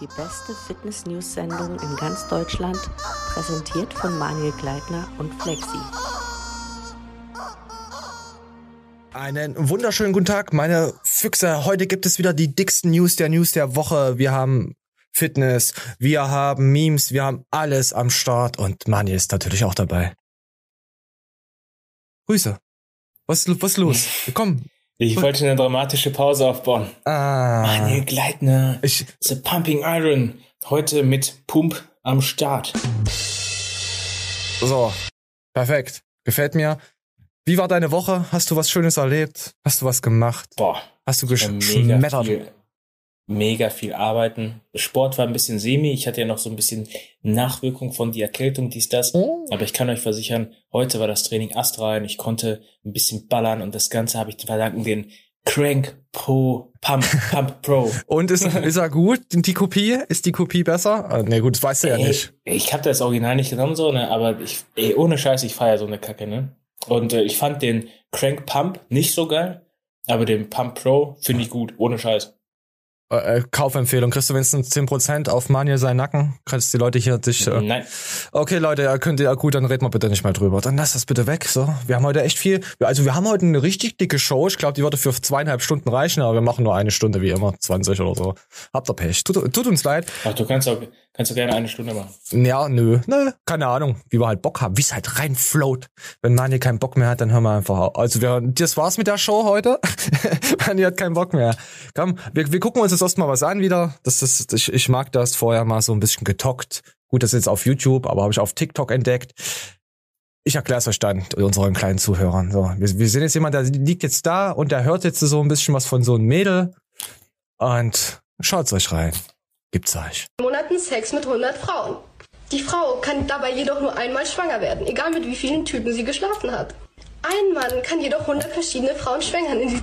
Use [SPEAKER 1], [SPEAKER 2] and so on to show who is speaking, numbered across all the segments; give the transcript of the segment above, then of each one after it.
[SPEAKER 1] die beste Fitness-News-Sendung in ganz Deutschland, präsentiert von Manuel Gleitner und Flexi.
[SPEAKER 2] Einen wunderschönen guten Tag, meine Füchse. Heute gibt es wieder die dicksten News der News der Woche. Wir haben Fitness, wir haben Memes, wir haben alles am Start und Mani ist natürlich auch dabei. Grüße. Was, was ist los? Komm.
[SPEAKER 3] Ich wollte eine dramatische Pause aufbauen.
[SPEAKER 2] Ah.
[SPEAKER 3] Manuel Gleitner.
[SPEAKER 2] Ich,
[SPEAKER 3] The Pumping Iron. Heute mit Pump am Start.
[SPEAKER 2] so. Perfekt. Gefällt mir. Wie war deine Woche? Hast du was Schönes erlebt? Hast du was gemacht?
[SPEAKER 3] Boah.
[SPEAKER 2] Hast du
[SPEAKER 3] Mega
[SPEAKER 2] geschmettert?
[SPEAKER 3] Mega viel arbeiten. Sport war ein bisschen semi. Ich hatte ja noch so ein bisschen Nachwirkung von die Erkältung, dies, das.
[SPEAKER 2] Oh.
[SPEAKER 3] Aber ich kann euch versichern, heute war das Training astrein. Ich konnte ein bisschen ballern und das Ganze habe ich zu verdanken den Crank Pro Pump Pump Pro.
[SPEAKER 2] Und ist, ist er gut? Die Kopie? Ist die Kopie besser? Ah, nee, gut, das weißt du ja nicht.
[SPEAKER 3] Ich habe das Original nicht genommen, so, ne, aber ich, ey, ohne Scheiß, ich feier so eine Kacke, ne? Und äh, ich fand den Crank Pump nicht so geil, aber den Pump Pro finde ich gut, ohne Scheiß.
[SPEAKER 2] Äh, äh, Kaufempfehlung. Kriegst du wenigstens 10% auf Manuel seinen Nacken? Kannst die Leute hier dich. Äh,
[SPEAKER 3] Nein.
[SPEAKER 2] Okay, Leute, ja, könnt ihr, ja gut, dann reden wir bitte nicht mehr drüber. Dann lass das bitte weg. So, wir haben heute echt viel. Also wir haben heute eine richtig dicke Show. Ich glaube, die würde für zweieinhalb Stunden reichen, aber wir machen nur eine Stunde wie immer, 20 oder so. Habt ihr Pech. Tut, tut uns leid.
[SPEAKER 3] Ach, du kannst auch, kannst du gerne eine Stunde machen.
[SPEAKER 2] Ja, nö, nö, keine Ahnung, wie wir halt Bock haben, wie es halt reinfloat. Wenn Mani keinen Bock mehr hat, dann hören wir einfach auf. Also wir, das war's mit der Show heute. Mani hat keinen Bock mehr. Komm, wir, wir gucken uns jetzt erstmal was an wieder. Das ist, ich, ich mag das vorher mal so ein bisschen getockt. Gut, das ist jetzt auf YouTube, aber habe ich auf TikTok entdeckt. Ich erkläre es euch dann unseren kleinen Zuhörern. So, wir, wir sind jetzt jemand, der liegt jetzt da und der hört jetzt so ein bisschen was von so einem Mädel und schaut's euch rein. Gibt's euch.
[SPEAKER 4] Monaten Sex mit 100 Frauen. Die Frau kann dabei jedoch nur einmal schwanger werden, egal mit wie vielen Typen sie geschlafen hat. Ein Mann kann jedoch 100 verschiedene Frauen schwängern.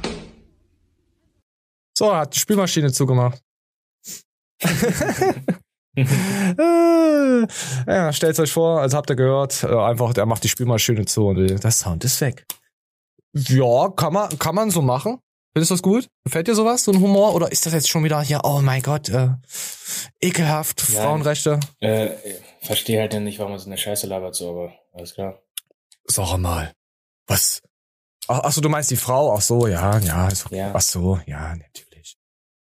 [SPEAKER 2] So, er hat die Spülmaschine zugemacht. Ja, stellt euch vor, also habt ihr gehört, äh, einfach, er macht die Spülmaschine zu und der Sound ist weg. Ja, kann man, kann man so machen. Findest du das gut? Gefällt dir sowas, so ein Humor? Oder ist das jetzt schon wieder hier, oh mein Gott, äh, ekelhaft,
[SPEAKER 3] Ja.
[SPEAKER 2] Frauenrechte?
[SPEAKER 3] Äh, verstehe halt nicht, warum man so eine Scheiße labert, so, aber alles klar.
[SPEAKER 2] Sag mal, was? Ach, ach so, du meinst die Frau? Ach so, ja, ja, ist okay.
[SPEAKER 3] Ja.
[SPEAKER 2] Ach so, ja, natürlich.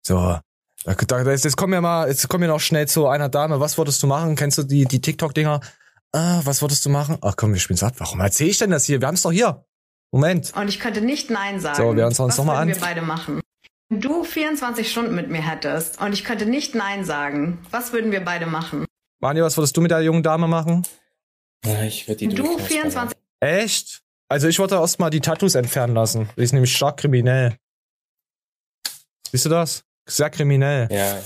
[SPEAKER 2] So, da, da, jetzt, kommen wir mal, jetzt kommen wir noch schnell zu einer Dame. Was würdest du machen? Kennst du die, die TikTok-Dinger? Ah, was würdest du machen? Ach komm, wir spielen's ab. Warum erzähl ich denn das hier? Wir haben's doch hier. Moment.
[SPEAKER 5] Und ich könnte nicht Nein sagen.
[SPEAKER 2] So, wir hören uns
[SPEAKER 5] Was
[SPEAKER 2] noch mal
[SPEAKER 5] würden
[SPEAKER 2] an.
[SPEAKER 5] wir beide machen? Wenn du 24 Stunden mit mir hättest und ich könnte nicht Nein sagen, was würden wir beide machen?
[SPEAKER 2] Mani, was würdest du mit der jungen Dame machen?
[SPEAKER 3] Ja, ich würde die
[SPEAKER 5] Du
[SPEAKER 3] durchfassen.
[SPEAKER 5] 24
[SPEAKER 2] Echt? Also ich würde erst mal die Tattoos entfernen lassen. Die ist nämlich stark kriminell. Siehst du das? Sehr kriminell.
[SPEAKER 3] Ja.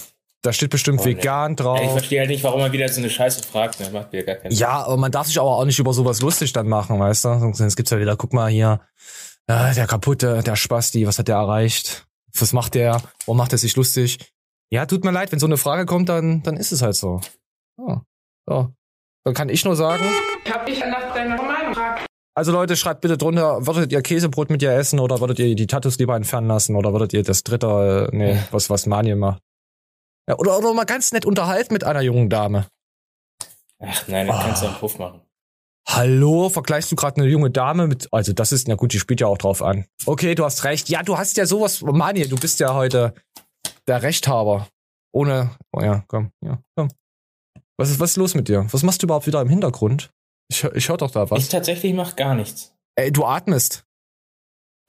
[SPEAKER 2] Da steht bestimmt
[SPEAKER 3] Oh, nee.
[SPEAKER 2] vegan
[SPEAKER 3] Ey, ich
[SPEAKER 2] drauf.
[SPEAKER 3] verstehe halt nicht, warum man wieder so eine Scheiße fragt, ne? Macht mir gar keinen.
[SPEAKER 2] Ja, aber man darf sich aber auch nicht über sowas lustig dann machen, weißt du? Sonst gibt's ja wieder, guck mal hier, äh, der kaputte, der Spasti, was hat der erreicht? Was macht der? Warum macht er sich lustig? Ja, tut mir leid, wenn so eine Frage kommt, dann, dann ist es halt so. Ja, so. Dann kann ich nur sagen,
[SPEAKER 6] Ich hab dich nach deiner Meinung gefragt.
[SPEAKER 2] also Leute, schreibt bitte drunter, würdet ihr Käsebrot mit ihr essen oder würdet ihr die Tattoos lieber entfernen lassen oder würdet ihr das dritte, äh, nee, was, was Manje macht? Ja, oder, oder mal ganz nett unterhalten mit einer jungen Dame.
[SPEAKER 3] Ach nein, dann
[SPEAKER 2] Ah.
[SPEAKER 3] kannst du einen Puff machen.
[SPEAKER 2] Hallo, vergleichst du gerade eine junge Dame mit, also das ist, na gut, die spielt ja auch drauf an. Okay, du hast recht. Ja, du hast ja sowas, Mani, du bist ja heute der Rechthaber. Ohne, oh ja, komm, ja, komm. Was ist, was ist los mit dir? Was machst du überhaupt wieder im Hintergrund? Ich, hör- ich hör doch da
[SPEAKER 3] Ich
[SPEAKER 2] was.
[SPEAKER 3] tatsächlich mach gar nichts.
[SPEAKER 2] Ey, du atmest.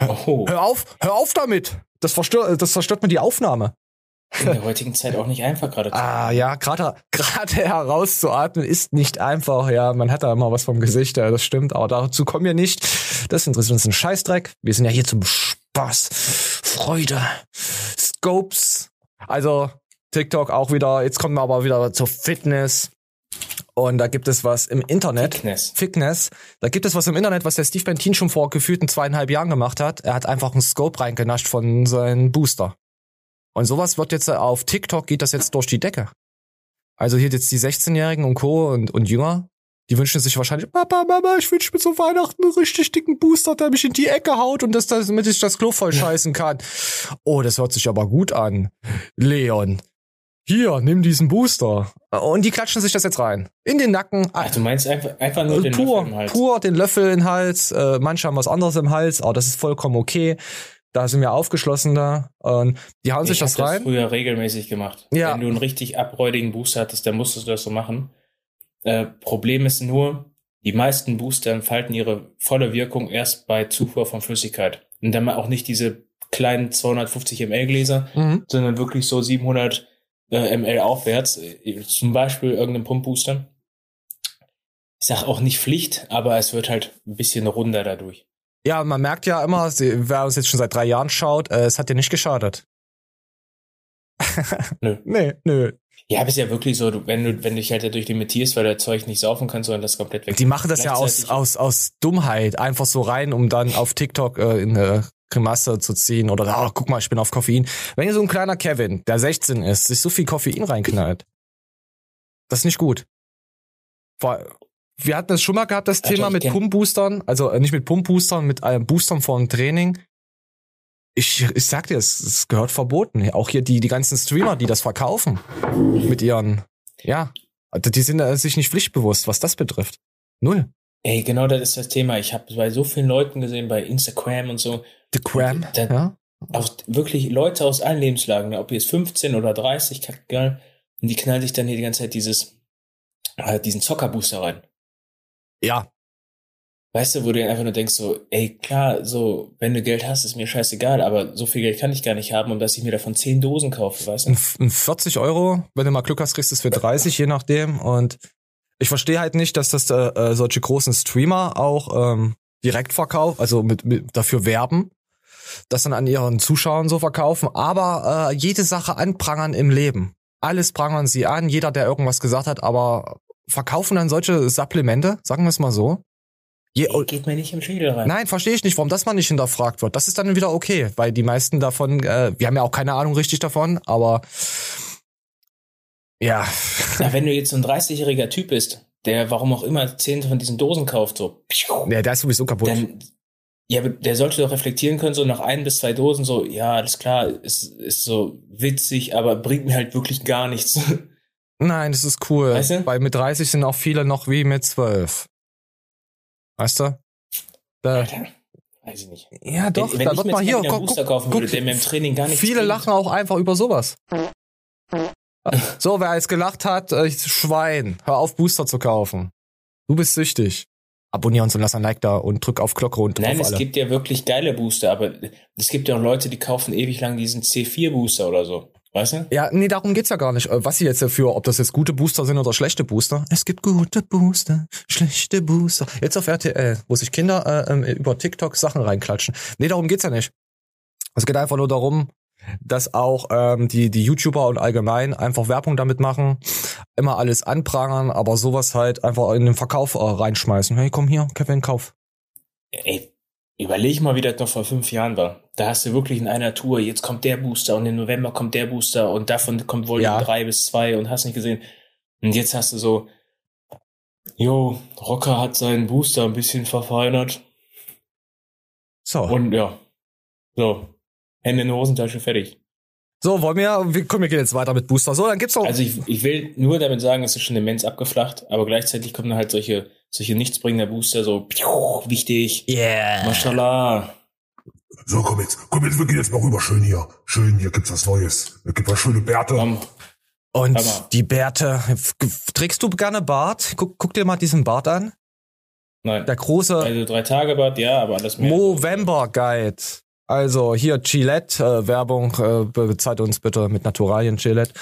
[SPEAKER 3] Oh,
[SPEAKER 2] Hör auf, hör auf damit. Das verstört, das zerstört mir die Aufnahme.
[SPEAKER 3] In der heutigen Zeit auch nicht einfach gerade.
[SPEAKER 2] Ah, ja, gerade, gerade herauszuatmen ist nicht einfach. Ja, man hat da immer was vom Gesicht, ja, das stimmt. Aber dazu kommen wir nicht. Das interessiert uns ein Scheißdreck. Wir sind ja hier zum Spaß, Freude, Scopes. Also, TikTok auch wieder. Jetzt kommen wir aber wieder zur Fitness. Und da gibt es was im Internet.
[SPEAKER 3] Fitness.
[SPEAKER 2] Fitness. Da gibt es was im Internet, was der Steve Bentin schon vor gefühlten zweieinhalb Jahren gemacht hat. Er hat einfach einen Scope reingenascht von seinem Booster. Und sowas wird jetzt äh, auf TikTok geht das jetzt durch die Decke. Also hier jetzt die 16-Jährigen und Co. und, und Jünger, die wünschen sich wahrscheinlich, Papa, Mama, ich wünsche mir zu Weihnachten einen richtig dicken Booster, der mich in die Ecke haut und das, damit ich das Klo voll scheißen kann. Oh, das hört sich aber gut an. Leon. hier, nimm diesen Booster. Und die klatschen sich das jetzt rein. In den Nacken.
[SPEAKER 3] Ach, du meinst einfach, einfach nur den
[SPEAKER 2] pur,
[SPEAKER 3] Löffel im Hals.
[SPEAKER 2] pur den Löffel in den Hals. Äh, manche haben was anderes im Hals, aber das ist vollkommen okay. Da sind wir aufgeschlossen da. Und die hauen sich
[SPEAKER 3] ich
[SPEAKER 2] das
[SPEAKER 3] hab
[SPEAKER 2] rein.
[SPEAKER 3] das früher regelmäßig gemacht.
[SPEAKER 2] Ja.
[SPEAKER 3] Wenn du einen richtig abräudigen Booster hattest, dann musstest du das so machen. Äh, Problem ist nur, die meisten Booster entfalten ihre volle Wirkung erst bei Zufuhr von Flüssigkeit. Und dann mal auch nicht diese kleinen 250 ml Gläser,
[SPEAKER 2] Mhm.
[SPEAKER 3] sondern wirklich so 700 äh, ml aufwärts. Äh, Zum Beispiel irgendein Pumpbooster. Ich sag auch nicht Pflicht, aber es wird halt ein bisschen runder dadurch.
[SPEAKER 2] Ja, man merkt ja immer, wer uns jetzt schon seit drei Jahren schaut, äh, es hat dir nicht geschadet.
[SPEAKER 3] Nö.
[SPEAKER 2] Nee, nö.
[SPEAKER 3] Ja, aber ist ja wirklich so, wenn du, wenn du dich halt dadurch limitierst, weil du das Zeug nicht saufen kannst, sondern das komplett weg.
[SPEAKER 2] Die machen das ja aus, aus, aus Dummheit, einfach so rein, um dann auf TikTok äh, in eine Grimasse zu ziehen oder, ah, guck mal, ich bin auf Koffein. Wenn hier so ein kleiner Kevin, der 16 ist, sich so viel Koffein reinknallt, das ist nicht gut. Vor, wir hatten es schon mal gehabt, das
[SPEAKER 3] Alter,
[SPEAKER 2] Thema mit Pumpboostern, also äh, nicht mit Pumpboostern, mit einem Boostern vor dem Training. Ich, ich sag dir, es, es gehört verboten. Auch hier die, die ganzen Streamer, die das verkaufen mit ihren, ja, also die sind äh, sich nicht pflichtbewusst, was das betrifft. Null.
[SPEAKER 3] Ey, genau das ist das Thema. Ich habe bei so vielen Leuten gesehen, bei Instagram und so,
[SPEAKER 2] The Cram,
[SPEAKER 3] Da-
[SPEAKER 2] ja.
[SPEAKER 3] auch wirklich Leute aus allen Lebenslagen, ob jetzt 15 oder 30, kackegal, und die knallen sich dann hier die ganze Zeit dieses, äh, diesen Zockerbooster rein.
[SPEAKER 2] Ja,
[SPEAKER 3] Weißt du, wo du einfach nur denkst so, ey, klar, so, wenn du Geld hast, ist mir scheißegal, aber so viel Geld kann ich gar nicht haben, um dass ich mir davon 10 Dosen kaufe, weißt du?
[SPEAKER 2] ein, ein 40 Euro, wenn du mal Glück hast, kriegst du es für 30, je nachdem. Und ich verstehe halt nicht, dass das äh, äh, solche großen Streamer auch ähm, direkt verkaufen, also mit, mit dafür werben, das dann an ihren Zuschauern so verkaufen, aber äh, jede Sache anprangern im Leben. Alles prangern sie an, jeder, der irgendwas gesagt hat, aber verkaufen dann solche Supplemente, sagen wir es mal so. Je,
[SPEAKER 3] Ey, geht mir nicht im Schädel rein.
[SPEAKER 2] Nein, verstehe ich nicht, warum das mal nicht hinterfragt wird. Das ist dann wieder okay, weil die meisten davon, äh, wir haben ja auch keine Ahnung richtig davon, aber ja,
[SPEAKER 3] Na, wenn du jetzt so ein 30-jähriger Typ bist, der warum auch immer 10 von diesen Dosen kauft, so,
[SPEAKER 2] ja der ist sowieso kaputt.
[SPEAKER 3] dann, ja, der sollte doch reflektieren können, so nach ein bis zwei Dosen, so, ja, alles klar, ist, ist so witzig, aber bringt mir halt wirklich gar nichts.
[SPEAKER 2] Nein, das ist cool,
[SPEAKER 3] Weißt du?
[SPEAKER 2] weil mit 30 sind auch viele noch wie mit 12. Weißt du? Da,
[SPEAKER 3] Alter, weiß ich nicht.
[SPEAKER 2] ja, doch,
[SPEAKER 3] wenn, wenn
[SPEAKER 2] da wird mal hier, guck,
[SPEAKER 3] Booster
[SPEAKER 2] guck,
[SPEAKER 3] kaufen würde, der mir im Training gar nichts
[SPEAKER 2] viele
[SPEAKER 3] bringt.
[SPEAKER 2] lachen auch einfach über sowas. So, wer jetzt gelacht hat, äh, Schwein, hör auf, Booster zu kaufen. Du bist süchtig. Abonnier uns und lass ein Like da und drück auf Glocke und
[SPEAKER 3] Nein,
[SPEAKER 2] auf
[SPEAKER 3] es
[SPEAKER 2] alle.
[SPEAKER 3] gibt ja wirklich geile Booster, aber es gibt ja auch Leute, die kaufen ewig lang diesen C4-Booster oder so. Weißt du?
[SPEAKER 2] Ja, nee, darum geht's ja gar nicht. Äh, Was sie jetzt dafür, ob das jetzt gute Booster sind oder schlechte Booster. Es gibt gute Booster, schlechte Booster. Jetzt auf RTL, wo sich Kinder äh, ähm, über TikTok Sachen reinklatschen. Nee, darum geht's ja nicht. Es geht einfach nur darum, dass auch ähm, die, die YouTuber und allgemein einfach Werbung damit machen, immer alles anprangern, aber sowas halt einfach in den Verkauf äh, reinschmeißen. Hey, komm hier, Kevin, kauf.
[SPEAKER 3] Ey, überleg mal, wie das noch vor fünf Jahren war. Da hast du wirklich in einer Tour, jetzt kommt der Booster und im November kommt der Booster und davon kommt wohl
[SPEAKER 2] Ja.
[SPEAKER 3] drei bis zwei und hast nicht gesehen. Und jetzt hast du so, jo, Rocker hat seinen Booster ein bisschen verfeinert.
[SPEAKER 2] So.
[SPEAKER 3] Und ja, so, Hände in der Hosentasche, fertig.
[SPEAKER 2] So, wollen wir, wir, komm, wir gehen jetzt weiter mit Booster. So, dann gibt's noch.
[SPEAKER 3] Also ich, ich will nur damit sagen, es ist schon immens abgeflacht, aber gleichzeitig kommen dann halt solche, solche nichtsbringender Booster, so, piu, wichtig,
[SPEAKER 2] yeah.
[SPEAKER 3] mashallah.
[SPEAKER 7] So, komm jetzt, komm jetzt, wir gehen jetzt mal rüber. Schön hier. Schön, hier gibt's was Neues. Hier gibt was schöne Bärte.
[SPEAKER 3] Komm,
[SPEAKER 2] Und die Bärte. Trägst du gerne Bart? Guck, guck dir mal diesen Bart an.
[SPEAKER 3] nein.
[SPEAKER 2] Der große
[SPEAKER 3] Also drei Tage Bad, ja, aber alles mehr.
[SPEAKER 2] Movember Guide. Also hier Gillette äh, Werbung äh, be- bezahlt uns bitte mit Naturalien Gillette.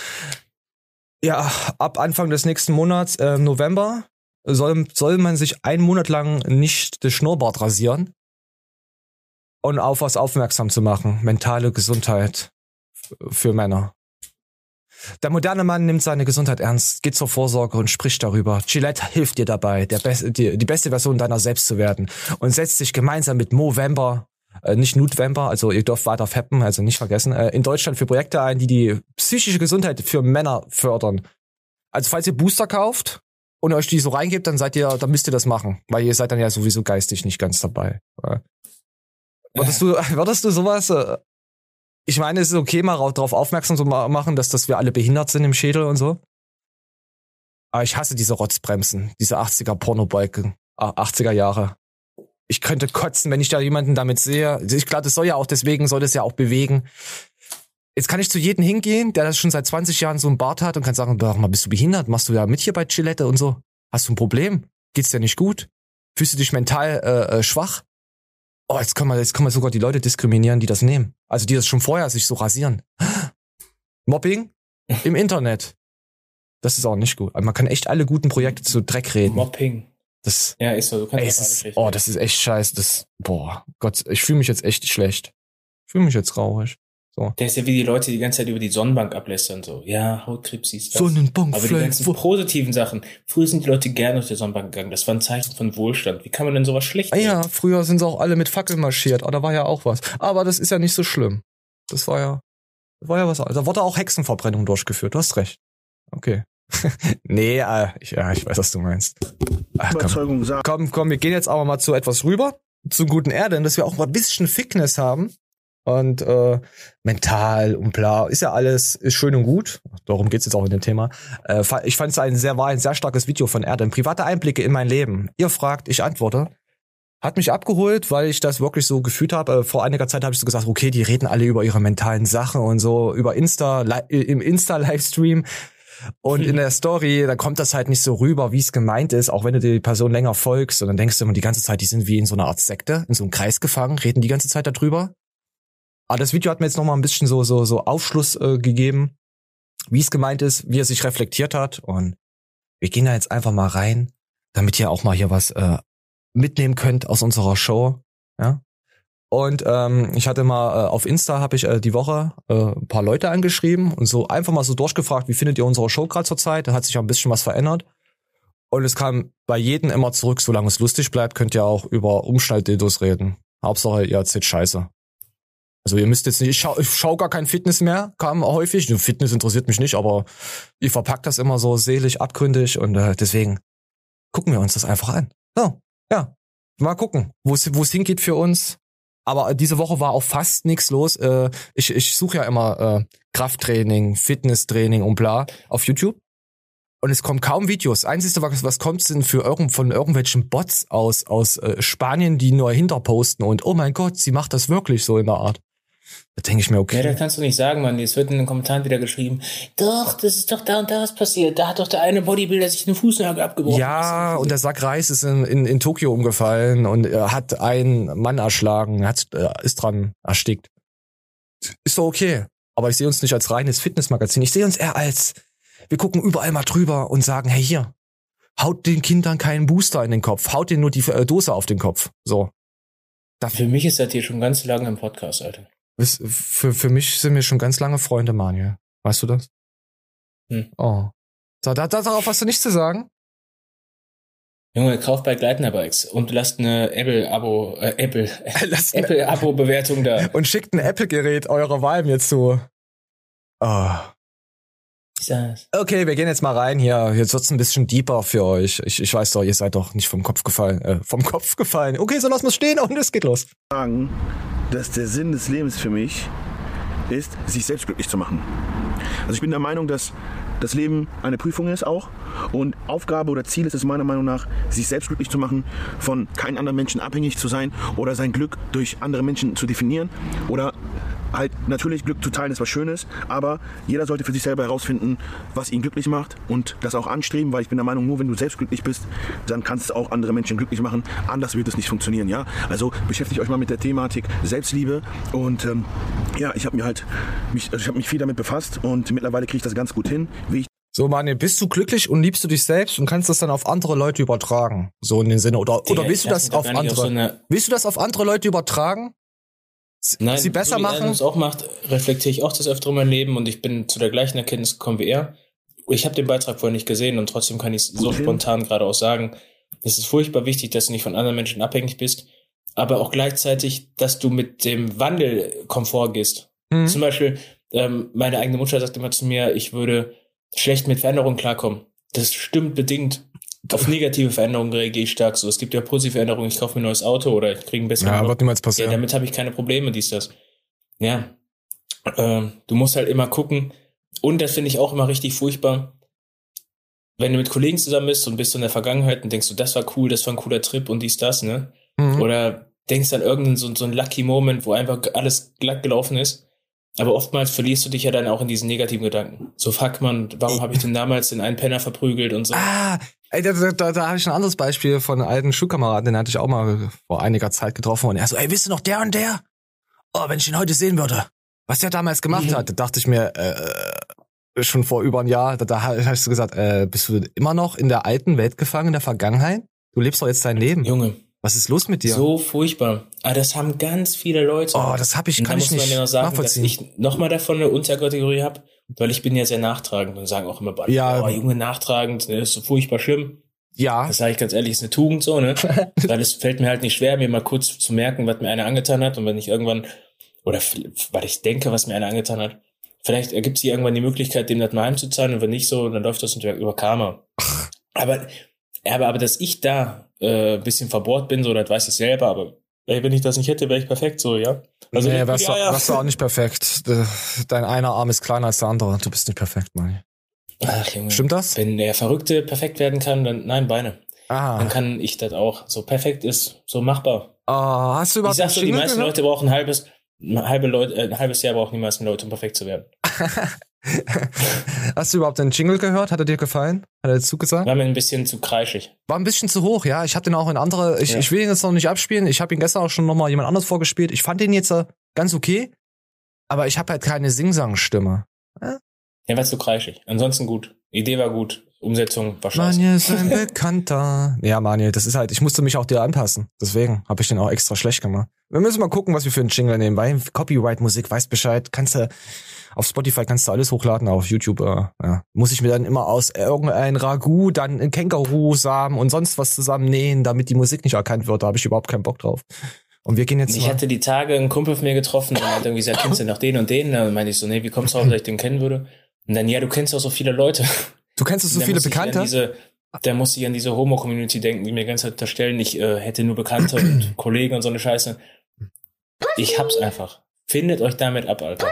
[SPEAKER 2] Ja, ab Anfang des nächsten Monats, äh, November, soll, soll man sich einen Monat lang nicht das Schnurrbart rasieren und auf was aufmerksam zu machen. Mentale Gesundheit für Männer. Der moderne Mann nimmt seine Gesundheit ernst, geht zur Vorsorge und spricht darüber. Gillette hilft dir dabei, der best, die, die beste Version deiner selbst zu werden und setzt sich gemeinsam mit Movember, äh, nicht November, also ihr dürft weiter fappen, also nicht vergessen, äh, in Deutschland für Projekte ein, die die psychische Gesundheit für Männer fördern. Also falls ihr Booster kauft und euch die so reingebt, dann seid ihr, dann müsst ihr das machen, weil ihr seid dann ja sowieso geistig nicht ganz dabei. Äh, Würdest du, würdest du sowas äh, ich meine, es ist okay, mal darauf aufmerksam zu ma- machen, dass, dass wir alle behindert sind im Schädel und so. Aber ich hasse diese Rotzbremsen, diese 80er Pornobalken, ah, 80er Jahre. Ich könnte kotzen, wenn ich da jemanden damit sehe. Ich glaube, das soll ja auch, deswegen soll das ja auch bewegen. Jetzt kann ich zu jedem hingehen, der das schon seit 20 Jahren so einen Bart hat und kann sagen, sag mal, bist du behindert? Machst du da mit hier bei Gillette und so? Hast du ein Problem? Geht's dir nicht gut? Fühlst du dich mental äh, äh, schwach? Oh, jetzt kann man, jetzt kann man sogar die Leute diskriminieren, die das nehmen. Also die das schon vorher sich so rasieren. Mobbing im Internet. Das ist auch nicht gut. Also man kann echt alle guten Projekte zu Dreck reden.
[SPEAKER 3] Mopping.
[SPEAKER 2] Das,
[SPEAKER 3] Ja, ist so. Du kannst
[SPEAKER 2] ey,
[SPEAKER 3] das alles
[SPEAKER 2] ist, oh, das ist echt scheiße. Das, boah, Gott, ich fühle mich jetzt echt schlecht. Ich fühle mich jetzt traurig.
[SPEAKER 3] Der ist ja wie die Leute, die die ganze Zeit über die Sonnenbank ablästern, so. Ja, Hautkrebs ist das.
[SPEAKER 2] Sonnenbank,
[SPEAKER 3] Aber die ganzen positiven Sachen. Früher sind die Leute gerne auf der Sonnenbank gegangen. Das war ein Zeichen von Wohlstand. Wie kann man denn sowas schlecht
[SPEAKER 2] Ah ja, früher sind sie auch alle mit Fackeln marschiert. Ah, da war ja auch was. Aber das ist ja nicht so schlimm. Das war ja, das war ja was. Da wurde auch Hexenverbrennung durchgeführt. Du hast recht. Okay. nee, äh, ich, ja, ich weiß, was du meinst. Ach, komm.
[SPEAKER 8] Überzeugung sagen.
[SPEAKER 2] komm, komm, wir gehen jetzt aber mal zu etwas rüber. Zum guten Erde, dass wir auch mal ein bisschen Fitness haben. Und äh, mental und bla, ist ja alles ist schön und gut. Darum geht's jetzt auch in dem Thema. Äh, ich fand es ein sehr, war ein sehr starkes Video von Erde. Private Einblicke in mein Leben. Ihr fragt, ich antworte. Hat mich abgeholt, weil ich das wirklich so gefühlt habe. Äh, Vor einiger Zeit habe ich so gesagt, okay, die reden alle über ihre mentalen Sachen und so, über Insta, im Insta-Livestream. Und in der Story, da kommt das halt nicht so rüber, wie es gemeint ist, auch wenn du die Person länger folgst. Und dann denkst du immer die ganze Zeit, die sind wie in so einer Art Sekte, in so einem Kreis gefangen, reden die ganze Zeit darüber. Aber das Video hat mir jetzt noch mal ein bisschen so, so, so Aufschluss äh, gegeben, wie es gemeint ist, wie er sich reflektiert hat. Und wir gehen da jetzt einfach mal rein, damit ihr auch mal hier was äh, mitnehmen könnt aus unserer Show. Ja. Und ähm, ich hatte mal äh, auf Insta habe ich äh, die Woche äh, ein paar Leute angeschrieben und so einfach mal so durchgefragt, wie findet ihr unsere Show gerade zurzeit? Da hat sich ja ein bisschen was verändert. Und es kam bei jedem immer zurück, solange es lustig bleibt, könnt ihr auch über Umschnalldildos reden. Hauptsache, ihr erzählt Scheiße. Also ihr müsst jetzt nicht, ich schau, ich schau gar kein Fitness mehr, kam häufig. Fitness interessiert mich nicht, aber ihr verpackt das immer so selig, abgründig und äh, deswegen gucken wir uns das einfach an. So, ja, mal gucken, wo es hingeht für uns. Aber diese Woche war auch fast nichts los. Äh, ich ich suche ja immer äh, Krafttraining, Fitnesstraining und bla auf YouTube. Und es kommen kaum Videos. Einzige, was, was kommt, sind für irgend, von irgendwelchen Bots aus, aus äh, Spanien, die nur hinterposten und oh mein Gott, sie macht das wirklich so in der Art. Da denke ich mir,
[SPEAKER 3] Ja,
[SPEAKER 2] okay.
[SPEAKER 3] das kannst du nicht sagen, Mann. Es wird in den Kommentaren wieder geschrieben, doch, das ist doch da und da was passiert. Da hat doch der eine Bodybuilder sich den Fußnagel abgebrochen.
[SPEAKER 2] Ja, und der Sack Reis ist in, in, in Tokio umgefallen und er hat einen Mann erschlagen, hat, äh, ist dran erstickt. Ist doch okay. Aber ich sehe uns nicht als reines Fitnessmagazin. Ich sehe uns eher als, wir gucken überall mal drüber und sagen, hey hier, haut den Kindern keinen Booster in den Kopf, haut denen nur die äh, Dose auf den Kopf. So.
[SPEAKER 3] Für mich ist das hier schon ganz lange im Podcast, Alter.
[SPEAKER 2] Für, für mich sind wir schon ganz lange Freunde, Manuel. Weißt du das?
[SPEAKER 3] Hm.
[SPEAKER 2] Oh. Da, da, darauf hast du nichts zu sagen?
[SPEAKER 3] Junge, kauf bei Gleitner Bikes und lasst eine Apple-Abo, äh, Apple, Apple-Abo-Bewertung da.
[SPEAKER 2] Und schickt ein Apple-Gerät eurer Wahl mir zu. Oh. Okay, wir gehen jetzt mal rein hier. Jetzt wird's ein bisschen deeper für euch. Ich, ich weiß doch, ihr seid doch nicht vom Kopf gefallen. Äh, vom Kopf gefallen. Okay, so lassen wir stehen und es geht los.
[SPEAKER 8] sagen, dass der Sinn des Lebens für mich ist, sich selbst glücklich zu machen. Also ich bin der Meinung, dass das Leben eine Prüfung ist auch und Aufgabe oder Ziel ist es meiner Meinung nach, sich selbst glücklich zu machen, von keinen anderen Menschen abhängig zu sein oder sein Glück durch andere Menschen zu definieren oder halt natürlich Glück zu teilen ist was Schönes, aber jeder sollte für sich selber herausfinden, was ihn glücklich macht und das auch anstreben, weil ich bin der Meinung, nur wenn du selbst glücklich bist, dann kannst du auch andere Menschen glücklich machen. Anders wird es nicht funktionieren, ja. Also beschäftigt euch mal mit der Thematik Selbstliebe und ähm, ja, ich habe mir halt mich, also ich habe mich viel damit befasst und mittlerweile kriege ich das ganz gut hin, wie ich
[SPEAKER 2] So, Manuel, bist du glücklich und liebst du dich selbst und kannst das dann auf andere Leute übertragen? So in den Sinne. Oder, oder willst du das auf andere? willst du das auf andere Leute übertragen?
[SPEAKER 3] Nein,
[SPEAKER 2] Sie besser
[SPEAKER 3] so
[SPEAKER 2] machen?
[SPEAKER 3] es auch macht, reflektiere ich auch das öfter in meinem Leben und ich bin zu der gleichen Erkenntnis gekommen wie er. Ich habe den Beitrag vorher nicht gesehen und trotzdem kann ich es so
[SPEAKER 8] Okay.
[SPEAKER 3] spontan gerade auch sagen. Es ist furchtbar wichtig, dass du nicht von anderen Menschen abhängig bist, aber auch gleichzeitig, dass du mit dem Wandel Komfort gehst.
[SPEAKER 2] Hm?
[SPEAKER 3] Zum Beispiel, ähm, meine eigene Mutter sagt immer zu mir, ich würde schlecht mit Veränderungen klarkommen. Das stimmt bedingt. Auf negative Veränderungen reagiere ich stark so. Es gibt ja positive Veränderungen, ich kaufe mir ein neues Auto oder ich kriege ein besseres
[SPEAKER 2] Ja,
[SPEAKER 3] Auto.
[SPEAKER 2] wird niemals
[SPEAKER 3] Ja,
[SPEAKER 2] passieren.
[SPEAKER 3] damit habe ich keine Probleme, dies, das. Ja. äh, du musst halt immer gucken. Und das finde ich auch immer richtig furchtbar. Wenn du mit Kollegen zusammen bist und bist so in der Vergangenheit und denkst du, das war cool, das war ein cooler Trip und dies, das, ne?
[SPEAKER 2] Mhm.
[SPEAKER 3] Oder denkst an irgendeinen so, so einen Lucky Moment, wo einfach alles glatt gelaufen ist. Aber oftmals verlierst du dich ja dann auch in diesen negativen Gedanken. So, fuck man, warum habe ich denn damals den einen Penner verprügelt und so.
[SPEAKER 2] Ah, ey, da, da, da, habe ich ein anderes Beispiel von einem alten Schulkameraden, den hatte ich auch mal vor einiger Zeit getroffen und er so, ey, wisst ihr noch der und der? Oh, wenn ich ihn heute sehen würde, was der damals gemacht
[SPEAKER 3] Mhm.
[SPEAKER 2] hat, da dachte ich mir, äh, schon vor über ein Jahr, da, da hast du gesagt, äh, bist du immer noch in der alten Welt gefangen, in der Vergangenheit? Du lebst doch jetzt dein Leben.
[SPEAKER 3] Junge,
[SPEAKER 2] Was ist los mit dir?
[SPEAKER 3] so furchtbar. Aber das haben ganz viele Leute.
[SPEAKER 2] oh, das habe ich,
[SPEAKER 3] Und da
[SPEAKER 2] kann ich
[SPEAKER 3] muss man
[SPEAKER 2] nicht
[SPEAKER 3] ja noch sagen, dass
[SPEAKER 2] nachvollziehen.
[SPEAKER 3] ich nochmal davon eine Unterkategorie habe, weil ich bin ja sehr nachtragend und sagen auch immer, beide,
[SPEAKER 2] Ja.
[SPEAKER 3] oh, Junge, nachtragend, ne, ist so furchtbar schlimm.
[SPEAKER 2] ja,
[SPEAKER 3] Das sage ich ganz ehrlich, ist eine Tugend so, ne? weil es fällt mir halt nicht schwer, mir mal kurz zu merken, was mir einer angetan hat und wenn ich irgendwann, oder weil ich denke, was mir einer angetan hat, vielleicht ergibt sich irgendwann die Möglichkeit, dem das mal heimzuzahlen und wenn nicht so, dann läuft das über über Karma. Aber, aber, aber dass ich da äh, ein bisschen verbohrt bin, so, das weiß ich selber, aber ey, wenn ich das nicht hätte, wäre ich perfekt so, ja? Also,
[SPEAKER 2] nee,
[SPEAKER 3] ja,
[SPEAKER 2] warst, du,
[SPEAKER 3] ja.
[SPEAKER 2] warst du auch nicht perfekt. Dein einer Arm ist kleiner als der andere. Du bist nicht perfekt, Mann.
[SPEAKER 3] Ach, Junge.
[SPEAKER 2] Stimmt das?
[SPEAKER 3] Wenn der Verrückte perfekt werden kann, dann nein, Beine. Dann
[SPEAKER 2] Ah,
[SPEAKER 3] kann ich das auch. So perfekt ist, so machbar.
[SPEAKER 2] ah hast du
[SPEAKER 3] Ich
[SPEAKER 2] überhaupt
[SPEAKER 3] sag
[SPEAKER 2] den
[SPEAKER 3] so, die meisten
[SPEAKER 2] gehört?
[SPEAKER 3] Leute brauchen ein halbes, halbe Leute, ein halbes Jahr brauchen die meisten Leute, um perfekt zu werden.
[SPEAKER 2] Hast du überhaupt den Jingle gehört? Hat er dir gefallen? Hat er zugesagt?
[SPEAKER 3] War mir ein bisschen zu kreischig.
[SPEAKER 2] War ein bisschen zu hoch, ja. Ich habe den auch in andere. Ich,
[SPEAKER 3] Ja.
[SPEAKER 2] ich will ihn jetzt noch nicht abspielen. Ich habe ihn gestern auch schon noch mal jemand anders vorgespielt. Ich fand den jetzt äh, ganz okay, aber ich habe halt keine Sing-Sang-Stimme.
[SPEAKER 3] Ja, war zu kreischig. Ansonsten gut. Idee war gut. Umsetzung war scheiße.
[SPEAKER 2] Manje ist ein Bekannter. Ja, Manuel, das ist halt. Ich musste mich auch dir anpassen. Deswegen habe ich den auch extra schlecht gemacht. Wir müssen mal gucken, was wir für einen Jingle nehmen. Weil Copyright-Musik weiß Bescheid. Kannst du auf Spotify kannst du alles hochladen, auf YouTube. Äh, ja. Muss ich mir dann immer aus irgendein Ragout, dann ein Känguru-Samen und sonst was zusammennähen, damit die Musik nicht erkannt wird. Da habe ich überhaupt keinen Bock drauf. Und wir gehen jetzt
[SPEAKER 3] Ich
[SPEAKER 2] mal.
[SPEAKER 3] hatte die Tage einen Kumpel von mir getroffen, der hat irgendwie gesagt, kennst du noch den und den? Dann meinte ich so, nee, wie kommst du drauf, dass ich den kennen würde? Und dann, ja, du kennst auch so viele Leute.
[SPEAKER 2] Du kennst so
[SPEAKER 3] Da
[SPEAKER 2] viele Bekannte?
[SPEAKER 3] An diese, da muss ich an diese Homo-Community denken, die mir die ganze Zeit unterstellen, ich äh, hätte nur Bekannte und Kollegen und so eine Scheiße. Ich hab's einfach. Findet euch damit ab, Alter.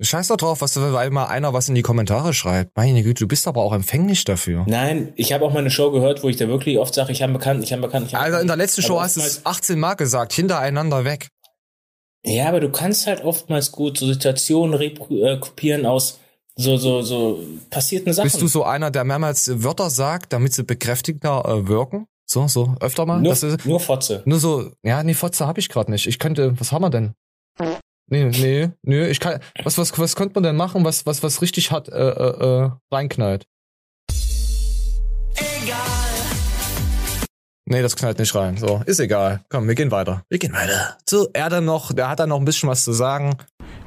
[SPEAKER 2] Scheiß doch drauf, was du, weil mal einer was in die Kommentare schreibt. Meine Güte, du bist aber auch empfänglich dafür.
[SPEAKER 3] Nein, ich habe auch mal eine Show gehört, wo ich da wirklich oft sage, ich habe einen Bekannten, ich habe einen Bekannten. Ich hab
[SPEAKER 2] Alter, in der letzten Show hast du es
[SPEAKER 3] oftmals-
[SPEAKER 2] 18 Mal gesagt, hintereinander weg.
[SPEAKER 3] Ja, aber du kannst halt oftmals gut so Situationen äh, kopieren aus so, so, so passierten Sachen.
[SPEAKER 2] Bist du so einer, der mehrmals Wörter sagt, damit sie bekräftigender äh, wirken? So, so, öfter mal?
[SPEAKER 3] nur,
[SPEAKER 2] ist,
[SPEAKER 3] nur Fotze.
[SPEAKER 2] nur so, ja, nee, Fotze habe ich gerade nicht. Ich könnte, was haben wir denn? Nee, nee, nee, ich kann, was, was, was könnte man denn machen, was, was, was richtig hat, äh, äh, äh, reinknallt? Nee, das knallt nicht rein. So, ist egal. Komm, wir gehen weiter. Wir gehen weiter. So, er dann noch, der hat dann noch ein bisschen was zu sagen.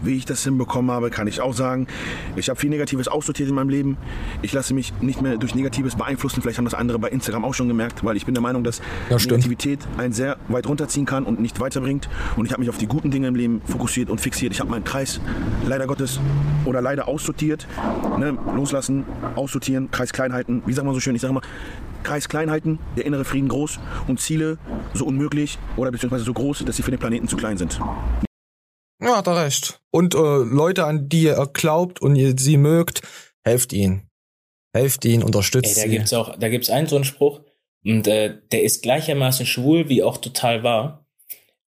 [SPEAKER 8] Wie ich das hinbekommen habe, kann ich auch sagen. Ich habe viel Negatives aussortiert in meinem Leben. Ich lasse mich nicht mehr durch Negatives beeinflussen. Vielleicht haben das andere bei Instagram auch schon gemerkt, weil ich bin der Meinung, dass
[SPEAKER 2] Ja.
[SPEAKER 8] Negativität einen sehr weit runterziehen kann und nicht weiterbringt. Und ich habe mich auf die guten Dinge im Leben fokussiert und fixiert. Ich habe meinen Kreis leider Gottes oder leider aussortiert. Ne? Loslassen, aussortieren, Kreis klein halten. Wie sagt man so schön? Ich sage immer, Kreis klein halten, der innere Frieden groß und Ziele so unmöglich oder beziehungsweise so groß, dass sie für den Planeten zu klein sind.
[SPEAKER 2] Ja, hat er recht. Und äh, Leute, an die ihr glaubt und ihr sie mögt, helft ihnen. Helft ihnen,
[SPEAKER 3] Ey,
[SPEAKER 2] unterstützt
[SPEAKER 3] da
[SPEAKER 2] sie.
[SPEAKER 3] gibt's auch, da gibt's einen so einen Spruch und äh, der ist gleichermaßen schwul wie auch total wahr.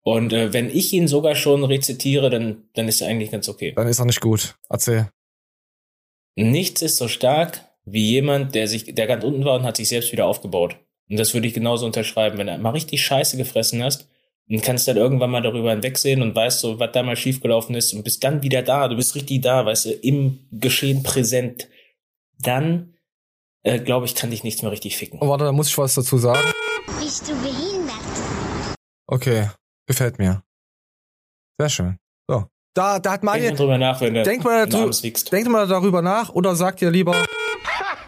[SPEAKER 3] Und äh, wenn ich ihn sogar schon rezitiere, dann dann ist er eigentlich ganz okay.
[SPEAKER 2] Dann ist er nicht gut. Erzähl.
[SPEAKER 3] Nichts ist so stark wie jemand, der sich, der ganz unten war und hat sich selbst wieder aufgebaut. Und das würde ich genauso unterschreiben, wenn du mal richtig Scheiße gefressen hast und kannst dann irgendwann mal darüber hinwegsehen und weißt so, was da mal schiefgelaufen ist und bist dann wieder da, du bist richtig da, weißt du, im Geschehen präsent. Dann, äh, glaube ich, kann dich nichts mehr richtig ficken.
[SPEAKER 2] Oh, warte, da muss ich was dazu sagen.
[SPEAKER 9] Bist du behindert?
[SPEAKER 2] Okay, gefällt mir. Sehr schön. So. Da, da hat
[SPEAKER 3] Denk mal drüber nach, wenn du
[SPEAKER 2] denkt mal,
[SPEAKER 3] du
[SPEAKER 2] denkt mal darüber nach oder sagt ihr lieber, hasch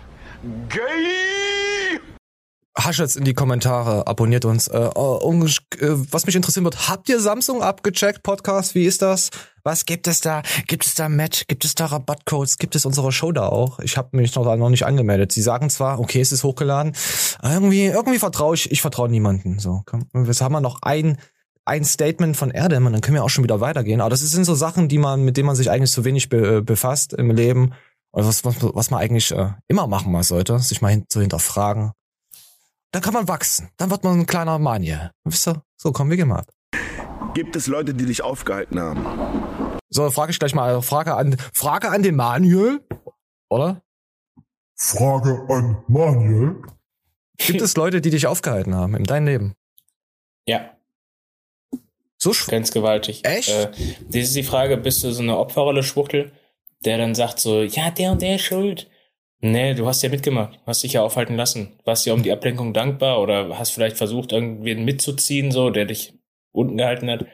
[SPEAKER 2] jetzt in die Kommentare, abonniert uns. Äh, um, äh, was mich interessieren wird, habt ihr Samsung abgecheckt, Podcast? Wie ist das? Was gibt es da? Gibt es da Match? Gibt es da Rabattcodes? Gibt es unsere Show da auch? Ich habe mich noch, noch nicht angemeldet. Sie sagen zwar, okay, es ist hochgeladen, irgendwie, irgendwie vertraue ich, ich vertraue niemanden. So, komm, jetzt haben wir noch ein ein Statement von Erdem und dann können wir auch schon wieder weitergehen. Aber das sind so Sachen, die man, mit denen man sich eigentlich so wenig be, äh, befasst im Leben. Oder was, was, was man eigentlich äh, immer machen mal sollte, sich mal hin, zu hinterfragen. Dann kann man wachsen. Dann wird man ein kleiner Manier. Wisst ihr? So kommen wir gemacht.
[SPEAKER 8] Gibt es Leute, die dich aufgehalten haben?
[SPEAKER 2] So, frage ich gleich mal, Frage an, Frage an den Manuel. Oder?
[SPEAKER 7] Frage an Manuel.
[SPEAKER 2] Gibt es Leute, die dich aufgehalten haben in deinem Leben?
[SPEAKER 3] Ja,
[SPEAKER 2] So
[SPEAKER 3] ganz gewaltig.
[SPEAKER 2] Echt?
[SPEAKER 3] Äh, das ist die Frage, bist du so eine Opferrolle Schwuchtel, der dann sagt so, ja, der und der ist schuld. Nee, du hast ja mitgemacht, hast dich ja aufhalten lassen. Warst ja um die Ablenkung dankbar oder hast vielleicht versucht, irgendwen mitzuziehen, so, der dich unten gehalten hat.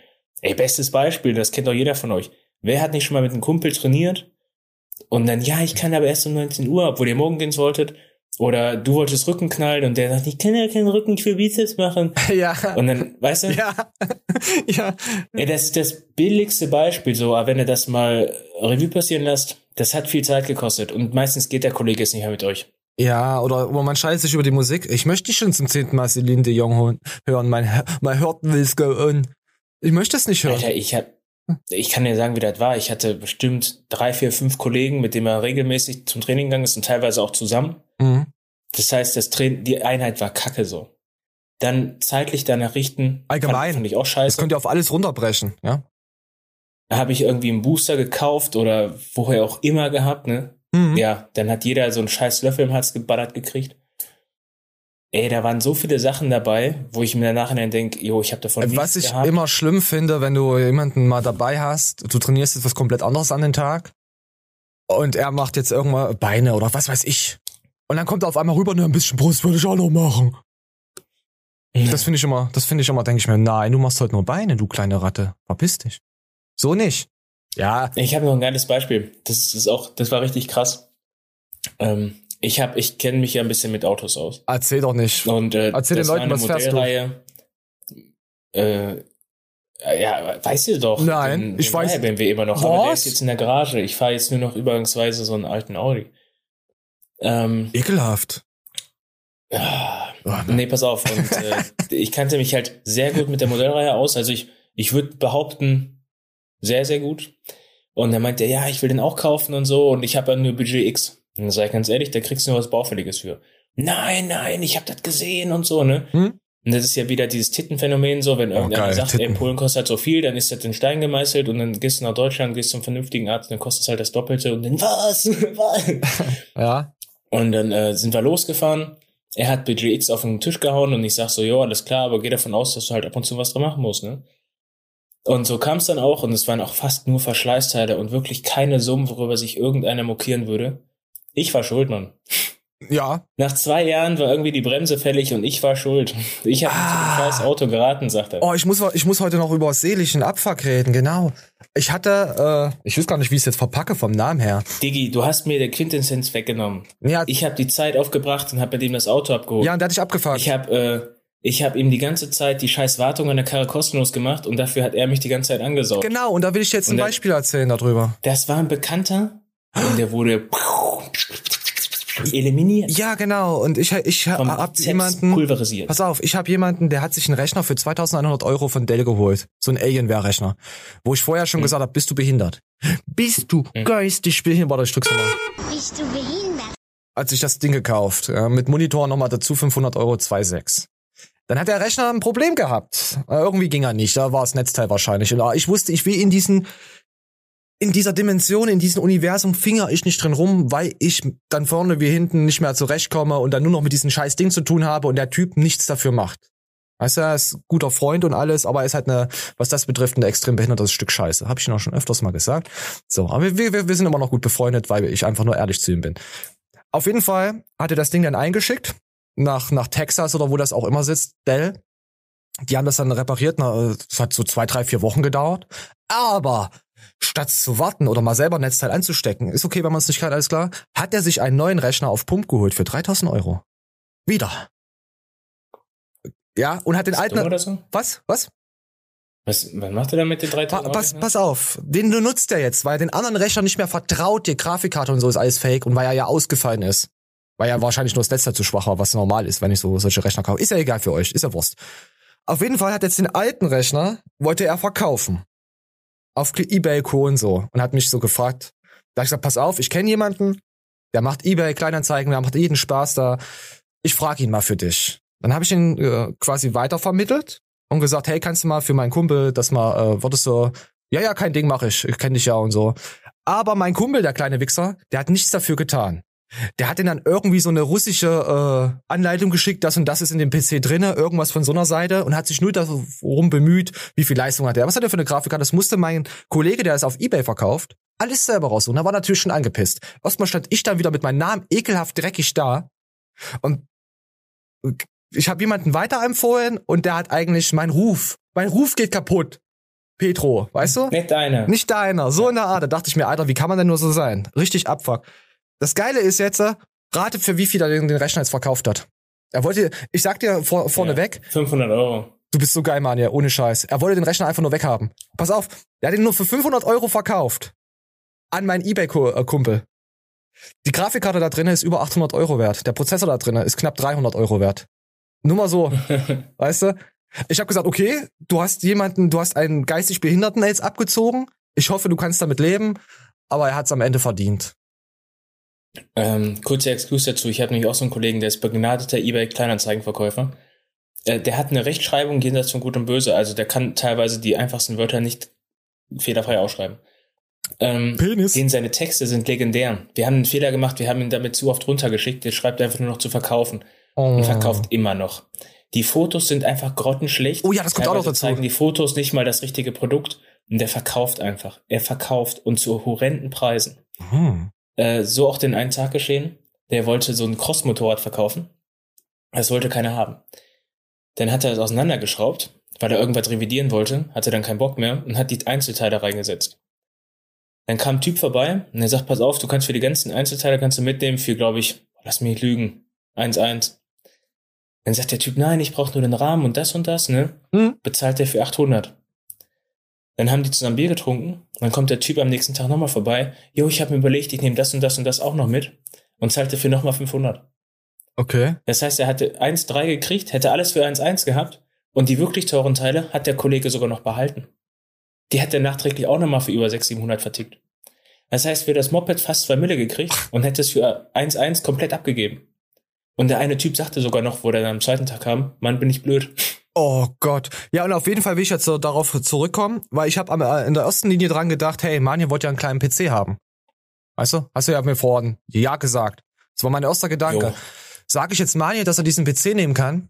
[SPEAKER 3] Ey, bestes Beispiel, das kennt doch jeder von euch. Wer hat nicht schon mal mit einem Kumpel trainiert und dann, ja, ich kann aber erst um 19 Uhr, obwohl ihr Morgendienst wolltet, oder du wolltest Rücken knallen und der sagt, ich kann ja keinen Rücken, ich will Bizeps machen.
[SPEAKER 2] ja.
[SPEAKER 3] Und dann, weißt du,
[SPEAKER 2] ja. ja.
[SPEAKER 3] ja, das ist das billigste Beispiel so, aber wenn ihr das mal Revue passieren lasst, das hat viel Zeit gekostet und meistens geht der Kollege jetzt nicht mehr mit euch.
[SPEAKER 2] Ja, oder, oder man scheißt sich über die Musik. Ich möchte nicht schon zum zehnten Mal Celine Dion hören. Mein, mein Heart will's go on. Ich möchte es nicht hören.
[SPEAKER 3] Alter, ich hab, ich kann dir sagen, wie das war. Ich hatte bestimmt drei, vier, fünf Kollegen, mit denen er regelmäßig zum Training gegangen ist und teilweise auch zusammen.
[SPEAKER 2] Mhm.
[SPEAKER 3] Das heißt, das Train die Einheit war kacke so. Dann zeitlich danach richten,
[SPEAKER 2] Allgemein.
[SPEAKER 3] fand, fand ich auch
[SPEAKER 2] Das
[SPEAKER 3] scheiße.
[SPEAKER 2] könnt ihr auf alles runterbrechen, ja?
[SPEAKER 3] Da habe ich irgendwie einen Booster gekauft oder woher auch immer gehabt, ne?
[SPEAKER 2] Mhm.
[SPEAKER 3] Ja, dann hat jeder so einen scheiß Löffel im Hals geballert gekriegt. Ey, da waren so viele Sachen dabei, wo ich mir im Nachhinein denke, jo, ich habe davon nichts
[SPEAKER 2] Was ich
[SPEAKER 3] gehabt.
[SPEAKER 2] immer schlimm finde, wenn du jemanden mal dabei hast, du trainierst jetzt was komplett anderes an den Tag und er macht jetzt irgendwann Beine oder was weiß ich. Und dann kommt er auf einmal rüber, ne, ein bisschen Brust würde ich auch noch machen. Das finde ich immer, das finde ich immer, denke ich mir, nein, du machst heute nur Beine, du kleine Ratte. Verpiss dich. So nicht. Ja,
[SPEAKER 3] Ich habe noch ein geiles Beispiel. Das ist auch, das war richtig krass. Ähm, ich habe, ich kenne mich ja ein bisschen mit Autos aus.
[SPEAKER 2] erzähl doch nicht.
[SPEAKER 3] Und äh,
[SPEAKER 2] Erzähl den Leuten, was fährst du?
[SPEAKER 3] Äh, ja, weißt du doch.
[SPEAKER 2] Nein,
[SPEAKER 3] den,
[SPEAKER 2] ich
[SPEAKER 3] den
[SPEAKER 2] weiß-
[SPEAKER 3] Dreier BMW immer noch. Aber der
[SPEAKER 2] Was?
[SPEAKER 3] ist jetzt in der Garage. Ich fahre jetzt nur noch übergangsweise so einen alten Audi. Ähm,
[SPEAKER 2] Ekelhaft.
[SPEAKER 3] ja,
[SPEAKER 2] Oh,
[SPEAKER 3] nee, pass auf. Und äh, ich kannte mich halt sehr gut mit der Modellreihe aus. Also ich, ich würde behaupten, sehr, sehr gut. Und er meinte, ja, ich will den auch kaufen und so. Und ich habe ja nur Budget X. Und dann sage ich ganz ehrlich, da kriegst du nur was Baufälliges für. Nein, nein, ich habe das gesehen und so, ne?
[SPEAKER 2] Hm?
[SPEAKER 3] Und das ist ja wieder dieses Tittenphänomen so, wenn
[SPEAKER 2] geil,
[SPEAKER 3] sagt, ey, in
[SPEAKER 2] Titten.
[SPEAKER 3] Polen kostet halt so viel, dann ist das in Stein gemeißelt und dann gehst du nach Deutschland, gehst zum vernünftigen Arzt, dann kostet es halt das Doppelte und dann was? was?
[SPEAKER 2] Ja.
[SPEAKER 3] Und dann äh, sind wir losgefahren. Er hat Budget X auf den Tisch gehauen und ich sag so, jo, alles klar, aber geh davon aus, dass du halt ab und zu was dran machen musst, ne? Und so kam es dann auch und es waren auch fast nur Verschleißteile und wirklich keine Summen, worüber sich irgendeiner mokieren würde. Ich war schuld, Mann.
[SPEAKER 2] Ja.
[SPEAKER 3] Nach zwei Jahren war irgendwie die Bremse fällig und ich war schuld. Ich habe
[SPEAKER 2] Ah.
[SPEAKER 3] dem scheiß Auto geraten, sagt er.
[SPEAKER 2] Oh, ich muss, ich muss heute noch über seelischen Abfuck reden, genau. Ich hatte, äh, ich weiß gar nicht, wie ich es jetzt verpacke vom Namen her.
[SPEAKER 3] Diggi, du hast mir der Quintessenz weggenommen.
[SPEAKER 2] Ja,
[SPEAKER 3] Ich habe die Zeit aufgebracht und habe bei dem das Auto abgeholt.
[SPEAKER 2] ja, und der hat dich abgefuckt.
[SPEAKER 3] Ich habe äh, ich hab ihm die ganze Zeit die scheiß Wartung an der Karre kostenlos gemacht und dafür hat er mich die ganze Zeit angesaugt.
[SPEAKER 2] Genau, und da will ich jetzt ein
[SPEAKER 3] Und der-
[SPEAKER 2] Beispiel erzählen darüber.
[SPEAKER 3] Das war ein Bekannter und der wurde eliminiert.
[SPEAKER 2] Ja, genau. Und ich, ich hab
[SPEAKER 3] Bizeps
[SPEAKER 2] jemanden.
[SPEAKER 3] pulverisiert.
[SPEAKER 2] Pass auf, ich habe jemanden, der hat sich einen Rechner für 2100 Euro von Dell geholt. So ein Alienware-Rechner. Wo ich vorher schon
[SPEAKER 3] Hm.
[SPEAKER 2] gesagt habe, bist du behindert? Bist du geistig behindert? Warte, ich drück's nochmal.
[SPEAKER 9] Bist du behindert?
[SPEAKER 2] Als ich das Ding gekauft. Ja, mit Monitor nochmal dazu 500 Euro 2,6. Dann hat der Rechner ein Problem gehabt. Äh, Irgendwie ging er nicht. Da war das Netzteil wahrscheinlich. Und ich wusste, ich will in diesen, in dieser Dimension, in diesem Universum finger ich nicht drin rum, weil ich dann vorne wie hinten nicht mehr zurechtkomme und dann nur noch mit diesem scheiß Ding zu tun habe und der Typ nichts dafür macht. Weißt du, er ist guter Freund und alles, aber er ist halt eine, was das betrifft, ein extrem behindertes Stück Scheiße. Habe ich ihn auch schon öfters mal gesagt. So, aber wir, wir, wir sind immer noch gut befreundet, weil ich einfach nur ehrlich zu ihm bin. Auf jeden Fall hat er das Ding dann eingeschickt nach, nach Texas oder wo das auch immer sitzt, Dell. Die haben das dann repariert. na, Das hat so zwei, drei, vier Wochen gedauert. Aber statt zu warten oder mal selber ein Netzteil anzustecken, ist okay, wenn man es nicht kann, alles klar, hat er sich einen neuen Rechner auf Pump geholt für 3000 Euro. Wieder. Ja, und hat den alten...
[SPEAKER 3] so?
[SPEAKER 2] Was? Was?
[SPEAKER 3] Was, was macht er da mit den drei
[SPEAKER 2] Pa pass, pass auf, den nutzt er jetzt, weil er den anderen Rechner nicht mehr vertraut, die Grafikkarte und so ist alles fake und weil er ja ausgefallen ist. Weil ja wahrscheinlich nur das Netzteil zu schwach war, was normal ist, wenn ich so solche Rechner kaufe. Ist ja egal für euch, ist ja Wurst. Auf jeden Fall hat jetzt den alten Rechner, wollte er verkaufen. Auf Ebay und so. Und hat mich so gefragt. Da hab ich gesagt, pass auf, ich kenne jemanden, der macht Ebay Kleinanzeigen, der macht jeden Spaß da. Ich frage ihn mal für dich. Dann habe ich ihn äh, quasi weitervermittelt und gesagt, hey, kannst du mal für meinen Kumpel das mal, äh, würdest du, ja, ja, kein Ding mache ich, ich kenne dich ja und so. Aber mein Kumpel, der kleine Wichser, der hat nichts dafür getan. Der hat ihm dann irgendwie so eine russische äh, Anleitung geschickt, das und das ist in dem PC drinne, irgendwas von so einer Seite und hat sich nur darum bemüht, wie viel Leistung hat er. Was hat er für eine Grafik? Das musste mein Kollege, der es auf Ebay verkauft, alles selber raussuchen. Da war natürlich schon angepisst. Erstmal stand ich dann wieder mit meinem Namen ekelhaft dreckig da und ich habe jemanden weiterempfohlen und der hat eigentlich mein Ruf, mein Ruf geht kaputt. Petro, weißt du?
[SPEAKER 3] Nicht deiner.
[SPEAKER 2] Nicht deiner, so in der Art. Da dachte ich mir, Alter, wie kann man denn nur so sein? Richtig abfuck. Das Geile ist jetzt, äh, rate für wie viel er den, den Rechner jetzt verkauft hat. Er wollte, ich sag dir vor, vorneweg,
[SPEAKER 3] 500 Euro.
[SPEAKER 2] du bist so geil, Mann, ja, ohne Scheiß. Er wollte den Rechner einfach nur weghaben. Pass auf, er hat ihn nur für 500 Euro verkauft. An meinen Ebay-Kumpel. Die Grafikkarte da drin ist über 800 Euro wert. Der Prozessor da drin ist knapp 300 Euro wert. Nur mal so, weißt du? Ich habe gesagt, okay, du hast jemanden, du hast einen geistig Behinderten jetzt abgezogen. Ich hoffe, du kannst damit leben. Aber er hat es am Ende verdient.
[SPEAKER 3] Ähm, kurzer Exkurs dazu. Ich habe nämlich auch so einen Kollegen, der ist begnadeter eBay-Kleinanzeigenverkäufer. Äh, der hat eine Rechtschreibung jenseits von Gut und Böse. Also der kann teilweise die einfachsten Wörter nicht fehlerfrei ausschreiben. Ähm,
[SPEAKER 2] Penis.
[SPEAKER 3] Den seine Texte sind legendär. Wir haben einen Fehler gemacht, wir haben ihn damit zu oft runtergeschickt. Der schreibt einfach nur noch zu verkaufen
[SPEAKER 2] Oh.
[SPEAKER 3] und verkauft immer noch. Die Fotos sind einfach grottenschlecht.
[SPEAKER 2] Oh ja, das kommt auch noch dazu.
[SPEAKER 3] zeigen die Fotos nicht mal das richtige Produkt und der verkauft einfach. Er verkauft und zu horrenden Preisen.
[SPEAKER 2] Hm.
[SPEAKER 3] Äh, so auch den einen Tag geschehen. Der wollte so ein Cross-Motorrad verkaufen. Das wollte keiner haben. Dann hat er es auseinandergeschraubt, weil er irgendwas revidieren wollte, hatte dann keinen Bock mehr und hat die Einzelteile reingesetzt. Dann kam ein Typ vorbei und er sagt, pass auf, du kannst für die ganzen Einzelteile kannst du mitnehmen für, glaube ich, lass mich nicht lügen, 1,1. Dann sagt der Typ, nein, ich brauche nur den Rahmen und das und das, ne?
[SPEAKER 2] Hm.
[SPEAKER 3] Bezahlt er für 800. Dann haben die zusammen Bier getrunken. Dann kommt der Typ am nächsten Tag nochmal vorbei. Jo, ich habe mir überlegt, ich nehme das und das und das auch noch mit und zahlte für nochmal 500.
[SPEAKER 2] Okay.
[SPEAKER 3] Das heißt, er hatte 1,3 gekriegt, hätte alles für 1,1 gehabt und die wirklich teuren Teile hat der Kollege sogar noch behalten. Die hat er nachträglich auch nochmal für über 600, 700 vertickt. Das heißt, wir das Moped fast 2 Mille gekriegt und hätte es für 1,1 komplett abgegeben. Und der eine Typ sagte sogar noch, wo der dann am zweiten Tag kam, Mann, bin ich blöd.
[SPEAKER 2] Oh Gott. Ja, und auf jeden Fall will ich jetzt so darauf zurückkommen, weil ich habe in der ersten Linie dran gedacht, hey, Manja wollte ja einen kleinen PC haben. Weißt du? Hast du ja mir vorhin ja gesagt. Das war mein erster Gedanke.
[SPEAKER 3] Jo.
[SPEAKER 2] Sag ich jetzt Manja, dass er diesen PC nehmen kann?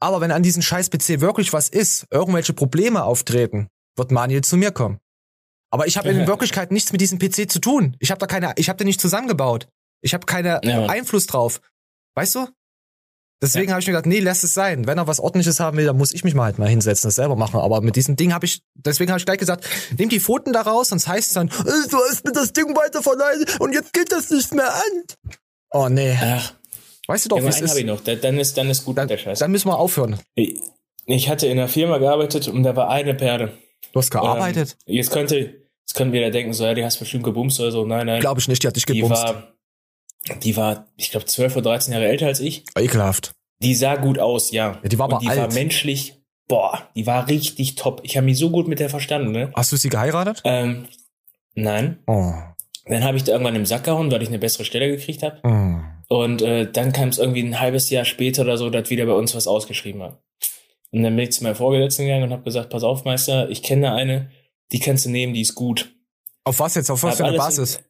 [SPEAKER 2] Aber wenn an diesem scheiß PC wirklich was ist, irgendwelche Probleme auftreten, wird Manuel zu mir kommen. Aber ich habe in Wirklichkeit nichts mit diesem PC zu tun. Ich habe da keine, ich habe den nicht zusammengebaut. Ich habe keine
[SPEAKER 3] Ja.
[SPEAKER 2] Einfluss drauf. Weißt du? Deswegen habe ich mir gedacht, nee, lass es sein. Wenn er was ordentliches haben will, dann muss ich mich mal halt mal hinsetzen, das selber machen. Aber mit diesem Ding habe ich, deswegen habe ich gleich gesagt, nimm die Pfoten da raus, sonst heißt es dann, äh, du hast mir das Ding weiterverleihen und jetzt geht das nicht mehr an. Oh nee.
[SPEAKER 3] Ach,
[SPEAKER 2] Weißt du doch,
[SPEAKER 3] ja,
[SPEAKER 2] es
[SPEAKER 3] einen habe ich
[SPEAKER 2] ist.
[SPEAKER 3] noch. Da- Dann ist, dann ist gut
[SPEAKER 2] Dann,
[SPEAKER 3] der Scheiß.
[SPEAKER 2] dann müssen wir aufhören.
[SPEAKER 3] Ich hatte in einer Firma gearbeitet und da war eine Perle.
[SPEAKER 2] Du hast gearbeitet?
[SPEAKER 3] Ähm, jetzt könnte, jetzt können wir da denken, so, ja, die hast bestimmt gebumst oder so. Nein, nein.
[SPEAKER 2] Glaube ich nicht, die hat dich
[SPEAKER 3] die
[SPEAKER 2] gebumst.
[SPEAKER 3] war, die war, ich glaube, 12 oder 13 Jahre älter als ich.
[SPEAKER 2] Ekelhaft.
[SPEAKER 3] Die sah gut aus, ja.
[SPEAKER 2] Ja, die war aber
[SPEAKER 3] und die war
[SPEAKER 2] alt.
[SPEAKER 3] menschlich, boah, die war richtig top. Ich habe mich so gut mit der verstanden, ne?
[SPEAKER 2] Hast du sie geheiratet?
[SPEAKER 3] Ähm, nein.
[SPEAKER 2] Oh.
[SPEAKER 3] Dann habe ich da irgendwann im Sack gehauen, weil ich eine bessere Stelle gekriegt habe.
[SPEAKER 2] Oh.
[SPEAKER 3] Und äh, dann kam es irgendwie ein halbes Jahr später oder so, dass wieder bei uns was ausgeschrieben hat. Und dann bin ich zu meinem Vorgesetzten gegangen und habe gesagt, pass auf, Meister, ich kenne da eine, die kannst du nehmen, die ist gut.
[SPEAKER 2] Auf was jetzt? Auf was
[SPEAKER 3] Hab
[SPEAKER 2] für eine Basis?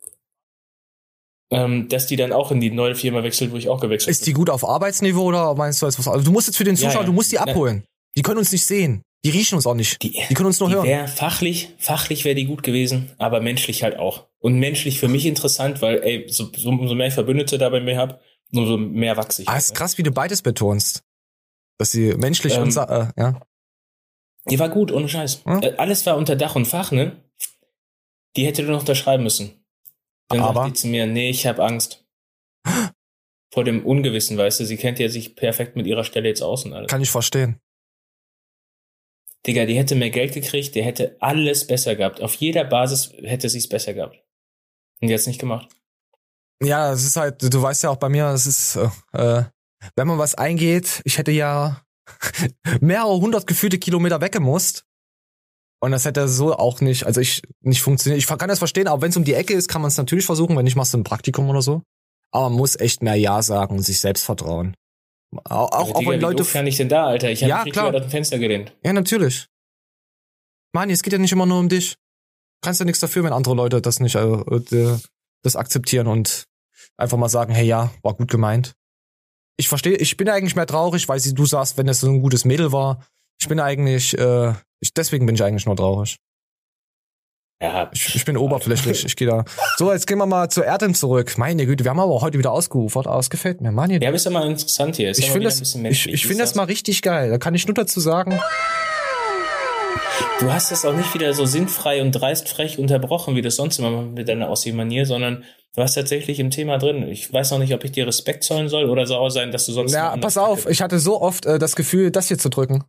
[SPEAKER 3] Ähm, dass die dann auch in die neue Firma wechselt, wo ich auch gewechselt
[SPEAKER 2] Ist die gut auf Arbeitsniveau oder meinst du jetzt was? Also du musst jetzt für den
[SPEAKER 3] Ja,
[SPEAKER 2] Zuschauer,
[SPEAKER 3] ja.
[SPEAKER 2] du musst die abholen. Die können uns nicht sehen. Die riechen uns auch nicht.
[SPEAKER 3] Die,
[SPEAKER 2] Die können uns nur
[SPEAKER 3] die
[SPEAKER 2] hören.
[SPEAKER 3] wäre fachlich, fachlich wäre die gut gewesen, aber menschlich halt auch. Und menschlich für mich interessant, weil, ey, so, so, umso mehr ich Verbündete da bei mir hab, umso mehr wachse ich.
[SPEAKER 2] Ah,
[SPEAKER 3] halt,
[SPEAKER 2] ist
[SPEAKER 3] ne?
[SPEAKER 2] krass, wie du beides betonst. Dass sie menschlich
[SPEAKER 3] Ähm,
[SPEAKER 2] und äh, ja.
[SPEAKER 3] Die war gut, ohne Scheiß.
[SPEAKER 2] Hm?
[SPEAKER 3] Äh, Alles war unter Dach und Fach, ne? Die hätte du noch unterschreiben müssen. Dann
[SPEAKER 2] Aber?
[SPEAKER 3] sagt die zu mir, nee, ich habe Angst. Vor dem Ungewissen, weißt du, sie kennt ja sich perfekt mit ihrer Stelle jetzt aus und alles.
[SPEAKER 2] Kann ich verstehen.
[SPEAKER 3] Digga, die hätte mehr Geld gekriegt, die hätte alles besser gehabt. Auf jeder Basis hätte sie es besser gehabt. Und die hat's nicht gemacht.
[SPEAKER 2] Ja, es ist halt, du weißt ja auch bei mir, es ist, äh, äh, wenn man was eingeht, ich hätte ja mehrere hundert gefühlte Kilometer weggemusst. Und das hätte so auch nicht, also ich, nicht funktioniert. Ich kann das verstehen, aber wenn es um die Ecke ist, kann man es natürlich versuchen, wenn nicht machst du ein Praktikum oder so. Aber man muss echt mehr Ja sagen und sich selbst vertrauen. Auch, auch, auch
[SPEAKER 3] Digga,
[SPEAKER 2] wenn
[SPEAKER 3] wie
[SPEAKER 2] Leute.
[SPEAKER 3] doof kann ich denn da, Alter? Ich habe
[SPEAKER 2] Ja, klar.
[SPEAKER 3] aus dem Fenster gelehnt.
[SPEAKER 2] Ja, natürlich. Mann, es geht ja nicht immer nur um dich. Kannst ja nichts dafür, wenn andere Leute das nicht, äh, äh, das akzeptieren und einfach mal sagen, hey, ja, war gut gemeint. Ich verstehe, ich bin eigentlich mehr traurig, weil sie, du sagst, wenn es so ein gutes Mädel war. Ich bin eigentlich, äh, ich, deswegen bin ich eigentlich nur traurig.
[SPEAKER 3] Ja,
[SPEAKER 2] Ich, ich bin oberflächlich. Ich gehe da. So, jetzt gehen wir mal zu Erdem zurück. Meine Güte, wir haben aber heute wieder ausgeufert, aber es gefällt mir. Mann,
[SPEAKER 3] Ja, aber ist ja mal interessant hier. Ist
[SPEAKER 2] ich
[SPEAKER 3] ja
[SPEAKER 2] finde das, ich, ich
[SPEAKER 3] ist
[SPEAKER 2] das mal richtig geil. Da kann ich nur dazu sagen.
[SPEAKER 3] Du hast das auch nicht wieder so sinnfrei und dreist frech unterbrochen, wie das sonst immer mit deiner Aussie-Manier, sondern du hast tatsächlich im Thema drin. Ich weiß noch nicht, ob ich dir Respekt zollen soll oder sauer sein, dass du sonst.
[SPEAKER 2] Ja, pass auf, ich hatte so oft äh, das Gefühl, das hier zu drücken.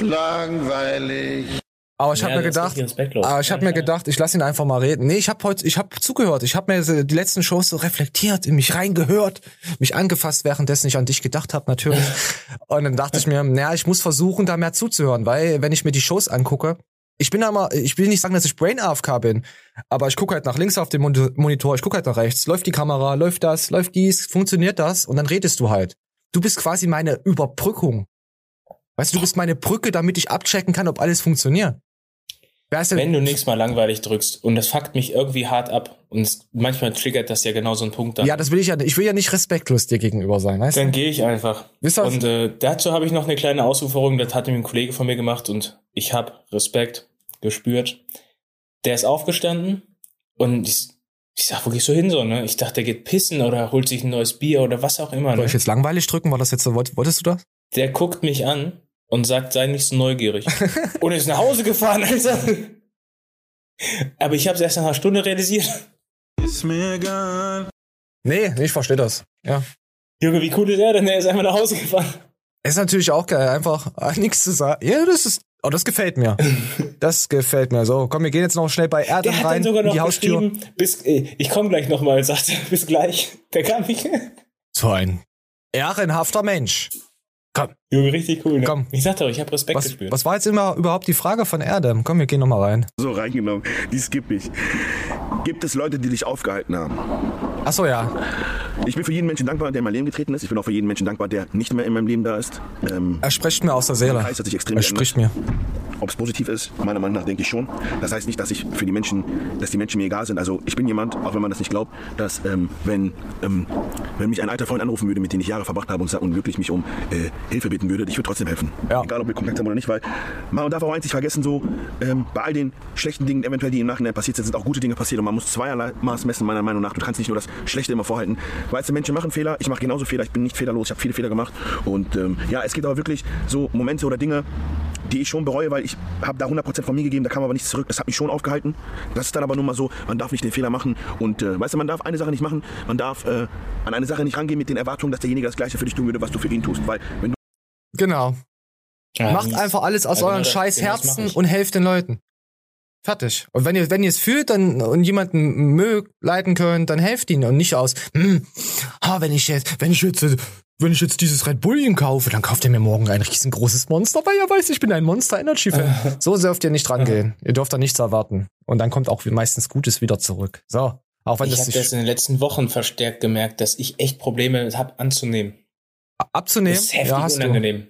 [SPEAKER 10] Langweilig.
[SPEAKER 2] Aber ich
[SPEAKER 3] Ja,
[SPEAKER 2] habe mir gedacht, aber ich
[SPEAKER 3] Ja,
[SPEAKER 2] habe mir gedacht, ich lasse ihn einfach mal reden. Nee, ich habe heute, ich habe zugehört. Ich habe mir die letzten Shows so reflektiert, in mich reingehört, mich angefasst, währenddessen ich an dich gedacht habe, natürlich. Und dann dachte ich mir, naja, ich muss versuchen, da mehr zuzuhören, weil wenn ich mir die Shows angucke, ich bin da mal, ich will nicht sagen, dass ich Brain AFK bin, aber ich gucke halt nach links auf dem Mon- Monitor, ich gucke halt nach rechts. Läuft die Kamera, läuft das, läuft dies, funktioniert das und dann redest du halt. Du bist quasi meine Überbrückung. Weißt du, du bist meine Brücke, damit ich abchecken kann, ob alles funktioniert.
[SPEAKER 3] Wenn du nächstes Mal langweilig drückst und das fuckt mich irgendwie hart ab und es, manchmal triggert das ja genau so einen Punkt dann,
[SPEAKER 2] ja, das will ich ja nicht. Ich will ja nicht respektlos dir gegenüber sein, weißt
[SPEAKER 3] dann
[SPEAKER 2] du?
[SPEAKER 3] gehe ich einfach.
[SPEAKER 2] Wisst
[SPEAKER 3] Und äh, dazu habe ich noch eine kleine Ausuferung, das hat nämlich ein Kollege von mir gemacht und ich habe Respekt gespürt. Der ist aufgestanden und ich, ich sag, wo gehst du hin so, ne? Ich dachte, der geht pissen oder holt sich ein neues Bier oder was auch immer,
[SPEAKER 2] Soll
[SPEAKER 3] ne?
[SPEAKER 2] ich jetzt langweilig drücken? War das jetzt so, wollt- wolltest du das?
[SPEAKER 3] Der guckt mich an und sagt, sei nicht so neugierig. und ist nach Hause gefahren, Alter. Aber ich habe es erst nach einer Stunde realisiert.
[SPEAKER 10] Ist mir egal.
[SPEAKER 2] Nee, ich verstehe das. Ja.
[SPEAKER 3] Junge, wie cool ist er denn? Der ist einfach nach Hause gefahren.
[SPEAKER 2] Ist natürlich auch geil, einfach äh, nichts zu sagen. Ja, das ist, oh, das gefällt mir. Das gefällt mir. So, komm, wir gehen jetzt noch schnell bei Erdem
[SPEAKER 3] Der hat
[SPEAKER 2] rein
[SPEAKER 3] dann sogar noch
[SPEAKER 2] die Haustür.
[SPEAKER 3] bis, äh, ich komme gleich nochmal, sagt er, bis gleich. Der kam nicht.
[SPEAKER 2] So ein ehrenhafter Mensch. Komm,
[SPEAKER 3] Junge, richtig cool. Ne?
[SPEAKER 2] Komm.
[SPEAKER 3] Ich sag doch, ich habe Respekt
[SPEAKER 2] was,
[SPEAKER 3] gespürt.
[SPEAKER 2] was war jetzt immer überhaupt die Frage von Erdem? Komm, wir gehen noch mal rein.
[SPEAKER 8] So reingenommen. Die skippe ich. Gibt es Leute, die dich aufgehalten haben?
[SPEAKER 2] Ach so, ja.
[SPEAKER 8] Ich bin für jeden Menschen dankbar, der in mein Leben getreten ist. Ich bin auch für jeden Menschen dankbar, der nicht mehr in meinem Leben da ist. Ähm,
[SPEAKER 2] Er spricht mir aus der Seele.
[SPEAKER 8] Kreis hat sich extrem
[SPEAKER 2] Er spricht mir.
[SPEAKER 8] Ob es positiv ist, meiner Meinung nach denke ich schon. Das heißt nicht, dass ich für die Menschen, dass die Menschen mir egal sind. Also ich bin jemand, auch wenn man das nicht glaubt, dass ähm, wenn, ähm, wenn mich ein alter Freund anrufen würde, mit dem ich Jahre verbracht habe und, und wirklich mich um äh, Hilfe bitten würde, ich würde trotzdem helfen.
[SPEAKER 2] Ja.
[SPEAKER 8] Egal, ob wir Kontakt haben oder nicht, weil man darf auch eins nicht vergessen, so ähm, bei all den schlechten Dingen, eventuell die im Nachhinein passiert sind, sind auch gute Dinge passiert und man muss zweierlei Maß messen, meiner Meinung nach. Du kannst nicht nur das Schlechte immer vorhalten. Weißt du, Menschen machen Fehler, ich mache genauso Fehler, ich bin nicht fehlerlos, ich habe viele Fehler gemacht und ähm, ja, es gibt aber wirklich so Momente oder Dinge, die ich schon bereue, weil ich habe da 100% von mir gegeben, da kam aber nichts zurück. Das hat mich schon aufgehalten. Das ist dann aber nur mal so, man darf nicht den Fehler machen. Und äh, weißt du, man darf eine Sache nicht machen, man darf äh, an eine Sache nicht rangehen mit den Erwartungen, dass derjenige das Gleiche für dich tun würde, was du für ihn tust. Weil wenn du
[SPEAKER 2] Genau.
[SPEAKER 3] Ja,
[SPEAKER 2] Macht einfach alles aus
[SPEAKER 3] genau
[SPEAKER 2] euren scheiß Herzen und helft den Leuten. Fertig. Und wenn ihr, wenn ihr es fühlt dann, und jemanden mögt, leiten könnt, dann helft ihnen und nicht aus, hm, ha, wenn ich jetzt, wenn ich jetzt, wenn ich jetzt dieses Red Bull kaufe, dann kauft ihr mir morgen ein riesengroßes Monster, weil ihr weiß, ich bin ein Monster Energy Fan. so dürft ihr nicht rangehen. Ihr dürft da nichts erwarten. Und dann kommt auch meistens Gutes wieder zurück. So. Auch wenn
[SPEAKER 3] Ich habe das in den letzten Wochen verstärkt gemerkt, dass ich echt Probleme habe anzunehmen.
[SPEAKER 2] abzunehmen,
[SPEAKER 3] Das ist heftig
[SPEAKER 2] ja, hast du.
[SPEAKER 3] unangenehm.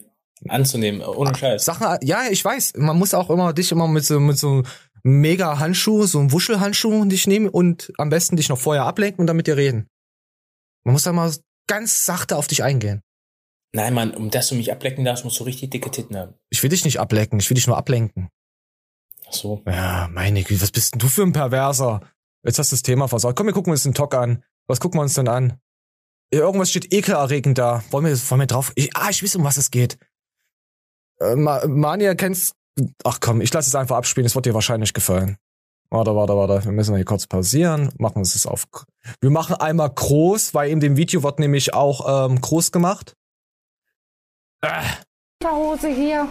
[SPEAKER 3] Anzunehmen, ohne Scheiß.
[SPEAKER 2] Sachen, ja, ich weiß. Man muss auch immer dich immer mit so, mit so mega Handschuh, so einem Wuschelhandschuh dich nehmen und am besten dich noch vorher ablenken und dann mit dir reden. Man muss da mal ganz sachte auf dich eingehen.
[SPEAKER 3] Nein, Mann, um dass du mich ablecken darfst, musst du richtig dicke Titten haben.
[SPEAKER 2] Ich will dich nicht ablecken, ich will dich nur ablenken.
[SPEAKER 3] Ach so.
[SPEAKER 2] Ja, meine Güte, was bist denn du für ein Perverser? Jetzt hast du das Thema versaut. Komm, wir gucken uns den Talk an. Was gucken wir uns denn an? Irgendwas steht ekelerregend da. Wollen wir, wollen wir drauf? Ich, ah, ich weiß, um was es geht. Äh, Ma Mania kennst. Ach komm, ich lasse es einfach abspielen. Es wird dir wahrscheinlich gefallen. Warte, warte, warte. Wir müssen hier kurz pausieren. Machen uns das auf. Wir machen einmal groß, weil in dem Video wird nämlich auch ähm, groß gemacht.
[SPEAKER 6] Hose hier.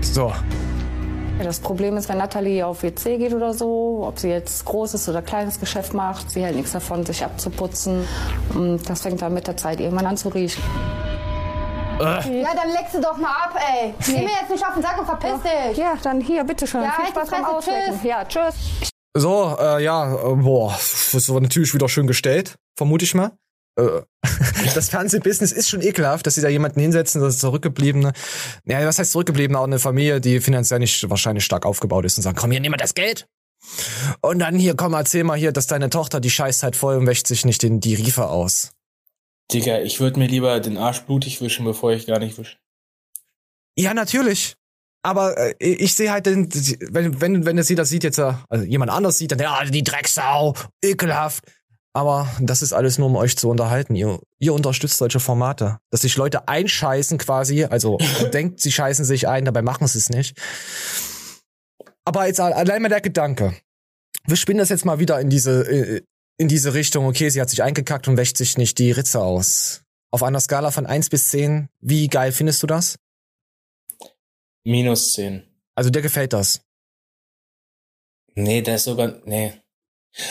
[SPEAKER 2] So.
[SPEAKER 11] Ja, das Problem ist, wenn Nathalie auf WC geht oder so, ob sie jetzt großes oder kleines Geschäft macht, sie hält nichts davon, sich abzuputzen. Und das fängt dann mit der Zeit irgendwann an zu riechen.
[SPEAKER 12] Ja, dann leckst du doch mal ab, ey. Geh mir jetzt nicht auf den Sack und verpiss dich.
[SPEAKER 11] Ja, dann hier, bitteschön.
[SPEAKER 12] Ja,
[SPEAKER 11] Viel
[SPEAKER 12] halt die
[SPEAKER 11] Spaß beim
[SPEAKER 12] Fresse,
[SPEAKER 11] Auslecken.
[SPEAKER 12] tschüss.
[SPEAKER 11] Ja, tschüss.
[SPEAKER 2] So, äh, ja, äh, boah, das war natürlich wieder schön gestellt, vermute ich mal. Äh, das Fernsehbusiness ist schon ekelhaft, dass sie da jemanden hinsetzen, das ist zurückgebliebene. Ja, was heißt zurückgebliebene? Auch eine Familie, die finanziell nicht wahrscheinlich stark aufgebaut ist und sagen, komm hier, nimm mal das Geld. Und dann hier, komm, erzähl mal hier, dass deine Tochter die scheißt halt voll und wäscht sich nicht den, die Riefer aus.
[SPEAKER 3] Digga, ich würde mir lieber den Arsch blutig wischen, bevor ich gar nicht wische.
[SPEAKER 2] Ja, natürlich. Aber äh, ich sehe halt, den, wenn, wenn, wenn es jeder sieht jetzt, äh, also jemand anders sieht, dann, ja, die Drecksau, ekelhaft. Aber das ist alles nur, um euch zu unterhalten. Ihr, ihr unterstützt solche Formate. Dass sich Leute einscheißen quasi, also denkt, sie scheißen sich ein, dabei machen sie es nicht. Aber jetzt allein mal der Gedanke. Wir spinnen das jetzt mal wieder in diese, äh, in diese Richtung. Okay, sie hat sich eingekackt und wäscht sich nicht die Ritze aus. Auf einer Skala von eins bis zehn, wie geil findest du das?
[SPEAKER 3] Minus 10.
[SPEAKER 2] Also dir gefällt das?
[SPEAKER 3] Nee, da ist sogar, nee.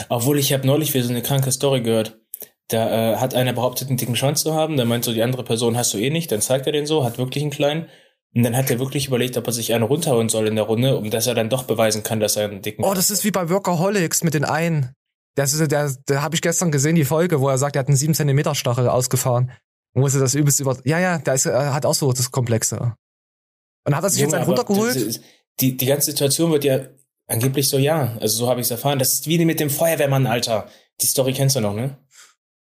[SPEAKER 3] Obwohl ich habe neulich wieder so eine kranke Story gehört. Da äh, hat einer behauptet, einen dicken Schwanz zu haben. Da meint so die andere Person, hast du eh nicht. Dann zeigt er den so, hat wirklich einen kleinen. Und dann hat er wirklich überlegt, ob er sich einen runterhauen soll in der Runde, um dass er dann doch beweisen kann, dass er einen dicken.
[SPEAKER 2] Oh, das ist wie bei Workaholics mit den einen. Das ist, der, der habe ich gestern gesehen, die Folge, wo er sagt, er hat einen 7 Zentimeter Stachel ausgefahren. Und musste das übelst über. Ja, ja, der ist, er hat auch so das Komplexe. Und hat er sich
[SPEAKER 3] Junge,
[SPEAKER 2] jetzt einen runtergeholt?
[SPEAKER 3] Die, die ganze Situation wird ja angeblich so, ja. Also so habe ich es erfahren. Das ist wie mit dem Feuerwehrmann, Alter. Die Story kennst du noch, ne?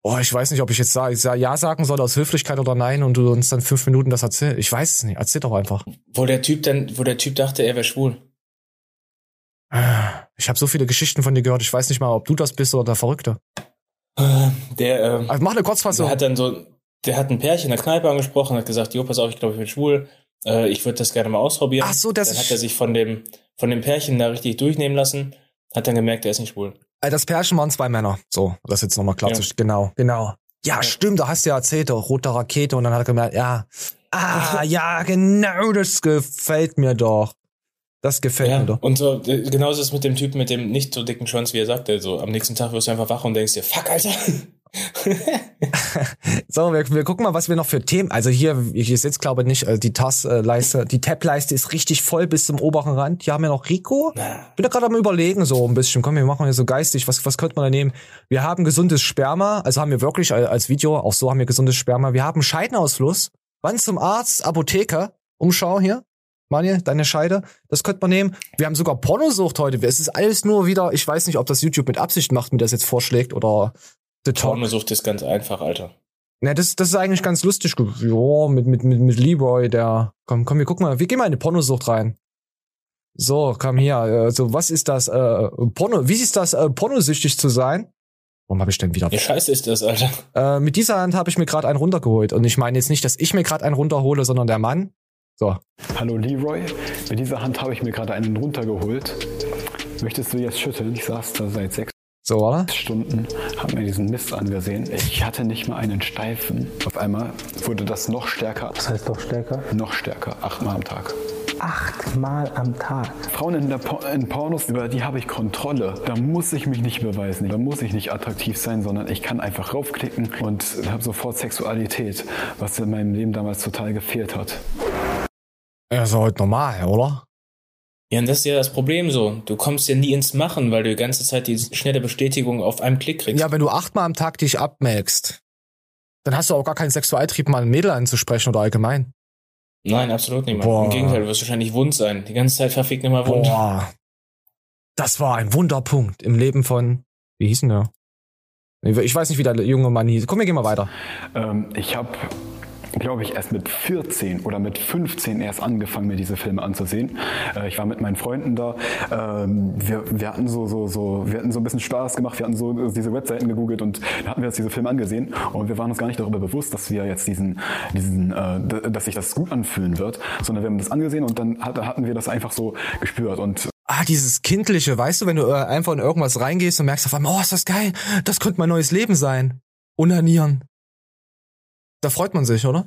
[SPEAKER 2] Oh, ich weiß nicht, ob ich jetzt sa- sa- ja sagen soll aus Höflichkeit oder nein und du uns dann fünf Minuten das erzählst. Ich weiß es nicht. Erzähl doch einfach.
[SPEAKER 3] Wo der Typ dann, wo der Typ dachte, er wäre schwul.
[SPEAKER 2] Ich habe so viele Geschichten von dir gehört. Ich weiß nicht mal, ob du das bist oder der Verrückte.
[SPEAKER 3] Der, ähm,
[SPEAKER 2] Also mach eine Kurzfassung.
[SPEAKER 3] Der hat dann so, der hat ein Pärchen in der Kneipe angesprochen, hat gesagt, jo, pass auf, ich glaube, ich bin schwul. Äh, ich würde das gerne mal ausprobieren.
[SPEAKER 2] Ach so, das
[SPEAKER 3] Dann hat er sich von dem, von dem Pärchen da richtig durchnehmen lassen, hat dann gemerkt, er ist nicht schwul.
[SPEAKER 2] Äh, Das Pärchen waren zwei Männer. So, das jetzt nochmal klar
[SPEAKER 3] Ja.
[SPEAKER 2] Genau, genau. Ja, stimmt, da hast du ja erzählt, oh, rote Rakete und dann hat er gemerkt, ja, ah, ja, genau, das gefällt mir doch. Das gefällt
[SPEAKER 3] Ja,
[SPEAKER 2] mir doch.
[SPEAKER 3] und so, äh, genauso ist es mit dem Typen mit dem nicht so dicken Schwanz, wie er sagte. So, am nächsten Tag wirst du einfach wach und denkst dir, fuck, Alter.
[SPEAKER 2] So, wir, wir gucken mal, was wir noch für Themen. Also hier, ich ist jetzt glaube ich nicht, äh, die Task-Leiste, die Tab-Leiste ist richtig voll bis zum oberen Rand. Hier haben wir noch Rico. Bin da gerade am überlegen so ein bisschen. Komm, wir machen hier so geistig. Was, was könnte man da nehmen? Wir haben gesundes Sperma. Also haben wir wirklich als als Video, auch so haben wir gesundes Sperma. Wir haben Scheidenausfluss. Wann zum Arzt, Apotheker. Umschau hier. Manje, deine Scheide, das könnte man nehmen. Wir haben sogar Pornosucht heute. Es ist alles nur wieder, ich weiß nicht, ob das YouTube mit Absicht macht, mir das jetzt vorschlägt oder The Talk.
[SPEAKER 3] Pornosucht ist ganz einfach, Alter.
[SPEAKER 2] Na, das, das ist eigentlich ganz lustig. Ja, mit, mit, mit, mit Leroy, der. Komm, komm, wir gucken mal. Wir gehen mal in die Pornosucht rein. So, komm hier. Also, was ist das? Äh, Porno, wie ist das, äh, pornosüchtig zu sein? Warum habe ich denn wieder?
[SPEAKER 3] Wie scheiße ist das, Alter?
[SPEAKER 2] Äh, mit dieser Hand habe ich mir gerade einen runtergeholt. Und ich meine jetzt nicht, dass ich mir gerade einen runterhole, sondern der Mann. So.
[SPEAKER 13] Hallo Leroy, mit dieser Hand habe ich mir gerade einen runtergeholt. Möchtest du jetzt schütteln? Ich saß da seit sechs
[SPEAKER 2] so, oder?
[SPEAKER 13] Stunden, habe mir diesen Mist angesehen. Ich hatte nicht mal einen Steifen. Auf einmal wurde das noch stärker. Was heißt noch stärker? Noch stärker, achtmal am Tag.
[SPEAKER 14] Achtmal am Tag.
[SPEAKER 13] Frauen in, der Por in Pornos, über die habe ich Kontrolle. Da muss ich mich nicht beweisen. Da muss ich nicht attraktiv sein, sondern ich kann einfach raufklicken und habe sofort Sexualität, was in meinem Leben damals total gefehlt hat.
[SPEAKER 2] Ja, ist heute normal, oder?
[SPEAKER 3] Ja, und das ist ja das Problem so. Du kommst ja nie ins Machen, weil du die ganze Zeit die schnelle Bestätigung auf einem Klick kriegst.
[SPEAKER 2] Ja, wenn du achtmal am Tag dich abmelkst, dann hast du auch gar keinen Sexualtrieb, mal ein Mädel anzusprechen oder allgemein.
[SPEAKER 3] Nein, absolut nicht.
[SPEAKER 2] Boah.
[SPEAKER 3] Im Gegenteil, du wirst wahrscheinlich wund sein. Die ganze Zeit verfickt immer wund.
[SPEAKER 2] Boah. Das war ein Wunderpunkt im Leben von, wie hieß denn der? Ich weiß nicht, wie der junge Mann hieß. Komm, wir gehen mal weiter.
[SPEAKER 13] Ähm, ich habe, glaube ich, erst mit 14 oder mit 15 erst angefangen, mir diese Filme anzusehen. Äh, ich war mit meinen Freunden da. Ähm, wir, wir hatten so, so, so, wir hatten so ein bisschen Spaß gemacht. Wir hatten so diese Webseiten gegoogelt und da hatten wir uns diese Filme angesehen und wir waren uns gar nicht darüber bewusst, dass wir jetzt diesen, diesen, äh, dass sich das gut anfühlen wird, sondern wir haben das angesehen und dann hat, hatten wir das einfach so gespürt und
[SPEAKER 2] Ah, dieses Kindliche, weißt du, wenn du äh, einfach in irgendwas reingehst und merkst auf einmal, oh, ist das geil, das könnte mein neues Leben sein. Unanieren. Da freut man sich, oder?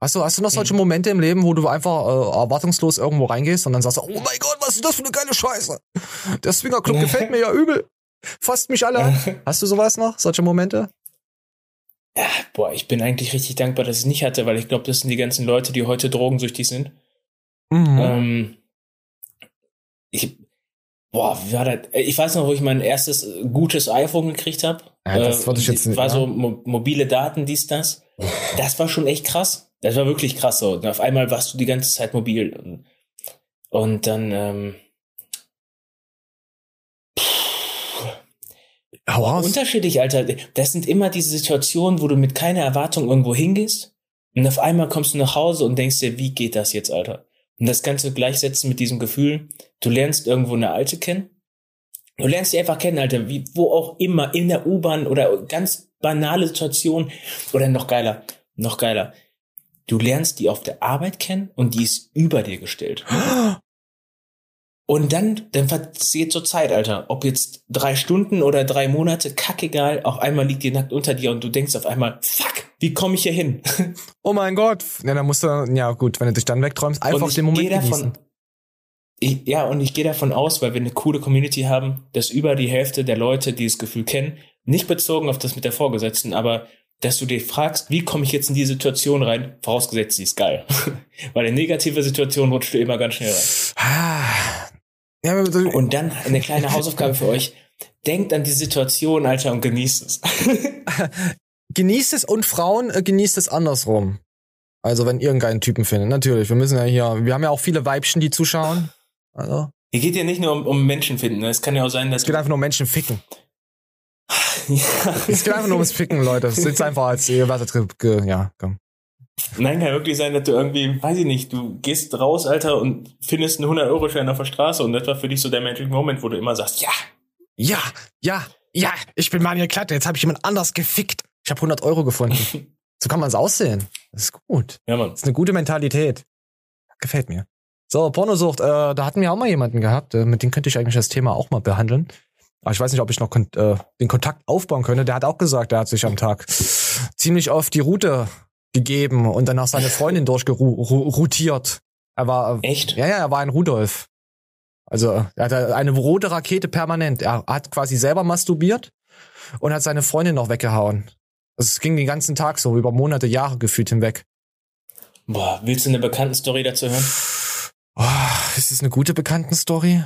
[SPEAKER 2] Hast du, hast du noch solche Momente im Leben, wo du einfach äh, erwartungslos irgendwo reingehst und dann sagst du, oh mein Gott, was ist das für eine geile Scheiße? Der Swingerclub gefällt mir ja übel. Fasst mich alle an. Hast du sowas noch? Solche Momente?
[SPEAKER 3] Boah, ich bin eigentlich richtig dankbar, dass ich es nicht hatte, weil ich glaube, das sind die ganzen Leute, die heute drogensüchtig sind.
[SPEAKER 2] Mhm.
[SPEAKER 3] Ähm, ich, boah, wie war das? Ich weiß noch, wo ich mein erstes äh, gutes iPhone gekriegt habe.
[SPEAKER 2] Ja, das wollte ich jetzt nicht,
[SPEAKER 3] War
[SPEAKER 2] ja.
[SPEAKER 3] so mo mobile Daten, dies, das. Das war schon echt krass. Das war wirklich krass so. Und auf einmal warst du die ganze Zeit mobil. Und, und dann, ähm,
[SPEAKER 2] Hau raus.
[SPEAKER 3] Unterschiedlich, Alter. Das sind immer diese Situationen, wo du mit keiner Erwartung irgendwo hingehst und auf einmal kommst du nach Hause und denkst dir, wie geht das jetzt, Alter? Und das Ganze gleichsetzen mit diesem Gefühl, du lernst irgendwo eine Alte kennen. Du lernst sie einfach kennen, Alter, wie, wo auch immer, in der U-Bahn oder ganz banale Situation oder noch geiler, noch geiler. Du lernst die auf der Arbeit kennen und die ist über dir gestellt. Und dann, dann vergeht so Zeit, Alter. Ob jetzt drei Stunden oder drei Monate, kackegal, auf einmal liegt die nackt unter dir und du denkst auf einmal, fuck, wie komme ich hier hin?
[SPEAKER 2] Oh mein Gott. Ja, dann musst du, ja gut, wenn du dich dann wegträumst, einfach den Moment
[SPEAKER 3] gehe davon,
[SPEAKER 2] genießen.
[SPEAKER 3] ich, ja, und ich gehe davon aus, weil wir eine coole Community haben, dass über die Hälfte der Leute dieses Gefühl kennen, nicht bezogen auf das mit der Vorgesetzten, aber dass du dir fragst, wie komme ich jetzt in die Situation rein, vorausgesetzt, sie ist geil. weil in negative Situationen rutscht du immer ganz schnell rein.
[SPEAKER 2] Ja,
[SPEAKER 3] und dann eine kleine Hausaufgabe für euch. Denkt an die Situation, Alter, und genießt es.
[SPEAKER 2] genießt es und Frauen äh, genießt es andersrum. Also wenn ihr einen geilen Typen findet, natürlich. Wir müssen ja hier, wir haben ja auch viele Weibchen, die zuschauen. Also.
[SPEAKER 3] Hier geht ja nicht nur um, um Menschen finden. ne? Es kann ja auch sein, dass.
[SPEAKER 2] Es geht einfach nur um Menschen ficken. Es geht einfach nur ums Ficken, Leute. Es ist einfach als ge- ja, komm.
[SPEAKER 3] Nein, kann ja wirklich sein, dass du irgendwie, weiß ich nicht, du gehst raus, Alter, und findest einen 100-Euro-Schein auf der Straße und das war für dich so der Magic Moment, wo du immer sagst, ja,
[SPEAKER 2] Ja, ja, ja, ich bin Manuel Klatte, jetzt habe ich jemand anders gefickt. Ich habe 100 Euro gefunden. so kann man es aussehen. Das ist gut.
[SPEAKER 3] Ja, Mann.
[SPEAKER 2] Das ist eine gute Mentalität. Gefällt mir. So, Pornosucht, äh, da hatten wir auch mal jemanden gehabt, äh, mit dem könnte ich eigentlich das Thema auch mal behandeln. Aber ich weiß nicht, ob ich noch kon äh, den Kontakt aufbauen könnte. Der hat auch gesagt, er hat sich am Tag ziemlich oft die Route gegeben und danach seine Freundin durchgeroutiert. Er war
[SPEAKER 3] echt?
[SPEAKER 2] Ja, ja, er war ein Rudolf. Also er hatte eine rote Rakete permanent. Er hat quasi selber masturbiert und hat seine Freundin noch weggehauen. Also es ging den ganzen Tag so, über Monate, Jahre gefühlt hinweg.
[SPEAKER 3] Boah, willst du eine bekannte Story dazu hören?
[SPEAKER 2] Oh, ist das eine gute Bekannten-Story?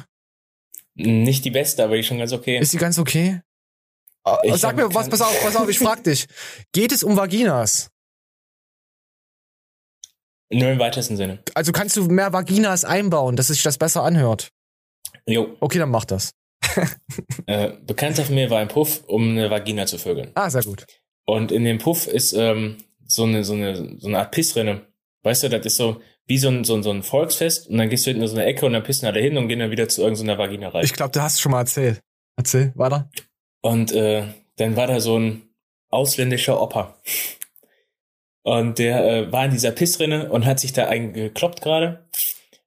[SPEAKER 3] Nicht die beste, aber die ist schon ganz okay.
[SPEAKER 2] Ist die ganz okay?
[SPEAKER 3] Ich
[SPEAKER 2] Sag mir was, pass auf, pass auf, ich frag dich. Geht es um Vaginas?
[SPEAKER 3] Nur im weitesten Sinne.
[SPEAKER 2] Also kannst du mehr Vaginas einbauen, dass sich das besser anhört?
[SPEAKER 3] Jo.
[SPEAKER 2] Okay, dann mach das.
[SPEAKER 3] Äh, Bekannter von mir war ein Puff, um eine Vagina zu vögeln.
[SPEAKER 2] Ah, sehr gut.
[SPEAKER 3] Und in dem Puff ist ähm, so, eine, so, eine, so eine Art Pissrinne. Weißt du, das ist so wie so ein, so ein, so ein Volksfest und dann gehst du hinten in so eine Ecke und dann pissen alle hin und gehen dann wieder zu irgendeiner Vagina rein.
[SPEAKER 2] Ich glaube, du hast es schon mal erzählt. Erzähl, weiter.
[SPEAKER 3] Und äh, dann war da so ein ausländischer Opa. Und der äh, war in dieser Pissrinne und hat sich da eingekloppt gerade,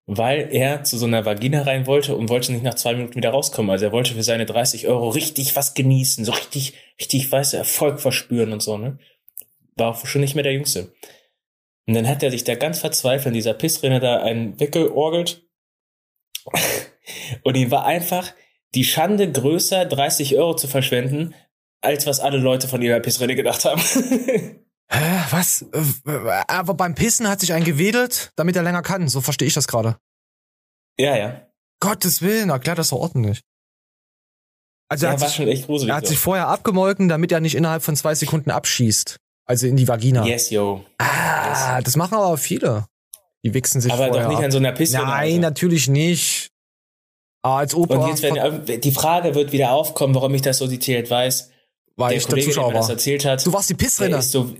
[SPEAKER 3] weil er zu so einer Vagina rein wollte und wollte nicht nach zwei Minuten wieder rauskommen. Also er wollte für seine 30 Euro richtig was genießen, so richtig, richtig, weißt du, Erfolg verspüren und so, ne? War auch schon nicht mehr der Jüngste. Und dann hat er sich da ganz verzweifelt in dieser Pissrinne da einen weggeorgelt. und ihm war einfach die Schande größer, 30 Euro zu verschwenden, als was alle Leute von ihrer Pissrinne gedacht haben.
[SPEAKER 2] Hä, was? Äh, Aber beim Pissen hat sich ein gewedelt, damit er länger kann. So verstehe ich das gerade.
[SPEAKER 3] ja, ja.
[SPEAKER 2] Gottes Willen, erklär das doch ordentlich. Also er
[SPEAKER 3] Ja,
[SPEAKER 2] hat,
[SPEAKER 3] war
[SPEAKER 2] sich,
[SPEAKER 3] schon echt gruselig.
[SPEAKER 2] er hat sich vorher abgemolken, damit er nicht innerhalb von zwei Sekunden abschießt. Also in die Vagina.
[SPEAKER 3] Yes, yo.
[SPEAKER 2] Ah, das machen aber viele. Die wichsen sich
[SPEAKER 3] Aber doch nicht
[SPEAKER 2] ab.
[SPEAKER 3] an so einer Pissrinne.
[SPEAKER 2] Nein, natürlich nicht. Aber als Opa
[SPEAKER 3] Und jetzt, wenn, die Frage wird wieder aufkommen, warum ich das so detailliert weiß.
[SPEAKER 2] War
[SPEAKER 3] der
[SPEAKER 2] ich der
[SPEAKER 3] Kollege, der
[SPEAKER 2] Zuschauer
[SPEAKER 3] mir das erzählt hat.
[SPEAKER 2] Du warst die Pissrinne.
[SPEAKER 3] So,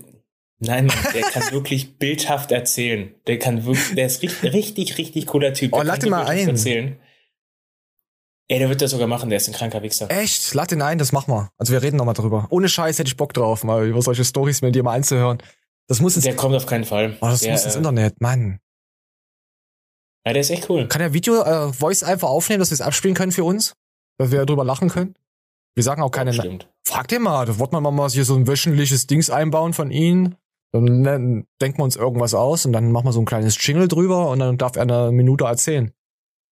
[SPEAKER 3] nein, Mann, der kann wirklich bildhaft erzählen. Der kann wirklich, der ist richtig, richtig, richtig cooler Typ.
[SPEAKER 2] Oh,
[SPEAKER 3] Der
[SPEAKER 2] lad
[SPEAKER 3] kann
[SPEAKER 2] ihn
[SPEAKER 3] so
[SPEAKER 2] mal ein.
[SPEAKER 3] Erzählen. Ey, der wird das sogar machen, der ist ein kranker Wichser.
[SPEAKER 2] Echt? Lad den ein, das machen wir. Also wir reden nochmal drüber. Ohne Scheiß hätte ich Bock drauf, mal über solche Stories mit dir mal anzuhören. Das muss ins,
[SPEAKER 3] Der kommt auf keinen Fall.
[SPEAKER 2] oh, das
[SPEAKER 3] der,
[SPEAKER 2] muss ins
[SPEAKER 3] äh,
[SPEAKER 2] Internet, Mann.
[SPEAKER 3] Ja, der ist echt cool.
[SPEAKER 2] Kann er Video, äh, Voice einfach aufnehmen, dass wir es abspielen können für uns? Dass wir drüber lachen können? Wir sagen auch keine.
[SPEAKER 3] Stimmt.
[SPEAKER 2] Frag den mal, da wird man mal hier so ein wöchentliches Dings einbauen von ihnen. Dann ne, denken wir uns irgendwas aus und dann machen wir so ein kleines Jingle drüber und dann darf er eine Minute erzählen.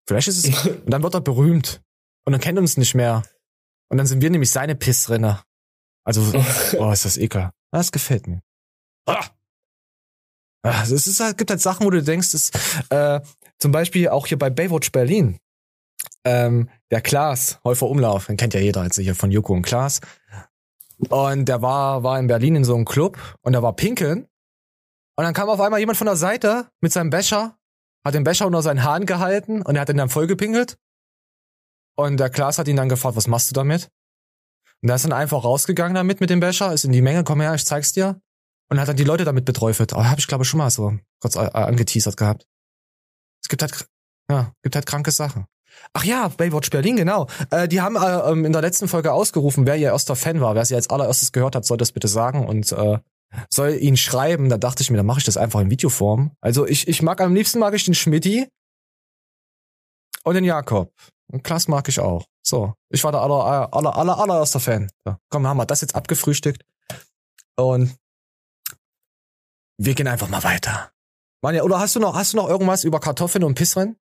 [SPEAKER 2] Vielleicht ist es, und dann wird er berühmt. Und dann kennt er uns nicht mehr. Und dann sind wir nämlich seine Pissrinne. Also, oh, ist das ekel. Das gefällt mir. Ah! Ah, Es ist halt, gibt halt Sachen, wo du denkst, das, äh, zum Beispiel auch hier bei Baywatch Berlin. Ähm, der Klaas, Häufer Umlauf, den kennt ja jeder jetzt hier von Joko und Klaas. Und der war, war in Berlin in so einem Club und der war pinkeln. Und dann kam auf einmal jemand von der Seite mit seinem Becher, hat den Becher unter seinen Haaren gehalten und er hat ihn dann voll gepinkelt. Und der Klaas hat ihn dann gefragt, was machst du damit? Und er ist dann einfach rausgegangen damit mit dem Becher, ist in die Menge, komm her, ich zeig's dir. Und hat dann die Leute damit beträufelt. Aber habe ich glaube schon mal so kurz äh, angeteasert gehabt. Es gibt halt, ja, gibt halt kranke Sachen. Ach ja, Baywatch Berlin, genau. Äh, die haben äh, ähm, in der letzten Folge ausgerufen, wer ihr erster Fan war. Wer sie als allererstes gehört hat, soll das bitte sagen und äh, soll ihn schreiben. Da dachte ich mir, dann mache ich das einfach in Videoform. Also ich, ich mag am liebsten mag ich den Schmidti und den Jakob. Und Klaas mag ich auch. So, ich war der aller, aller, aller, allererster Fan. So, komm, haben wir das jetzt abgefrühstückt. Und wir gehen einfach mal weiter. Manja, oder hast du noch, hast du noch irgendwas über Kartoffeln und Pissrennen?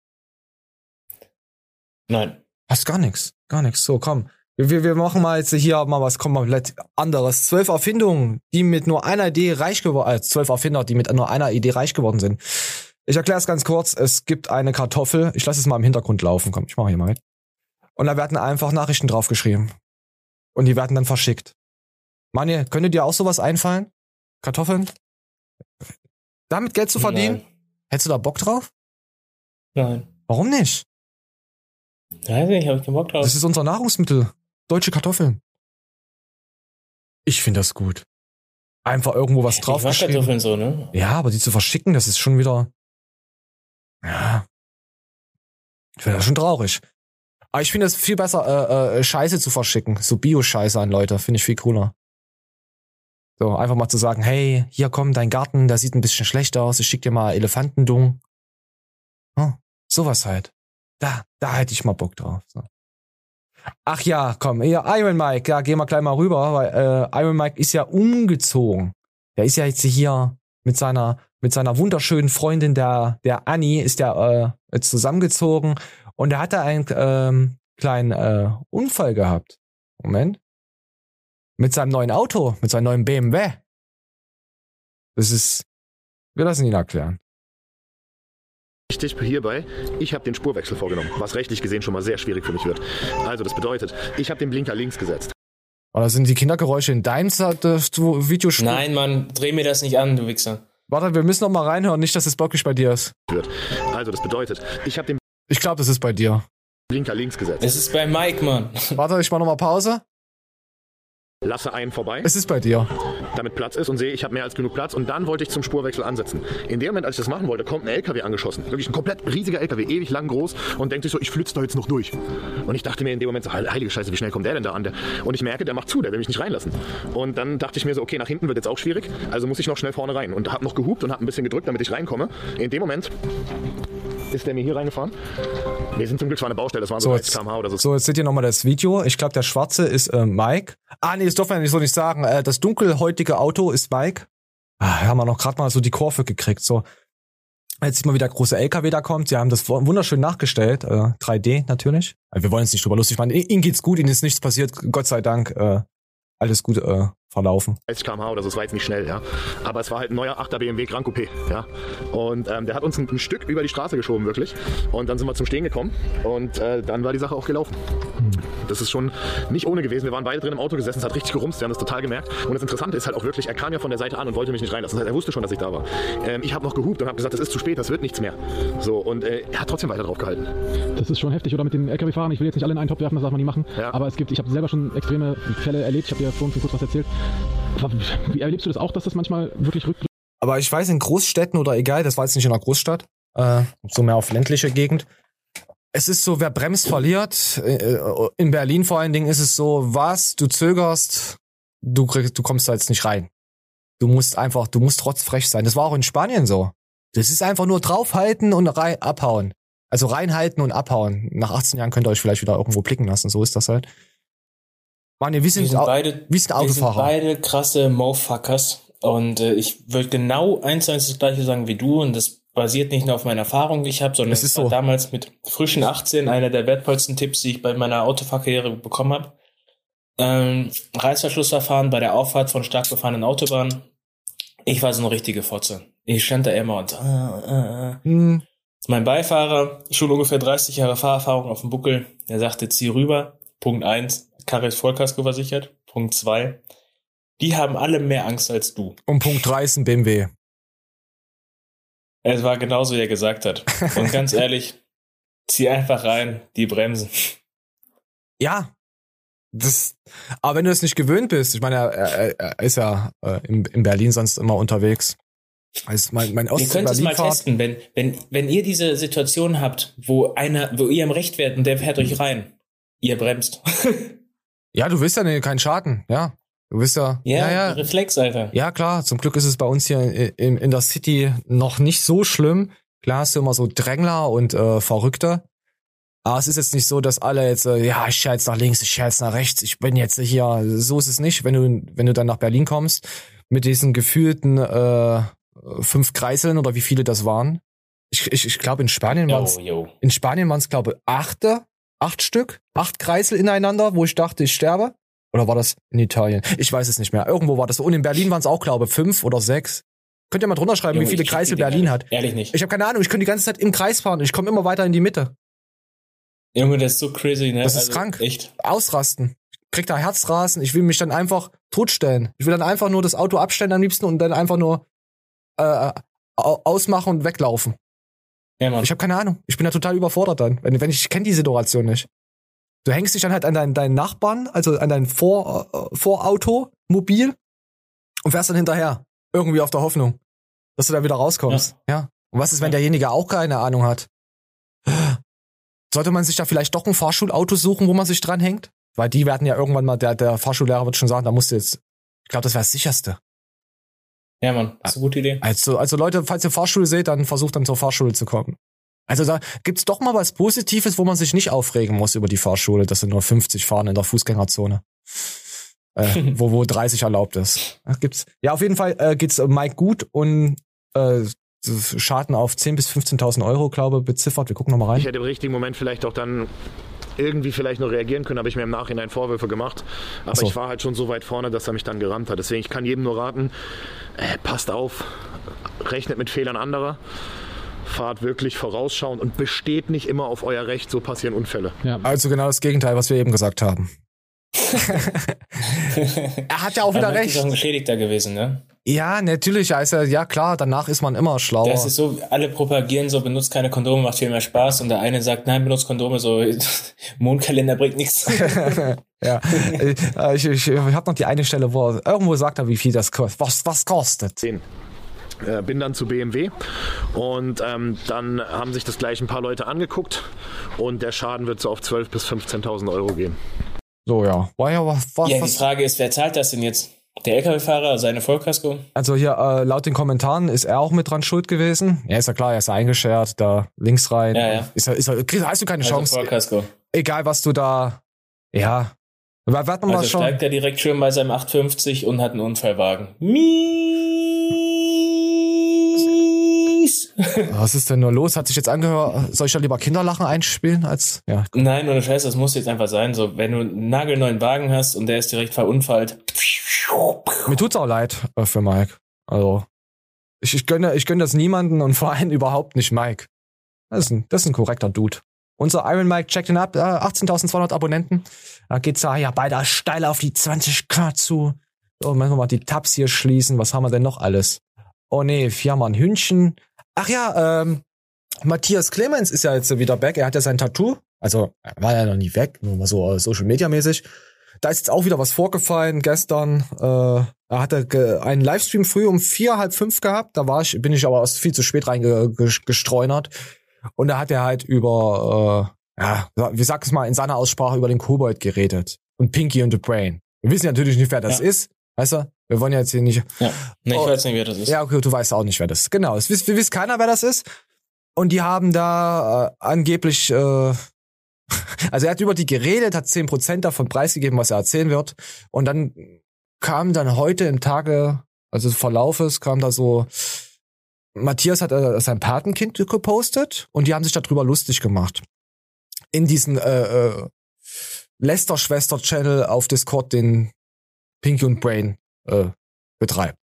[SPEAKER 3] Nein.
[SPEAKER 2] Hast gar nichts. Gar nichts. So, komm. Wir, wir, wir machen mal jetzt hier mal was komplett anderes. Zwölf Erfindungen, die mit nur einer Idee reich geworden, äh, zwölf Erfinder, die mit nur einer Idee reich geworden sind. Ich erkläre es ganz kurz. Es gibt eine Kartoffel. Ich lasse es mal im Hintergrund laufen. Komm, ich mache hier mal mit. Und da werden einfach Nachrichten draufgeschrieben. Und die werden dann verschickt. Manje, könnte dir auch sowas einfallen? Kartoffeln? Damit Geld zu verdienen?
[SPEAKER 3] Nein.
[SPEAKER 2] Hättest du da Bock drauf?
[SPEAKER 3] Nein.
[SPEAKER 2] Warum nicht?
[SPEAKER 3] Weiß nicht, hab ich keinen Bock drauf.
[SPEAKER 2] Das ist unser Nahrungsmittel. Deutsche Kartoffeln. Ich finde das gut. Einfach irgendwo was
[SPEAKER 3] Ich mag. Kartoffeln so, ne?
[SPEAKER 2] Ja, aber die zu verschicken, das ist schon wieder. Ja. Ich finde das schon traurig. Aber ich finde es viel besser, äh, äh, Scheiße zu verschicken. So Bio-Scheiße an Leute. Finde ich viel cooler. So, einfach mal zu sagen, hey, hier komm, dein Garten, der sieht ein bisschen schlecht aus, ich schick dir mal Elefantendung. Oh, sowas halt. Da, da hätte ich mal Bock drauf. So. Ach ja, komm, hier, Iron Mike, ja, geh mal gleich mal rüber, weil äh, Iron Mike ist ja umgezogen. Der ist ja jetzt hier mit seiner mit seiner wunderschönen Freundin der der Annie ist der äh, jetzt zusammengezogen und er hatte einen ähm, kleinen äh, Unfall gehabt. Moment. Mit seinem neuen Auto, mit seinem neuen BMW. Das ist wir lassen ihn erklären.
[SPEAKER 15] Wichtig hierbei, ich habe den Spurwechsel vorgenommen, was rechtlich gesehen schon mal sehr schwierig für mich wird. Also das bedeutet, ich habe den Blinker links gesetzt.
[SPEAKER 2] Oder sind die Kindergeräusche in deinem Videospiel?
[SPEAKER 3] Nein, Mann, dreh mir das nicht an, du Wichser.
[SPEAKER 2] Warte, wir müssen noch mal reinhören, nicht, dass es wirklich bei dir ist.
[SPEAKER 15] Wird. Also das bedeutet, ich habe den
[SPEAKER 2] Ich glaube, das ist bei dir.
[SPEAKER 15] Blinker links gesetzt.
[SPEAKER 3] Es ist bei Mike, Mann.
[SPEAKER 2] Warte, ich mach noch mal Pause.
[SPEAKER 15] Lasse einen vorbei,
[SPEAKER 2] Es ist bei dir.
[SPEAKER 15] damit Platz ist und sehe, ich habe mehr als genug Platz und dann wollte ich zum Spurwechsel ansetzen. In dem Moment, als ich das machen wollte, kommt ein LKW angeschossen. Wirklich ein komplett riesiger LKW, ewig lang groß und denkt sich so, ich flitze da jetzt noch durch. Und ich dachte mir in dem Moment so, heil- heilige Scheiße, wie schnell kommt der denn da an? Und ich merke, der macht zu, der will mich nicht reinlassen. Und dann dachte ich mir so, okay, nach hinten wird jetzt auch schwierig, also muss ich noch schnell vorne rein. Und habe noch gehupt und habe ein bisschen gedrückt, damit ich reinkomme. In dem Moment ist der mir hier reingefahren. Wir sind zum Glück zwar eine Baustelle, das waren so,
[SPEAKER 2] So,
[SPEAKER 15] 30
[SPEAKER 2] jetzt,
[SPEAKER 15] km/h oder so.
[SPEAKER 2] so, jetzt seht ihr nochmal das Video. Ich glaube, der schwarze ist äh, Mike. Ah, nee, das dürfen wir nicht so nicht sagen. Äh, das dunkelhäutige Auto ist Mike. Ah, haben wir noch gerade mal so die Kurve gekriegt. So, jetzt sieht man, wie der große LKW da kommt. Sie haben das wu- wunderschön nachgestellt. Äh, 3D natürlich. Äh, Wir wollen jetzt nicht drüber lustig machen. Ihnen geht's gut, ihnen ist nichts passiert. Gott sei Dank. Äh, alles gut äh, verlaufen.
[SPEAKER 15] 30 km/h oder so, das war jetzt nicht schnell, ja. Aber es war halt ein neuer 8er BMW Grand Coupé, ja. Und ähm, der hat uns ein, ein Stück über die Straße geschoben, wirklich. Und dann sind wir zum Stehen gekommen und äh, dann war die Sache auch gelaufen. Das ist schon nicht ohne gewesen. Wir waren beide drin im Auto gesessen, es hat richtig gerumst, wir haben das total gemerkt. Und das Interessante ist halt auch wirklich, er kam ja von der Seite an und wollte mich nicht reinlassen. Das heißt, er wusste schon, dass ich da war. Ähm, ich habe noch gehupt und habe gesagt, das ist zu spät, das wird nichts mehr. So, und äh, er hat trotzdem weiter drauf gehalten.
[SPEAKER 16] Das ist schon heftig, oder mit den LKW-Fahrern. Ich will jetzt nicht alle in einen Topf werfen, das darf man nie machen.
[SPEAKER 15] Ja.
[SPEAKER 16] Aber es gibt, ich habe selber schon extreme Fälle erlebt. Ich habe dir vorhin schon kurz was erzählt. Aber Wie erlebst du das auch, dass das manchmal wirklich rück
[SPEAKER 2] Aber ich weiß, in Großstädten oder egal, das war jetzt nicht in einer Großstadt, äh, so mehr auf ländliche Gegend. Es ist so, wer bremst, verliert. Äh, In Berlin vor allen Dingen ist es so, was, du zögerst, du, kriegst, du kommst da jetzt nicht rein. Du musst einfach, du musst trotz frech sein. Das war auch in Spanien so. Das ist einfach nur draufhalten und rein, abhauen. Also reinhalten und abhauen. Nach 18 Jahren könnt ihr euch vielleicht wieder irgendwo blicken lassen. So ist das halt. Mann, wir sind,
[SPEAKER 3] Wir sind beide,
[SPEAKER 2] wir sind
[SPEAKER 3] wir sind
[SPEAKER 2] Autofahrer.
[SPEAKER 3] beide krasse Mofuckers. Und äh, ich würde genau eins zu eins das gleiche sagen wie du und das basiert nicht nur auf meiner Erfahrung, die ich habe, sondern
[SPEAKER 2] Es ist so.
[SPEAKER 3] damals mit frischen 18 einer der wertvollsten Tipps, die ich bei meiner Autofahrkarriere bekommen habe. Ähm, Reißverschlussverfahren bei der Auffahrt von stark befahrenen Autobahnen. Ich war so eine richtige Fotze. Ich stand da immer und äh, äh, äh.
[SPEAKER 2] Hm,
[SPEAKER 3] Mein Beifahrer, schon ungefähr 30 Jahre Fahrerfahrung auf dem Buckel, der sagte, zieh rüber. Punkt eins, Karre ist Vollkasko versichert. Punkt zwei, die haben alle mehr Angst als du.
[SPEAKER 2] Und Punkt 3 ist ein BMW.
[SPEAKER 3] Es war genauso, wie er gesagt hat. Und ganz ehrlich, zieh einfach rein, die Bremsen.
[SPEAKER 2] Ja. Das, aber wenn du es nicht gewöhnt bist, ich meine, er, er, ist ja äh, in, in Berlin sonst immer unterwegs. Also mein, mein
[SPEAKER 3] Ihr könnt es mal testen, wenn, wenn, wenn ihr diese Situation habt, wo einer, wo ihr im Recht werdet und der fährt euch rein. Ihr bremst.
[SPEAKER 2] Ja, du willst ja keinen Schaden, ja. Du bist ja,
[SPEAKER 3] Ja,
[SPEAKER 2] ja, ja,
[SPEAKER 3] Reflex, Alter.
[SPEAKER 2] Ja, klar. Zum Glück ist es bei uns hier in, in der City noch nicht so schlimm. Klar hast du immer so Drängler und äh, Verrückte. Aber es ist jetzt nicht so, dass alle jetzt, äh, ja, ich schaue jetzt nach links, ich schaue jetzt nach rechts, ich bin jetzt hier. So ist es nicht. Wenn du, wenn du dann nach Berlin kommst, mit diesen gefühlten äh, fünf Kreiseln oder wie viele das waren. Ich, ich, ich glaube, in Spanien waren es, in Spanien waren es, glaube ich, achte, acht Stück, acht Kreisel ineinander, wo ich dachte, ich sterbe. Oder war das in Italien? Ich weiß es nicht mehr. Irgendwo war das so. Und in Berlin waren es auch, glaube ich, fünf oder sechs. Könnt ihr mal drunter schreiben,
[SPEAKER 3] Junge,
[SPEAKER 2] wie viele
[SPEAKER 3] Dinger
[SPEAKER 2] Berlin
[SPEAKER 3] nicht.
[SPEAKER 2] hat?
[SPEAKER 3] Ehrlich nicht.
[SPEAKER 2] Ich habe keine Ahnung. Ich könnte die ganze Zeit im Kreis fahren. Ich komme immer weiter in die Mitte.
[SPEAKER 3] Junge, das ist so crazy, ne?
[SPEAKER 2] Das ist
[SPEAKER 3] Also,
[SPEAKER 2] krank.
[SPEAKER 3] Echt.
[SPEAKER 2] Ausrasten. Ich krieg da Herzrasen. Ich will mich dann einfach totstellen. Ich will dann einfach nur das Auto abstellen am liebsten und dann einfach nur äh, au- ausmachen und weglaufen.
[SPEAKER 3] Ja, Mann.
[SPEAKER 2] Ich habe keine Ahnung. Ich bin da total überfordert dann, wenn, wenn ich, ich kenne die Situation nicht. Du hängst dich dann halt an deinen, deinen Nachbarn, also an dein Vor, äh, Vorauto, mobil und fährst dann hinterher. Irgendwie auf der Hoffnung, dass du da wieder rauskommst. Ja. Und was ist, wenn derjenige auch keine Ahnung hat? Sollte man sich da vielleicht doch ein Fahrschulauto suchen, wo man sich dranhängt? Weil die werden ja irgendwann mal, der, der Fahrschullehrer wird schon sagen, da musst du jetzt, ich glaube, das wäre das sicherste.
[SPEAKER 3] Ja, Mann. Das ist eine gute Idee.
[SPEAKER 2] Also, also Leute, falls ihr Fahrschule seht, dann versucht dann zur Fahrschule zu kommen. Also da gibt's doch mal was Positives, wo man sich nicht aufregen muss über die Fahrschule, dass sie nur 50 fahren in der Fußgängerzone. Äh, wo, wo 30 erlaubt ist. Ach, gibt's. Ja, auf jeden Fall äh, geht's äh, Mike gut und äh, Schaden auf 10.000 bis 15.000 Euro, glaube beziffert. Wir gucken noch mal rein.
[SPEAKER 8] Ich hätte im richtigen Moment vielleicht auch dann irgendwie vielleicht noch reagieren können, habe ich mir im Nachhinein Vorwürfe gemacht. Aber
[SPEAKER 2] so.
[SPEAKER 8] ich war halt schon so weit vorne, dass er mich dann gerammt hat. Deswegen, ich kann jedem nur raten, äh, passt auf, rechnet mit Fehlern anderer, fahrt wirklich vorausschauend und besteht nicht immer auf euer Recht, so passieren Unfälle.
[SPEAKER 2] Also genau das Gegenteil, was wir eben gesagt haben. er hat ja auch wieder recht.
[SPEAKER 3] ist auch ein Geschädigter gewesen, ne?
[SPEAKER 2] Ja, natürlich, also ja klar, danach ist man immer schlauer.
[SPEAKER 3] Das ist so, alle propagieren so, benutzt keine Kondome, macht viel mehr Spaß. Und der eine sagt, nein, benutzt Kondome, so, Mondkalender bringt nichts.
[SPEAKER 2] ja, ich, ich, ich habe noch die eine Stelle, wo er, irgendwo sagt er, wie viel das kostet. Was, was kostet?
[SPEAKER 8] Äh, bin dann zu BMW und ähm, dann haben sich das gleich ein paar Leute angeguckt und der Schaden wird so auf 12.000 bis 15.000 Euro gehen.
[SPEAKER 2] So, ja. War ja was, was,
[SPEAKER 3] ja, die Frage ist, wer zahlt das denn jetzt? Der LKW-Fahrer, seine Vollkasko?
[SPEAKER 2] Also hier, äh, laut den Kommentaren ist er auch mit dran schuld gewesen. Ja, ist ja klar, er ist eingeschert, da links rein.
[SPEAKER 3] Ja, ja.
[SPEAKER 2] Ist er, ist er, hast du keine
[SPEAKER 3] Also
[SPEAKER 2] Chance.
[SPEAKER 3] Vollkasko.
[SPEAKER 2] Egal, was du da, ja. Aber Warten wir mal
[SPEAKER 3] Also
[SPEAKER 2] schon.
[SPEAKER 3] steigt er direkt schön bei seinem 850 und hat einen Unfallwagen. Mies!
[SPEAKER 2] Was ist denn nur los? Hat sich jetzt angehört, soll ich da lieber Kinderlachen einspielen als, ja.
[SPEAKER 3] Nein, ohne Scheiß, das muss jetzt einfach sein. So, wenn du einen nagelneuen Wagen hast und der ist direkt verunfallt.
[SPEAKER 2] Mir tut's auch leid äh, für Mike. Also, ich, ich gönne, ich gönne das niemanden und vor allem überhaupt nicht Mike. Das ist ein, das ist ein korrekter Dude. Unser Iron Mike checkt ihn ab, äh, 18.200 Abonnenten. Da geht's da ja beide steil auf die 20k zu. So, müssen wir mal die Tabs hier schließen. Was haben wir denn noch alles? Oh nee, Firma ein Hühnchen. Ach ja, ähm, Matthias Clemens ist ja jetzt wieder back. Er hat ja sein Tattoo. Also, er war ja noch nie weg, nur mal so äh, Social Media mäßig. Da ist jetzt auch wieder was vorgefallen gestern. Äh, er hatte einen Livestream früh um vier, halb fünf gehabt. Da war ich, bin ich aber erst viel zu spät reingestreunert. Und da hat er halt über, äh, ja, wie sag es mal in seiner Aussprache über den Kobold geredet. Und Pinky und the Brain. Wir wissen natürlich nicht, wer das
[SPEAKER 3] Ja.
[SPEAKER 2] ist. Weißt du? Wir wollen ja jetzt hier nicht.
[SPEAKER 3] Ja. Nee, ich
[SPEAKER 2] Oh.
[SPEAKER 3] weiß nicht, wer das ist.
[SPEAKER 2] Ja, okay, du weißt auch nicht, wer das ist. Genau. Es wisst, wir wissen keiner, wer das ist. Und die haben da äh, angeblich, äh, also er hat über die geredet, hat 10% davon preisgegeben, was er erzählen wird. Und dann kam dann heute im Tage, also Verlaufes kam da so, Matthias hat äh, sein Patenkind gepostet und die haben sich darüber lustig gemacht. In diesen äh, äh, Lester-Schwester-Channel auf Discord, den Pinky und Brain äh, betreibt.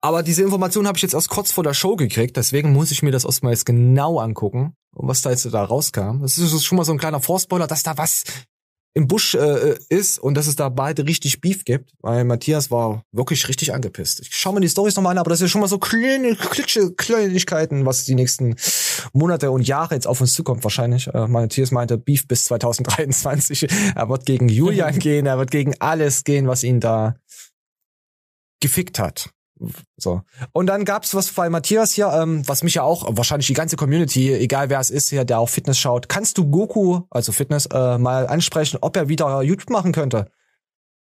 [SPEAKER 2] Aber diese Information habe ich jetzt erst kurz vor der Show gekriegt, deswegen muss ich mir das erstmal jetzt genau angucken, was da jetzt da rauskam. Das ist schon mal so ein kleiner Vorspoiler, dass da was im Busch äh, ist und dass es da beide richtig Beef gibt, weil Matthias war wirklich richtig angepisst. Ich schau mir die Storys nochmal an, aber das ist schon mal so kleine Klitsche, Kleinigkeiten, was die nächsten Monate und Jahre jetzt auf uns zukommt wahrscheinlich. Äh, Matthias meinte Beef bis 2023. Er wird gegen Julian gehen, er wird gegen alles gehen, was ihn da gefickt hat. So. Und dann gab's was bei Matthias hier, ähm, was mich ja auch, wahrscheinlich die ganze Community, egal wer es ist hier, der auch Fitness schaut, kannst du Goku, also Fitness, äh, mal ansprechen, ob er wieder YouTube machen könnte?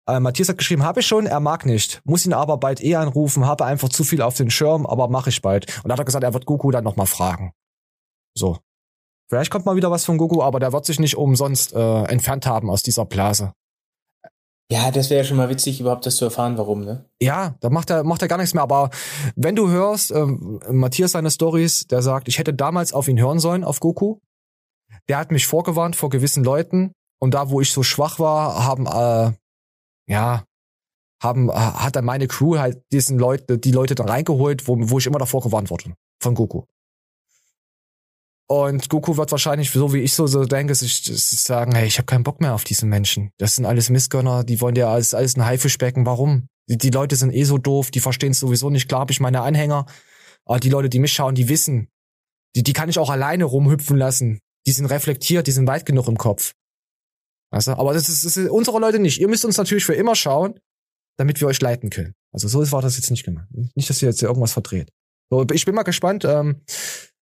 [SPEAKER 2] Äh, Matthias hat geschrieben, habe ich schon, er mag nicht. Muss ihn aber bald eh anrufen, habe einfach zu viel auf den Schirm, aber mache ich bald. Und da hat er gesagt, er wird Goku dann nochmal fragen. So. Vielleicht kommt mal wieder was von Goku, aber der wird sich nicht umsonst äh, entfernt haben aus dieser Blase.
[SPEAKER 3] Ja, das wäre ja schon mal witzig, überhaupt das zu erfahren, warum, ne?
[SPEAKER 2] Ja, da macht er, macht er gar nichts mehr. Aber wenn du hörst, ähm, Matthias seine Stories, der sagt, ich hätte damals auf ihn hören sollen, auf Goku. Der hat mich vorgewarnt vor gewissen Leuten. Und da, wo ich so schwach war, haben, äh, ja, haben, äh, hat dann meine Crew halt diesen Leute, die Leute dann reingeholt, wo, wo ich immer davor gewarnt wurde. Von Goku. Und Goku wird wahrscheinlich, so wie ich so, so denke, sich, sagen, hey, ich habe keinen Bock mehr auf diesen Menschen. Das sind alles Missgönner, die wollen dir alles, alles ein Haifischbecken. Warum? Die, die Leute sind eh so doof, die verstehen es sowieso nicht. Klar ich meine Anhänger, aber die Leute, die mich schauen, die wissen. Die, die kann ich auch alleine rumhüpfen lassen. Die sind reflektiert, die sind weit genug im Kopf. Weißt du? Aber das ist, das ist unsere Leute nicht. Ihr müsst uns natürlich für immer schauen, damit wir euch leiten können. Also so war das jetzt nicht gemacht. Nicht, dass ihr jetzt hier irgendwas verdreht. So, ich bin mal gespannt. Ähm,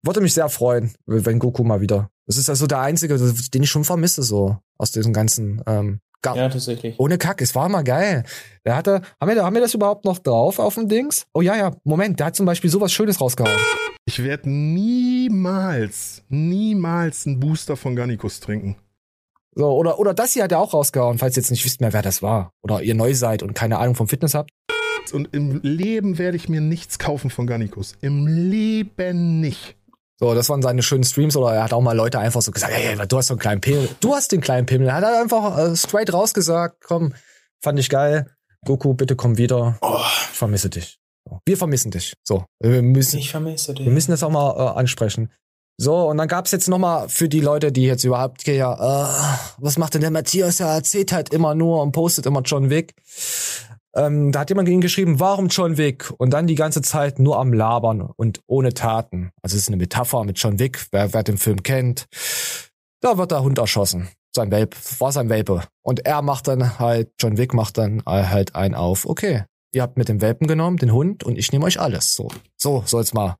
[SPEAKER 2] würde mich sehr freuen, wenn Goku mal wieder. Das ist also der einzige, den ich schon vermisse, so aus diesem ganzen. Ähm,
[SPEAKER 3] Gar ja, tatsächlich.
[SPEAKER 2] Ohne Kack, es war mal geil. Der hatte, haben wir, haben wir das überhaupt noch drauf auf dem Dings? Oh ja, ja, Moment, der hat zum Beispiel sowas Schönes rausgehauen.
[SPEAKER 17] Ich werde niemals, niemals einen Booster von Garnicus trinken.
[SPEAKER 2] So, oder, oder das hier hat er auch rausgehauen, falls ihr jetzt nicht wisst mehr, wer das war. Oder ihr neu seid und keine Ahnung vom Fitness habt.
[SPEAKER 17] Und im Leben werde ich mir nichts kaufen von Garnicus. Im Leben nicht.
[SPEAKER 2] So, das waren seine schönen Streams oder er hat auch mal Leute einfach so gesagt, hey, du hast so einen kleinen Pimmel. Du hast den kleinen Pimmel. Er hat einfach äh, straight rausgesagt, komm, fand ich geil. Goku, bitte komm wieder. Oh. Ich vermisse dich. Wir vermissen dich. So, wir müssen.
[SPEAKER 3] Ich vermisse dich.
[SPEAKER 2] Wir müssen das auch mal äh, ansprechen. So, und dann gab's jetzt noch mal für die Leute, die jetzt überhaupt, ja, äh, was macht denn der Matthias? Er erzählt halt immer nur und postet immer John Wick. Ähm, da hat jemand gegen geschrieben, warum John Wick? Und dann die ganze Zeit nur am Labern und ohne Taten. Also es ist eine Metapher mit John Wick, wer, wer den Film kennt. Da wird der Hund erschossen. Sein Welp, war sein Welpe. Und er macht dann halt, John Wick macht dann halt ein auf, okay, ihr habt mit dem Welpen genommen, den Hund, und ich nehme euch alles. So, so soll's mal.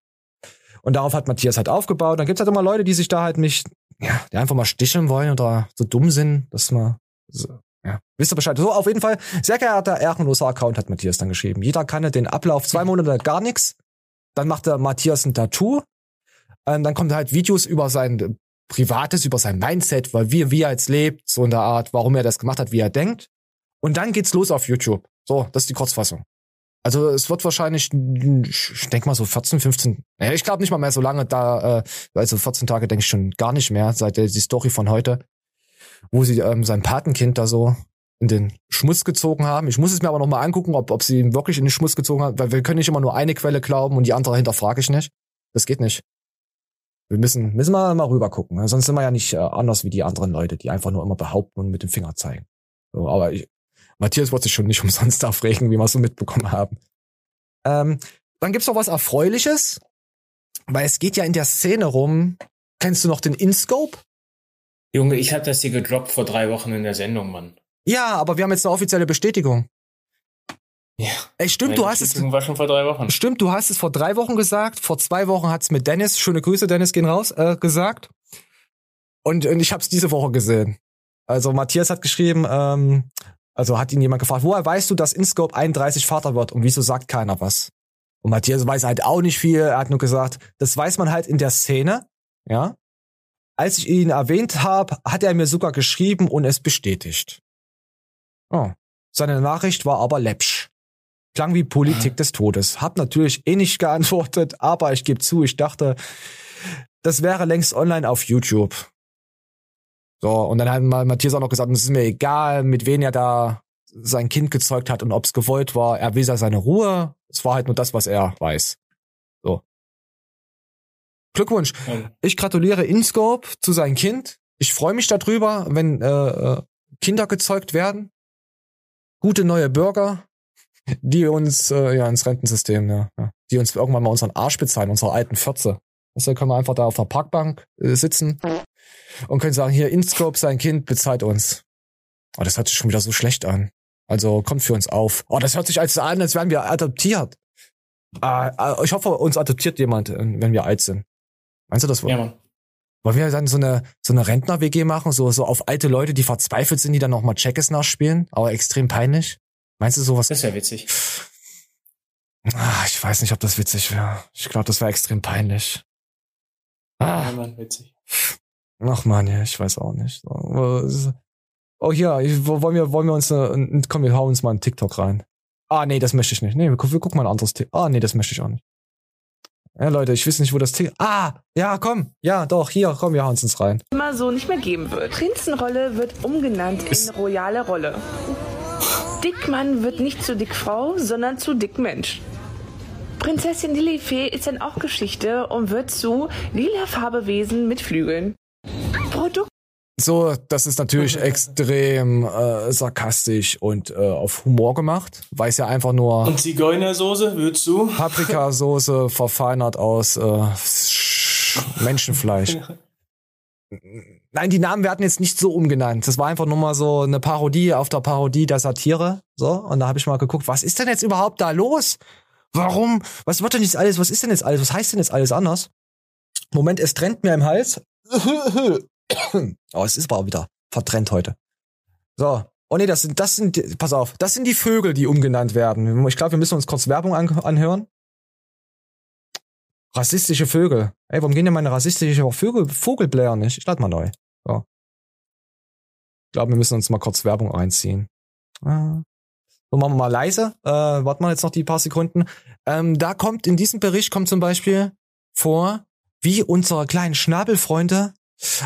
[SPEAKER 2] Und darauf hat Matthias halt aufgebaut. Dann gibt's halt immer Leute, die sich da halt nicht, ja, die einfach mal sticheln wollen oder so dumm sind, dass man so, ja, wisst ihr Bescheid. So, auf jeden Fall, sehr geehrter ehrenloser Account hat Matthias dann geschrieben. Jeder kann den Ablauf zwei Monate gar nichts. Dann macht der Matthias ein Tattoo. Und dann kommt halt Videos über sein Privates, über sein Mindset, weil wie, wie er jetzt lebt, so in der Art, warum er das gemacht hat, wie er denkt. Und dann geht's los auf YouTube. So, das ist die Kurzfassung. Also es wird wahrscheinlich, ich denke mal so 14, 15, ich glaube nicht mal mehr so lange da, äh, also 14 Tage denke ich schon gar nicht mehr, seit die Story von heute wo sie ähm, sein Patenkind da so in den Schmutz gezogen haben. Ich muss es mir aber nochmal angucken, ob, ob sie ihn wirklich in den Schmutz gezogen haben, weil wir können nicht immer nur eine Quelle glauben und die andere hinterfrage ich nicht. Das geht nicht. Wir müssen, müssen wir mal rüber gucken. Ne? Sonst sind wir ja nicht äh, anders wie die anderen Leute, die einfach nur immer behaupten und mit dem Finger zeigen. So, aber ich, Matthias wird sich schon nicht umsonst aufregen, wie wir es so mitbekommen haben. Ähm, dann gibt's noch was Erfreuliches, weil es geht ja in der Szene rum. Kennst du noch den InScope?
[SPEAKER 3] Junge, ich hab das hier gedroppt vor drei Wochen in der Sendung, Mann.
[SPEAKER 2] Ja, aber wir haben jetzt eine offizielle Bestätigung.
[SPEAKER 3] Ja.
[SPEAKER 2] Ey, stimmt, du hast es.
[SPEAKER 3] war schon vor drei Wochen.
[SPEAKER 2] Stimmt, du hast es vor drei Wochen gesagt. Vor zwei Wochen hat's mit Dennis, schöne Grüße, Dennis gehen raus, äh, gesagt. Und, und ich hab's diese Woche gesehen. Also Matthias hat geschrieben, ähm, also hat ihn jemand gefragt, woher weißt du, dass InScope 31 Vater wird und wieso sagt keiner was? Und Matthias weiß halt auch nicht viel. Er hat nur gesagt, das weiß man halt in der Szene, ja. Als ich ihn erwähnt habe, hat er mir sogar geschrieben und es bestätigt. Oh. Seine Nachricht war aber läppsch. Klang wie Politik des Todes. Hab natürlich eh nicht geantwortet, aber ich gebe zu, ich dachte, das wäre längst online auf YouTube. So, und dann hat mal Matthias auch noch gesagt, es ist mir egal, mit wem er da sein Kind gezeugt hat und ob es gewollt war. Er will ja seine Ruhe. Es war halt nur das, was er weiß. So. Glückwunsch. Ich gratuliere InScope zu seinem Kind. Ich freue mich darüber, wenn äh, äh, Kinder gezeugt werden. Gute neue Bürger, die uns äh, ja ins Rentensystem, ja, ja, die uns irgendwann mal unseren Arsch bezahlen, unsere alten Fürze. Also können wir einfach da auf der Parkbank äh, sitzen und können sagen, hier InScope, sein Kind bezahlt uns. Oh, das hört sich schon wieder so schlecht an. Also kommt für uns auf. Oh, das hört sich als an, als wären wir adoptiert. Ah, ah, ich hoffe, uns adoptiert jemand, wenn wir alt sind. Meinst du das wohl?
[SPEAKER 3] Ja, Mann.
[SPEAKER 2] Wollen wir dann so eine, so eine Rentner-WG machen, so, so auf alte Leute, die verzweifelt sind, die dann nochmal Checkes nachspielen, aber extrem peinlich? Meinst du sowas?
[SPEAKER 3] Das wäre witzig.
[SPEAKER 2] Ah, ich weiß nicht, ob das witzig wäre. Ich glaube, das wäre extrem peinlich. Ah.
[SPEAKER 3] Ja, Mann, witzig.
[SPEAKER 2] Ach man, ja, ich weiß auch nicht. Oh wo- wollen wir, wollen wir uns, äh, komm, wir hauen uns mal einen TikTok rein. Ah, nee, das möchte ich nicht. Nee, wir gucken mal ein anderes TikTok. Ah, nee, das möchte ich auch nicht. Ja, Leute, ich weiß nicht, wo das TikTok. Ah, ja, komm. Ja, doch, hier, komm, wir hauen uns rein.
[SPEAKER 18] immer so nicht mehr geben wird. Prinzenrolle wird umgenannt in royale Rolle. Dickmann wird nicht zu Dickfrau, sondern zu Dickmensch. Prinzessin Lilifee ist dann auch Geschichte und wird zu lila Farbewesen mit Flügeln.
[SPEAKER 2] So, das ist natürlich extrem äh, sarkastisch und äh, auf Humor gemacht, weil es ja einfach nur
[SPEAKER 3] Und Zigeunersoße, würdest du?
[SPEAKER 2] Paprikasoße verfeinert aus äh, Sch- Menschenfleisch. Nein, die Namen werden jetzt nicht so umgenannt. Das war einfach nur mal so eine Parodie auf der Parodie der Satire. So, und da habe ich mal geguckt, was ist denn jetzt überhaupt da los? Warum? Was wird denn jetzt alles? Was ist denn jetzt alles? Was heißt denn jetzt alles anders? Moment, es trennt mir im Hals. oh, es ist aber auch wieder vertrennt heute. So. Oh nee, das sind, das sind, pass auf, das sind die Vögel, die umgenannt werden. Ich glaube, wir müssen uns kurz Werbung an, anhören. Rassistische Vögel. Ey, warum gehen denn meine rassistische Vögel, Vogelbläher nicht? Ich lade mal neu. So. Ich glaube, wir müssen uns mal kurz Werbung reinziehen. Ah. So, machen wir mal leise. Äh, warten wir jetzt noch die paar Sekunden. Ähm, da kommt, in diesem Bericht kommt zum Beispiel vor, wie unsere kleinen Schnabelfreunde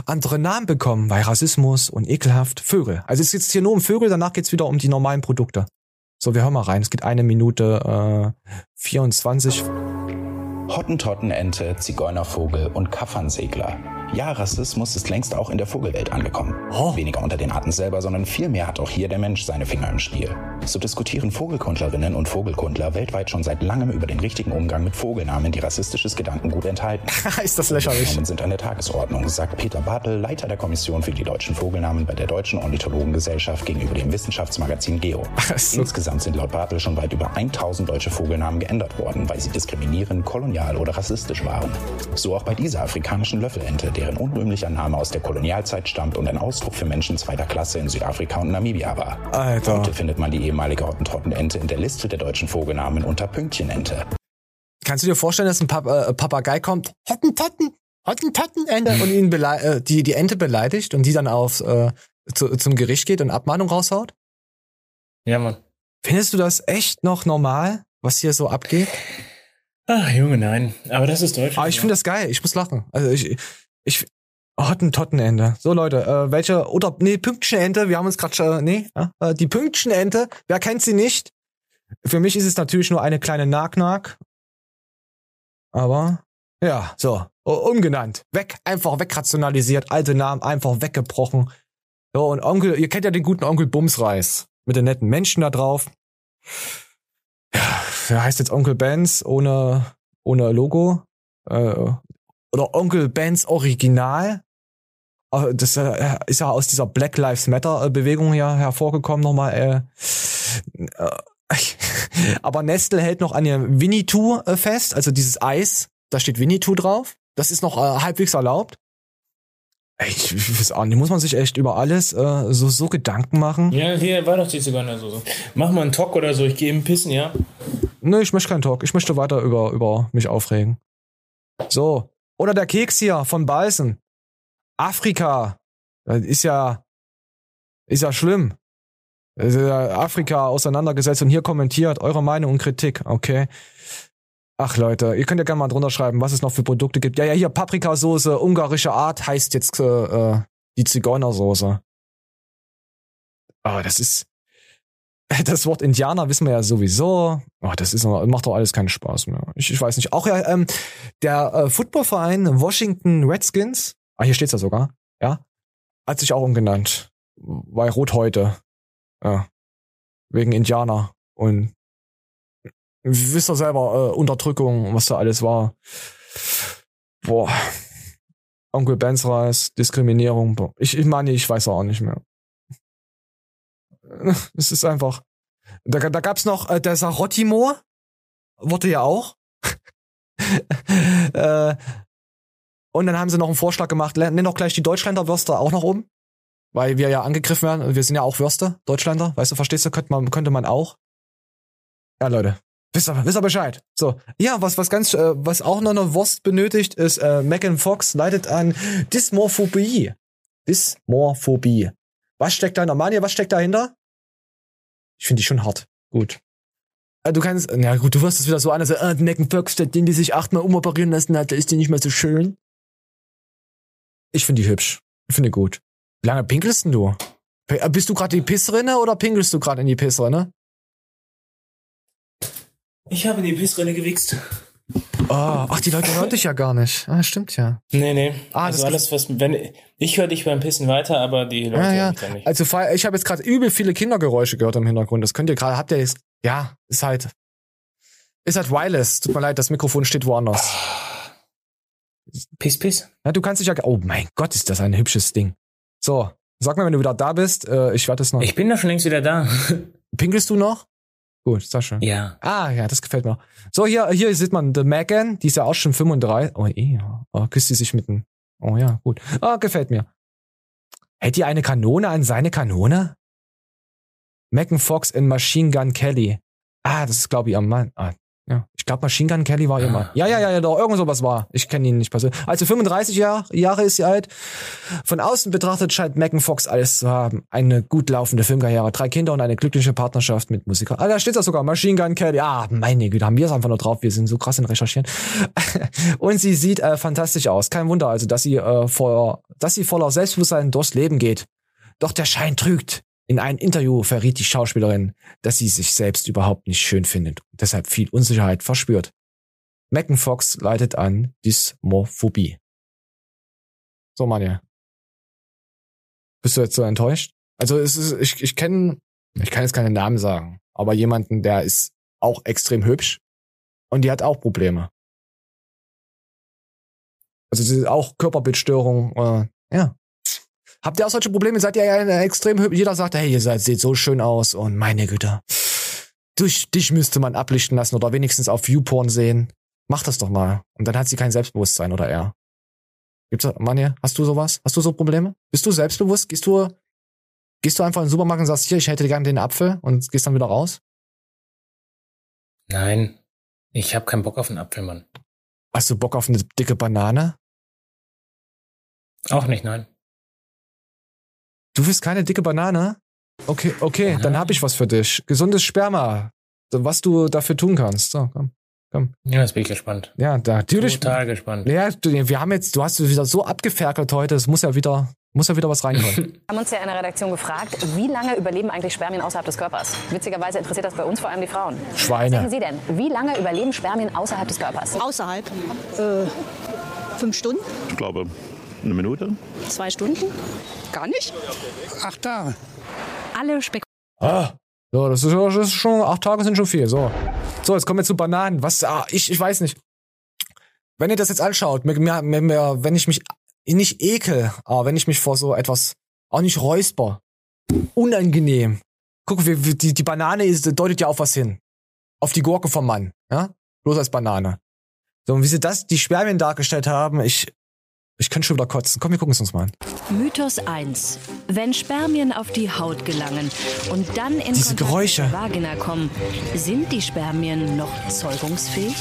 [SPEAKER 2] andere Namen bekommen, weil Rassismus und ekelhaft Vögel. Also es geht hier nur um Vögel, danach geht's wieder um die normalen Produkte. So, wir hören mal rein. Es geht eine Minute äh, 24.
[SPEAKER 19] Hottentottenente, Zigeunervogel und Kaffernsegler. Ja, Rassismus ist längst auch in der Vogelwelt angekommen. Weniger unter den Arten selber, sondern vielmehr hat auch hier der Mensch seine Finger im Spiel. So diskutieren Vogelkundlerinnen und Vogelkundler weltweit schon seit langem über den richtigen Umgang mit Vogelnamen, die rassistisches Gedankengut enthalten.
[SPEAKER 2] ist das lächerlich.
[SPEAKER 19] Vogelnamen sind an der Tagesordnung, sagt Peter Bartel, Leiter der Kommission für die deutschen Vogelnamen bei der Deutschen Ornithologengesellschaft gegenüber dem Wissenschaftsmagazin Geo. Insgesamt sind laut Bartel schon weit über 1000 deutsche Vogelnamen geändert worden, weil sie diskriminierend, kolonial oder rassistisch waren. So auch bei dieser afrikanischen Löffelente, deren unrühmlicher Name aus der Kolonialzeit stammt und ein Ausdruck für Menschen zweiter Klasse in Südafrika und Namibia war.
[SPEAKER 2] Alter.
[SPEAKER 19] Heute findet man die ehemalige Hottentottenente in der Liste der deutschen Vogelnamen unter Pünktchenente.
[SPEAKER 2] Kannst du dir vorstellen, dass ein Pap äh, Papagei kommt, Hottentotten, Hottentottenente und ihn äh, die, die Ente beleidigt und die dann auf, äh, zu, zum Gericht geht und Abmahnung raushaut?
[SPEAKER 3] Ja, Mann.
[SPEAKER 2] Findest du das echt noch normal, was hier so abgeht?
[SPEAKER 3] Ach, Junge, nein. Aber das ist Deutschland.
[SPEAKER 2] Aber ich finde das geil, ich muss lachen. Also ich, ich, Hottentottenente. So Leute, äh, welche, oder, nee, Pünktchenente, wir haben uns gerade schon, nee, äh, die Pünktchenente, wer kennt sie nicht? Für mich ist es natürlich nur eine kleine Nack-Nack. Aber, ja, so, umgenannt. Weg, einfach wegrationalisiert, alte Namen einfach weggebrochen. So, und Onkel, ihr kennt ja den guten Onkel Bumsreis. Mit den netten Menschen da drauf. Ja, der heißt jetzt Onkel Benz ohne, ohne Logo. Äh, oder Onkel Benz Original. Äh, Das äh, ist ja aus dieser Black Lives Matter äh, Bewegung ja hervorgekommen nochmal. Äh, aber Nestle hält noch an ihrem Winnetou fest, also dieses Eis, da steht Winnetou drauf. Das ist noch halbwegs erlaubt. Ey, ich, ich weiß auch nicht, muss man sich echt über alles äh, so, so Gedanken machen?
[SPEAKER 3] Ja, hier war doch die Zigeunersoße. Mach mal einen Talk oder so, ich gehe eben pissen, ja?
[SPEAKER 2] Nee, ich möchte keinen Talk. Ich möchte weiter über, über mich aufregen. So. Oder der Keks hier von Balsen. Afrika. Das ist ja, ist ja schlimm. Afrika auseinandergesetzt und hier kommentiert eure Meinung und Kritik, okay. Ach Leute, ihr könnt ja gerne mal drunter schreiben, was es noch für Produkte gibt. Ja, ja, hier Paprikasauce, ungarische Art heißt jetzt äh, äh, die Zigeunersoße. Ah, das ist das Wort Indianer wissen wir ja sowieso. Oh, das ist macht doch alles keinen Spaß mehr. Ich, ich weiß nicht. Auch ja, ähm, der äh, Footballverein Washington Redskins, ah, hier steht's ja sogar, ja, hat sich auch umgenannt. Bei Rot heute. Ja. Wegen Indianer. Und wisst ihr selber, äh, Unterdrückung, was da alles war. Boah. Onkel Benz Reis, Diskriminierung. Ich, ich meine, ich weiß auch nicht mehr. Es ist einfach. Da, da gab's noch äh, der Sarotti-Moor. Wurde ja auch. äh, und dann haben sie noch einen Vorschlag gemacht, nenn doch gleich die Deutschländer Würste auch noch oben. Weil wir ja angegriffen werden. Wir sind ja auch Würste, Deutschländer. Weißt du, verstehst du? Könnte man, könnte man auch. Ja, Leute. Wisst ihr, wisst ihr Bescheid. So. Ja, was, was ganz, äh, was auch noch eine Wurst benötigt, ist, äh, Megan Fox leidet an Dysmorphobie. Dysmorphobie. Was steckt da in der Mania? Was steckt dahinter? Ich finde die schon hart. Gut. Äh, du kannst, na gut, du wirst es wieder so an, also, äh, Megan Fox, den die sich achtmal umoperieren lassen hat, da ist die nicht mehr so schön. Ich finde die hübsch. Ich finde die gut. Wie lange pinkelst denn du? Äh, bist du gerade die Pissrinne oder pinkelst du gerade in die Pissrinne?
[SPEAKER 3] Ich habe in die Pissrinne gewichst.
[SPEAKER 2] Oh, ach, die Leute hören dich ja gar nicht. Ah, stimmt ja.
[SPEAKER 3] Nee, nee. Ah, also alles, was, wenn, ich höre dich beim Pissen weiter, aber die Leute
[SPEAKER 2] ja, ja.
[SPEAKER 3] hören nicht.
[SPEAKER 2] Also, ich habe jetzt gerade übel viele Kindergeräusche gehört im Hintergrund. Das könnt ihr gerade, habt ihr jetzt, ja, ist halt, ist halt wireless. Tut mir leid, das Mikrofon steht woanders.
[SPEAKER 3] Piss, piss.
[SPEAKER 2] Ja, du kannst dich ja, oh mein Gott, ist das ein hübsches Ding. So, sag mal, wenn du wieder da bist, äh, ich warte es noch.
[SPEAKER 3] Ich bin doch schon längst wieder da.
[SPEAKER 2] Pinkelst du noch? Gut, Sascha.
[SPEAKER 3] Ja.
[SPEAKER 2] Ah, ja, das gefällt mir. So, hier, hier sieht man The Megan, die ist ja auch schon 35. Oh, eh, oh, küsst sie sich mitten. Oh ja, gut. Ah, gefällt mir. Hätte ihr eine Kanone an seine Kanone? Megan Fox in Machine Gun Kelly. Ah, das ist, glaube ich, ihr Mann. Ah, glaube, Machine Gun Kelly war ihr Mann. Ja, ja, ja, ja, doch, irgend sowas war. Ich kenne ihn nicht persönlich. Also 35 Jahr, Jahre ist sie alt. Von außen betrachtet scheint Megan Fox alles zu haben. Eine gut laufende Filmkarriere, drei Kinder und eine glückliche Partnerschaft mit Musiker. Ah, da steht ja sogar, Machine Gun Kelly. Ah, meine Güte, haben wir es einfach nur drauf. Wir sind so krass in Recherchieren. und sie sieht äh, fantastisch aus. Kein Wunder also, dass sie, äh, vor, dass sie voller Selbstbewusstsein durchs Leben geht. Doch der Schein trügt. In einem Interview verriet die Schauspielerin, dass sie sich selbst überhaupt nicht schön findet und deshalb viel Unsicherheit verspürt. Megan Fox leidet an Dysmorphobie. So, Manja. Bist du jetzt so enttäuscht? Also es ist, ich, ich kenne, ich kann jetzt keine Namen sagen, aber jemanden, der ist auch extrem hübsch und die hat auch Probleme. Also sie ist auch Körperbildstörung, äh, ja. Habt ihr auch solche Probleme? Seid ihr ja extrem hübsch? Jeder sagt, hey, ihr seid, seht so schön aus und meine Güte. Dich, dich müsste man ablichten lassen oder wenigstens auf Viewporn sehen. Mach das doch mal. Und dann hat sie kein Selbstbewusstsein oder er. Gibt's da, Manja, hast du sowas? Hast du so Probleme? Bist du selbstbewusst? Gehst du, gehst du einfach in den Supermarkt und sagst, hier, ich hätte gerne den Apfel und gehst dann wieder raus?
[SPEAKER 3] Nein. Ich habe keinen Bock auf einen Apfel, Mann.
[SPEAKER 2] Hast du Bock auf eine dicke Banane?
[SPEAKER 3] Auch nicht, nein.
[SPEAKER 2] Du willst keine dicke Banane? Okay, okay, ja. dann habe ich was für dich. Gesundes Sperma. Was du dafür tun kannst. So, komm. Komm.
[SPEAKER 3] Ja, das bin ich gespannt.
[SPEAKER 2] Ja, da, natürlich.
[SPEAKER 3] Total gespannt.
[SPEAKER 2] Ja, wir haben jetzt, du hast wieder so abgeferkelt heute, es muss ja wieder, muss ja wieder was reinkommen.
[SPEAKER 20] Wir haben uns ja in der Redaktion gefragt, wie lange überleben eigentlich Spermien außerhalb des Körpers? Witzigerweise interessiert das bei uns vor allem die Frauen.
[SPEAKER 2] Schweine.
[SPEAKER 20] Was denken Sie denn? Wie lange überleben Spermien außerhalb des Körpers?
[SPEAKER 21] Außerhalb? Äh, fünf Stunden?
[SPEAKER 22] Ich glaube, eine Minute.
[SPEAKER 21] Zwei Stunden? Gar nicht?
[SPEAKER 22] Acht Tage.
[SPEAKER 20] Alle Spek
[SPEAKER 2] Ah, so, das ist, das ist schon, acht Tage sind schon viel. So. So, jetzt kommen wir zu Bananen. Was, ah, ich, ich weiß nicht. Wenn ihr das jetzt anschaut, mir, mir, mir, wenn ich mich nicht ekel, aber wenn ich mich vor so etwas auch nicht räusper, unangenehm. Guck, wie, wie, die, die Banane ist, deutet ja auf was hin. Auf die Gurke vom Mann, ja? Bloß als Banane. So, und wie sie das, die Spermien dargestellt haben, ich, ich könnte schon wieder kotzen. Komm, wir gucken es uns mal an.
[SPEAKER 23] Mythos 1. Wenn Spermien auf die Haut gelangen und dann in
[SPEAKER 2] Diese
[SPEAKER 23] Kontakt
[SPEAKER 2] Geräusche.
[SPEAKER 23] mit der Vagina kommen, sind die Spermien noch zeugungsfähig?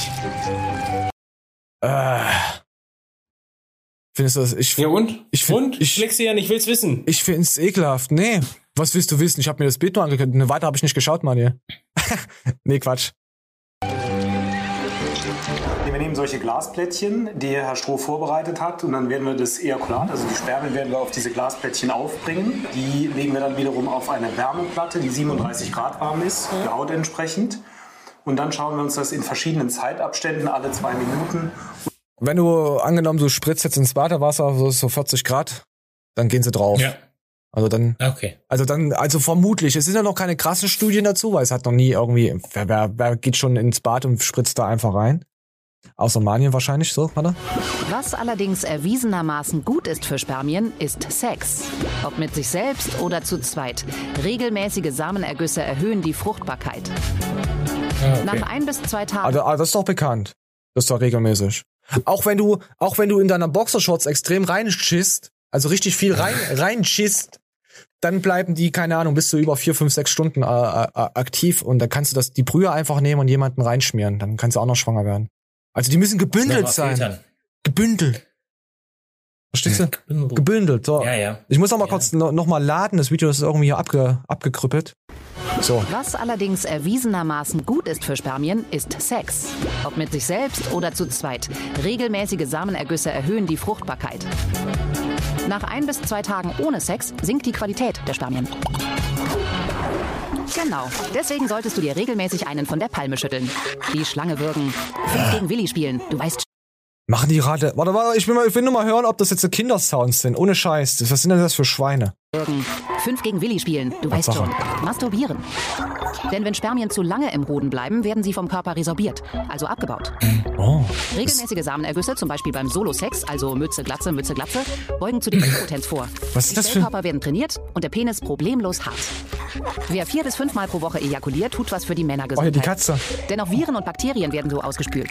[SPEAKER 2] Äh. Findest du das? Ich,
[SPEAKER 3] Ja und?
[SPEAKER 2] Ich find,
[SPEAKER 3] und? Ich schlägst dir ja nicht, will's wissen.
[SPEAKER 2] Ich find's ekelhaft. Nee. Was willst du wissen? Ich habe mir das Bild nur angekündigt. Weiter habe ich nicht geschaut, Mann. hier. nee, Quatsch.
[SPEAKER 24] Solche Glasplättchen, die Herr Stroh vorbereitet hat, und dann werden wir das Ejakulat, also die Spermien, werden wir auf diese Glasplättchen aufbringen. Die legen wir dann wiederum auf eine Wärmeplatte, die 37 Grad warm ist, der Haut entsprechend. Und dann schauen wir uns das in verschiedenen Zeitabständen alle zwei Minuten.
[SPEAKER 2] Wenn du angenommen, du spritzt jetzt ins Badewasser, so, so 40 Grad, dann gehen sie drauf.
[SPEAKER 3] Ja.
[SPEAKER 2] Also dann,
[SPEAKER 3] Okay.
[SPEAKER 2] also dann, also vermutlich. Es sind ja noch keine krassen Studien dazu, weil es hat noch nie irgendwie, wer, wer, wer geht schon ins Bad und spritzt da einfach rein? Außer Manien wahrscheinlich, so, oder?
[SPEAKER 25] Was allerdings erwiesenermaßen gut ist für Spermien, ist Sex. Ob mit sich selbst oder zu zweit. Regelmäßige Samenergüsse erhöhen die Fruchtbarkeit. Nach ein bis zwei Tagen.
[SPEAKER 2] Also, ah, das ist doch bekannt. Das ist doch regelmäßig. Auch wenn du, auch wenn du in deiner Boxershorts extrem reinschisst, also richtig viel rein, reinschisst, dann bleiben die, keine Ahnung, bis zu über vier, fünf, sechs Stunden äh, äh, aktiv und dann kannst du das, die Brühe einfach nehmen und jemanden reinschmieren. Dann kannst du auch noch schwanger werden. Also die müssen gebündelt sein.
[SPEAKER 3] Filtern.
[SPEAKER 2] Gebündelt. Verstehst du? Gebündelt. So.
[SPEAKER 3] Ja, ja.
[SPEAKER 2] Ich muss noch mal kurz no, noch mal laden. Das Video ist irgendwie hier abge, abgekrüppelt. So.
[SPEAKER 25] Was allerdings erwiesenermaßen gut ist für Spermien, ist Sex. Ob mit sich selbst oder zu zweit. Regelmäßige Samenergüsse erhöhen die Fruchtbarkeit. Nach ein bis zwei Tagen ohne Sex sinkt die Qualität der Spermien. Genau. Deswegen solltest du dir regelmäßig einen von der Palme schütteln. Die Schlange würgen. Fünf gegen Willi spielen. Du weißt
[SPEAKER 2] Machen die gerade. Warte, warte, ich will, mal, ich will nur mal hören, ob das jetzt so Kindersounds sind. Ohne Scheiß. Was sind denn das für Schweine?
[SPEAKER 25] Fünf gegen Willi spielen. Du weißt schon. Masturbieren. Denn wenn Spermien zu lange im Hoden bleiben, werden sie vom Körper resorbiert, also abgebaut.
[SPEAKER 2] Oh.
[SPEAKER 25] Regelmäßige Samenergüsse, zum Beispiel beim Solo-Sex, also Mütze, Glatze, Mütze, Glatze, beugen zu Impotenz vor.
[SPEAKER 2] Was ist
[SPEAKER 25] die
[SPEAKER 2] das für-
[SPEAKER 25] Zellkörper werden trainiert und der Penis problemlos hart. Wer vier bis fünfmal pro Woche ejakuliert, tut was für die
[SPEAKER 2] Oh,
[SPEAKER 25] Männergesundheit.
[SPEAKER 2] hier die Katze.
[SPEAKER 25] Denn auch Viren und Bakterien werden so ausgespült.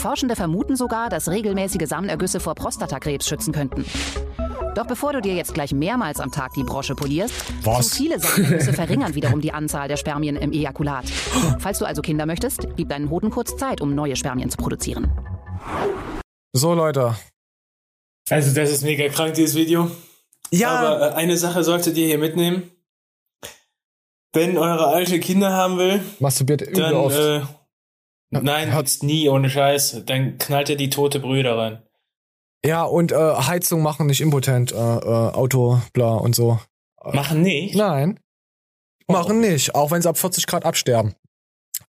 [SPEAKER 25] Forschende vermuten sogar, dass regelmäßige Samenergüsse vor Prostatakrebs schützen könnten. Doch bevor du dir jetzt gleich mehrmals am Tag die Brosche polierst,
[SPEAKER 2] Was?
[SPEAKER 25] zu viele Samenergüsse verringern wiederum die Anzahl der Spermien im Ejakulat. Falls du also Kinder möchtest, gib deinen Hoden kurz Zeit, um neue Spermien zu produzieren.
[SPEAKER 2] So, Leute.
[SPEAKER 3] Also das ist mega krank, dieses Video.
[SPEAKER 2] Ja.
[SPEAKER 3] Aber äh, eine Sache solltet ihr hier mitnehmen. Wenn eure alte Kinder haben will,
[SPEAKER 2] Masturbiert
[SPEAKER 3] dann
[SPEAKER 2] oft.
[SPEAKER 3] äh, nein, hat's nie ohne Scheiß. Dann knallt ihr die tote Brühe rein.
[SPEAKER 2] Ja, und äh, Heizung machen nicht impotent. Äh, äh, Auto, bla und so.
[SPEAKER 3] Machen nicht?
[SPEAKER 2] Nein. Machen nicht, auch wenn sie ab 40 Grad absterben.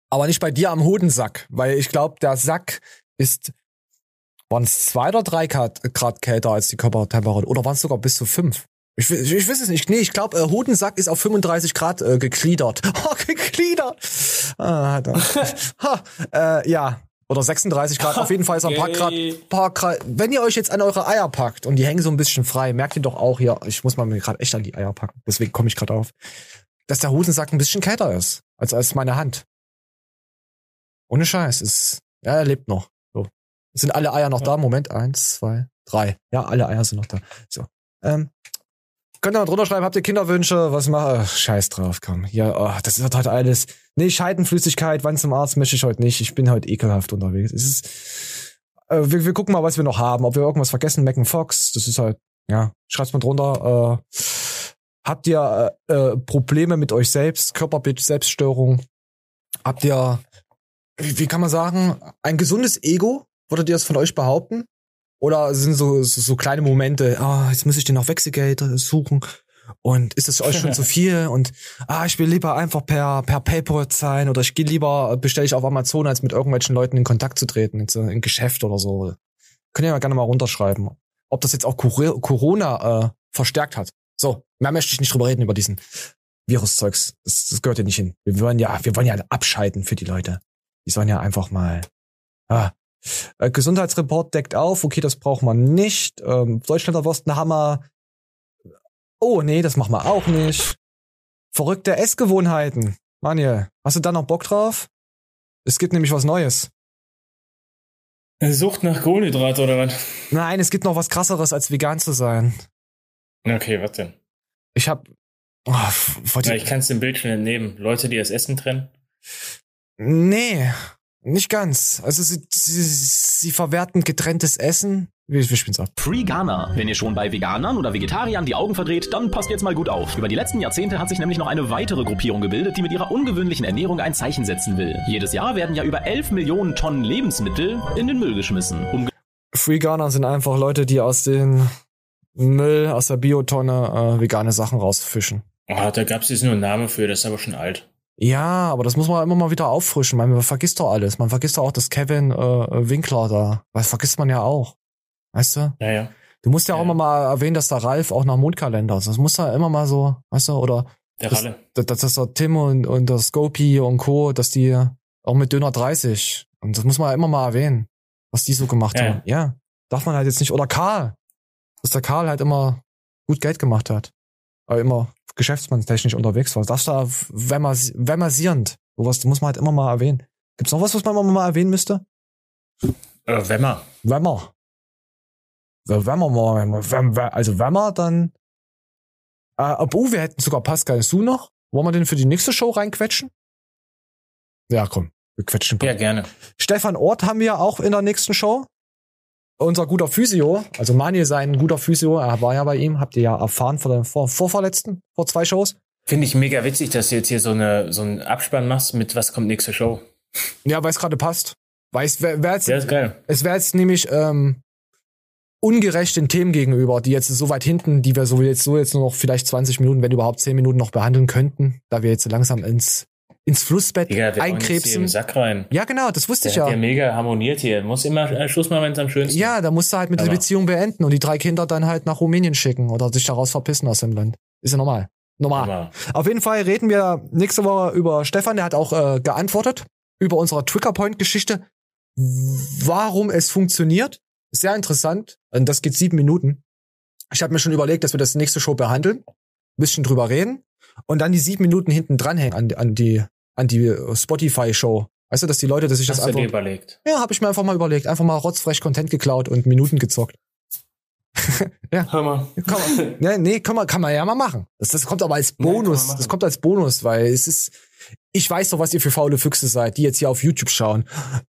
[SPEAKER 2] Aber nicht bei dir am Hodensack, weil ich glaube, der Sack ist. Waren es zwei oder drei Grad, Grad kälter als die Körpertemperatur? Oder waren es sogar bis zu fünf? Ich, ich, ich weiß es nicht. Nee, ich glaube, äh, Hodensack ist auf 35 Grad äh, gegliedert. Oh, gegliedert. Ah, er. ha, äh, ja. Oder 36 Grad. Auf jeden Fall ist er ein paar Grad, paar Grad. Wenn ihr euch jetzt an eure Eier packt und die hängen so ein bisschen frei, merkt ihr doch auch hier, ich muss mal mir gerade echt an die Eier packen. Deswegen komme ich gerade auf, dass der Hosensack ein bisschen kälter ist als als meine Hand. Ohne Scheiß, ist ja, er lebt noch. So. Sind alle Eier noch da? Moment, eins, zwei, drei. Ja, alle Eier sind noch da. So. Ähm, Könnt ihr mal drunter schreiben, habt ihr Kinderwünsche? Was mache Scheiß drauf, komm. Ja, oh, das wird heute alles. Nee, Scheidenflüssigkeit, wann zum Arzt möchte ich heute nicht. Ich bin heute ekelhaft unterwegs. Es ist, äh, wir, wir gucken mal, was wir noch haben. Ob wir irgendwas vergessen, Mac Fox, das ist halt, ja, schreibt's mal drunter. Äh, habt ihr äh, äh, Probleme mit euch selbst, Körperbild, Selbststörung? Habt ihr, wie, wie kann man sagen, ein gesundes Ego? Würdet ihr das von euch behaupten? Oder sind so, so, so kleine Momente, ah, jetzt muss ich den noch Wechselgeld suchen. Und ist das euch schon zu viel? Und ah, ich will lieber einfach per, per PayPal zahlen oder ich gehe lieber, bestelle ich auf Amazon, als mit irgendwelchen Leuten in Kontakt zu treten, jetzt, äh, in Geschäft oder so. Könnt ihr mal gerne mal runterschreiben, ob das jetzt auch Cor- Corona äh, verstärkt hat. So, mehr möchte ich nicht drüber reden über diesen Viruszeugs. Das, das gehört ja nicht hin. Wir wollen ja, wir wollen ja abschalten für die Leute. Die sollen ja einfach mal. Ah. Äh, Gesundheitsreport deckt auf, okay, das braucht man nicht. Ähm, Deutschländer Wurstenhammer. Oh, nee, das machen wir auch nicht. Verrückte Essgewohnheiten. Manuel, hast du da noch Bock drauf? Es gibt nämlich was Neues.
[SPEAKER 3] Sucht nach Kohlenhydrat oder was?
[SPEAKER 2] Nein, es gibt noch was krasseres, als vegan zu sein.
[SPEAKER 3] Okay, was denn?
[SPEAKER 2] Ich hab. Oh, ihr-
[SPEAKER 3] ich kann es dem Bild schon entnehmen. Leute, die das Essen trennen.
[SPEAKER 2] Nee. Nicht ganz. Also sie, sie, sie verwerten getrenntes Essen. Wie, wie spielt's ab?
[SPEAKER 26] Free Ghana. Wenn ihr schon bei Veganern oder Vegetariern die Augen verdreht, dann passt jetzt mal gut auf. Über die letzten Jahrzehnte hat sich nämlich noch eine weitere Gruppierung gebildet, die mit ihrer ungewöhnlichen Ernährung ein Zeichen setzen will. Jedes Jahr werden ja über 11 Millionen Tonnen Lebensmittel in den Müll geschmissen. Um
[SPEAKER 2] Free Ghana sind einfach Leute, die aus dem Müll, aus der Biotonne äh, vegane Sachen rausfischen.
[SPEAKER 3] Oh, da gab's jetzt nur einen Namen für, das ist aber schon alt.
[SPEAKER 2] Ja, aber das muss man immer mal wieder auffrischen. Man, man vergisst doch alles. Man vergisst doch auch das Kevin äh, Winkler da. Das vergisst man ja auch. Weißt du?
[SPEAKER 3] Ja, ja.
[SPEAKER 2] Du musst ja, auch immer mal erwähnen, dass der Ralf auch nach Mondkalender ist. Das muss ja immer mal so, weißt du, oder
[SPEAKER 3] Der
[SPEAKER 2] dass,
[SPEAKER 3] Ralle.
[SPEAKER 2] dass, dass der Tim und, und der Scopy und Co., dass die auch mit Döner 30. Und das muss man ja immer mal erwähnen, was die so gemacht
[SPEAKER 3] Ja,
[SPEAKER 2] haben. Ja. Darf man halt jetzt nicht. Oder Karl. Dass der Karl halt immer gut Geld gemacht hat. Aber immer geschäftsmannstechnisch unterwegs war. Das da vermas vermasierend. Sowas muss man halt immer mal erwähnen. Gibt's noch was, was man immer mal erwähnen müsste?
[SPEAKER 3] Äh, Wemmer.
[SPEAKER 2] Wemmer. Wenn wir mal, wenn wir, also wenn wir dann, äh, obwohl wir hätten sogar Pascal Su noch. Wollen wir den für die nächste Show reinquetschen? Ja, komm, wir quetschen.
[SPEAKER 3] Ja, gerne.
[SPEAKER 2] Stefan Ort haben wir auch in der nächsten Show. Unser guter Physio, also Manuel sein guter Physio, er war ja bei ihm, habt ihr ja erfahren vor der vor, vorverletzten, vor zwei Shows.
[SPEAKER 3] Finde ich mega witzig, dass du jetzt hier so eine so einen Abspann machst mit was kommt nächste Show.
[SPEAKER 2] Ja, weil es gerade passt. Weil es wäre wär jetzt,
[SPEAKER 3] Ja,
[SPEAKER 2] es wäre jetzt nämlich ähm, ungerecht den Themen gegenüber, die jetzt so weit hinten, die wir so jetzt so jetzt nur noch vielleicht 20 Minuten, wenn überhaupt 10 Minuten noch behandeln könnten, da wir jetzt langsam ins ins Flussbett
[SPEAKER 3] der einkrebsen. Sack rein.
[SPEAKER 2] Ja, genau, das wusste
[SPEAKER 3] Der
[SPEAKER 2] ich ja.
[SPEAKER 3] ja mega harmoniert hier. Muss immer äh, Schluss machen, wenn es am schönsten
[SPEAKER 2] Ja, da musst du halt mit der
[SPEAKER 3] Aber-
[SPEAKER 2] Beziehung beenden und die drei Kinder dann halt nach Rumänien schicken oder sich daraus verpissen aus dem Land. Ist ja normal. Normal.
[SPEAKER 3] Normal.
[SPEAKER 2] Auf jeden Fall reden wir nächste Woche über Stefan, der hat auch äh, geantwortet über unsere Triggerpoint-Geschichte, warum es funktioniert. Sehr interessant. Und das geht sieben Minuten. Ich habe mir schon überlegt, dass wir das nächste Show behandeln, bisschen drüber reden und dann die sieben Minuten hinten dranhängen an, an die an die Spotify-Show. Weißt du, dass die Leute, dass das
[SPEAKER 3] Hast du
[SPEAKER 2] einfach
[SPEAKER 3] dir überlegt.
[SPEAKER 2] ja, habe ich mir einfach mal überlegt. Einfach mal rotzfrech Content geklaut und Minuten gezockt. ja.
[SPEAKER 3] Hör mal.
[SPEAKER 2] Kann man, ja, nee, kann man, kann man ja mal machen. Das, das kommt aber als Bonus.
[SPEAKER 3] machen.
[SPEAKER 2] das kommt als Bonus, weil es ist, ich weiß doch, was ihr für faule Füchse seid, die jetzt hier auf YouTube schauen.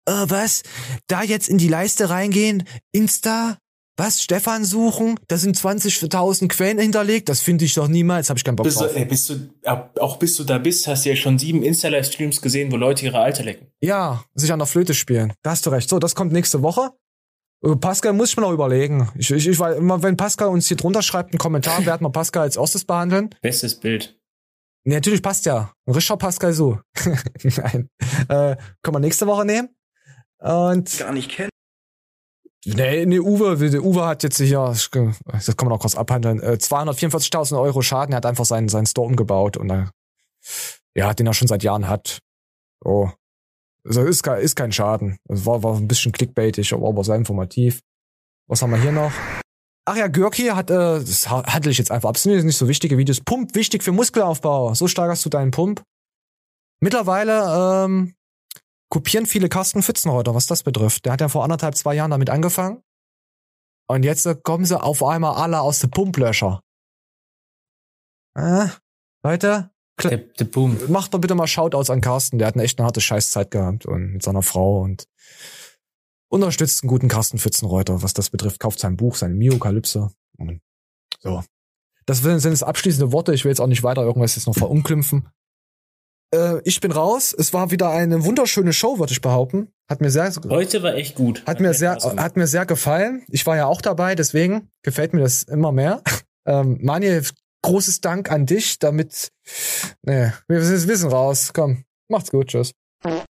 [SPEAKER 2] Äh, was? Da jetzt in die Leiste reingehen? Insta? Was? Stefan suchen? Da sind 20.000 Quellen hinterlegt? Das finde ich doch niemals. Habe ich keinen Bock
[SPEAKER 3] Bist du,
[SPEAKER 2] drauf.
[SPEAKER 3] ey, bist du, auch bis du da bist, hast du ja schon sieben Insta-Livestreams gesehen, wo Leute ihre Alte lecken.
[SPEAKER 2] Ja, sich an der Flöte spielen. Da hast du recht. So, das kommt nächste Woche. Äh, Pascal muss ich mir noch überlegen. Ich, ich, ich, weil immer, wenn Pascal uns hier drunter schreibt, einen Kommentar, werden wir Pascal als erstes behandeln.
[SPEAKER 3] Bestes Bild.
[SPEAKER 2] Nee, natürlich passt ja. Ein richtiger Pascal so. Nein. Äh, können wir nächste Woche nehmen. Und.
[SPEAKER 27] Gar nicht kennen.
[SPEAKER 2] Nee, nee, Uwe, der Uwe hat jetzt hier, das kann man auch kurz abhandeln, äh, 244.000 Euro Schaden. Er hat einfach seinen, seinen Store umgebaut und er, ja, den er schon seit Jahren hat. So. Also ist, kein- ist kein Schaden. Es war, war ein bisschen clickbaitig, aber, aber sehr informativ. Was haben wir hier noch? Ach ja, Görki hat, äh, das ha- handle ich jetzt einfach ab. Das sind jetzt nicht so wichtige Videos. Pump wichtig für Muskelaufbau. So steigerst du deinen Pump. Mittlerweile ähm, kopieren viele Carsten Pfützenreuter, was das betrifft. Der hat ja vor anderthalb, zwei Jahren damit angefangen. Und jetzt kommen sie auf einmal alle aus dem Pumplöscher. Äh, Leute,
[SPEAKER 3] Der, der Boom.
[SPEAKER 2] macht doch bitte mal Shoutouts an Carsten. Der hat eine echt eine harte Scheißzeit gehabt und mit seiner Frau und unterstützt einen guten Carsten Pfützenreuter, was das betrifft. Kauft sein Buch, seine Miokalypse. Und So. Das sind sind jetzt abschließende Worte. Ich will jetzt auch nicht weiter irgendwas jetzt noch verunglimpfen. Äh, ich bin raus. Es war wieder eine wunderschöne Show, würde ich behaupten. Hat mir sehr
[SPEAKER 3] Heute war echt gut.
[SPEAKER 2] Hat, mir sehr hat mir sehr gefallen. Ich war ja auch dabei, deswegen gefällt mir das immer mehr. Ähm, Manje, großes Dank an dich, damit nee, wir sind Wissen raus. Komm, macht's gut, tschüss.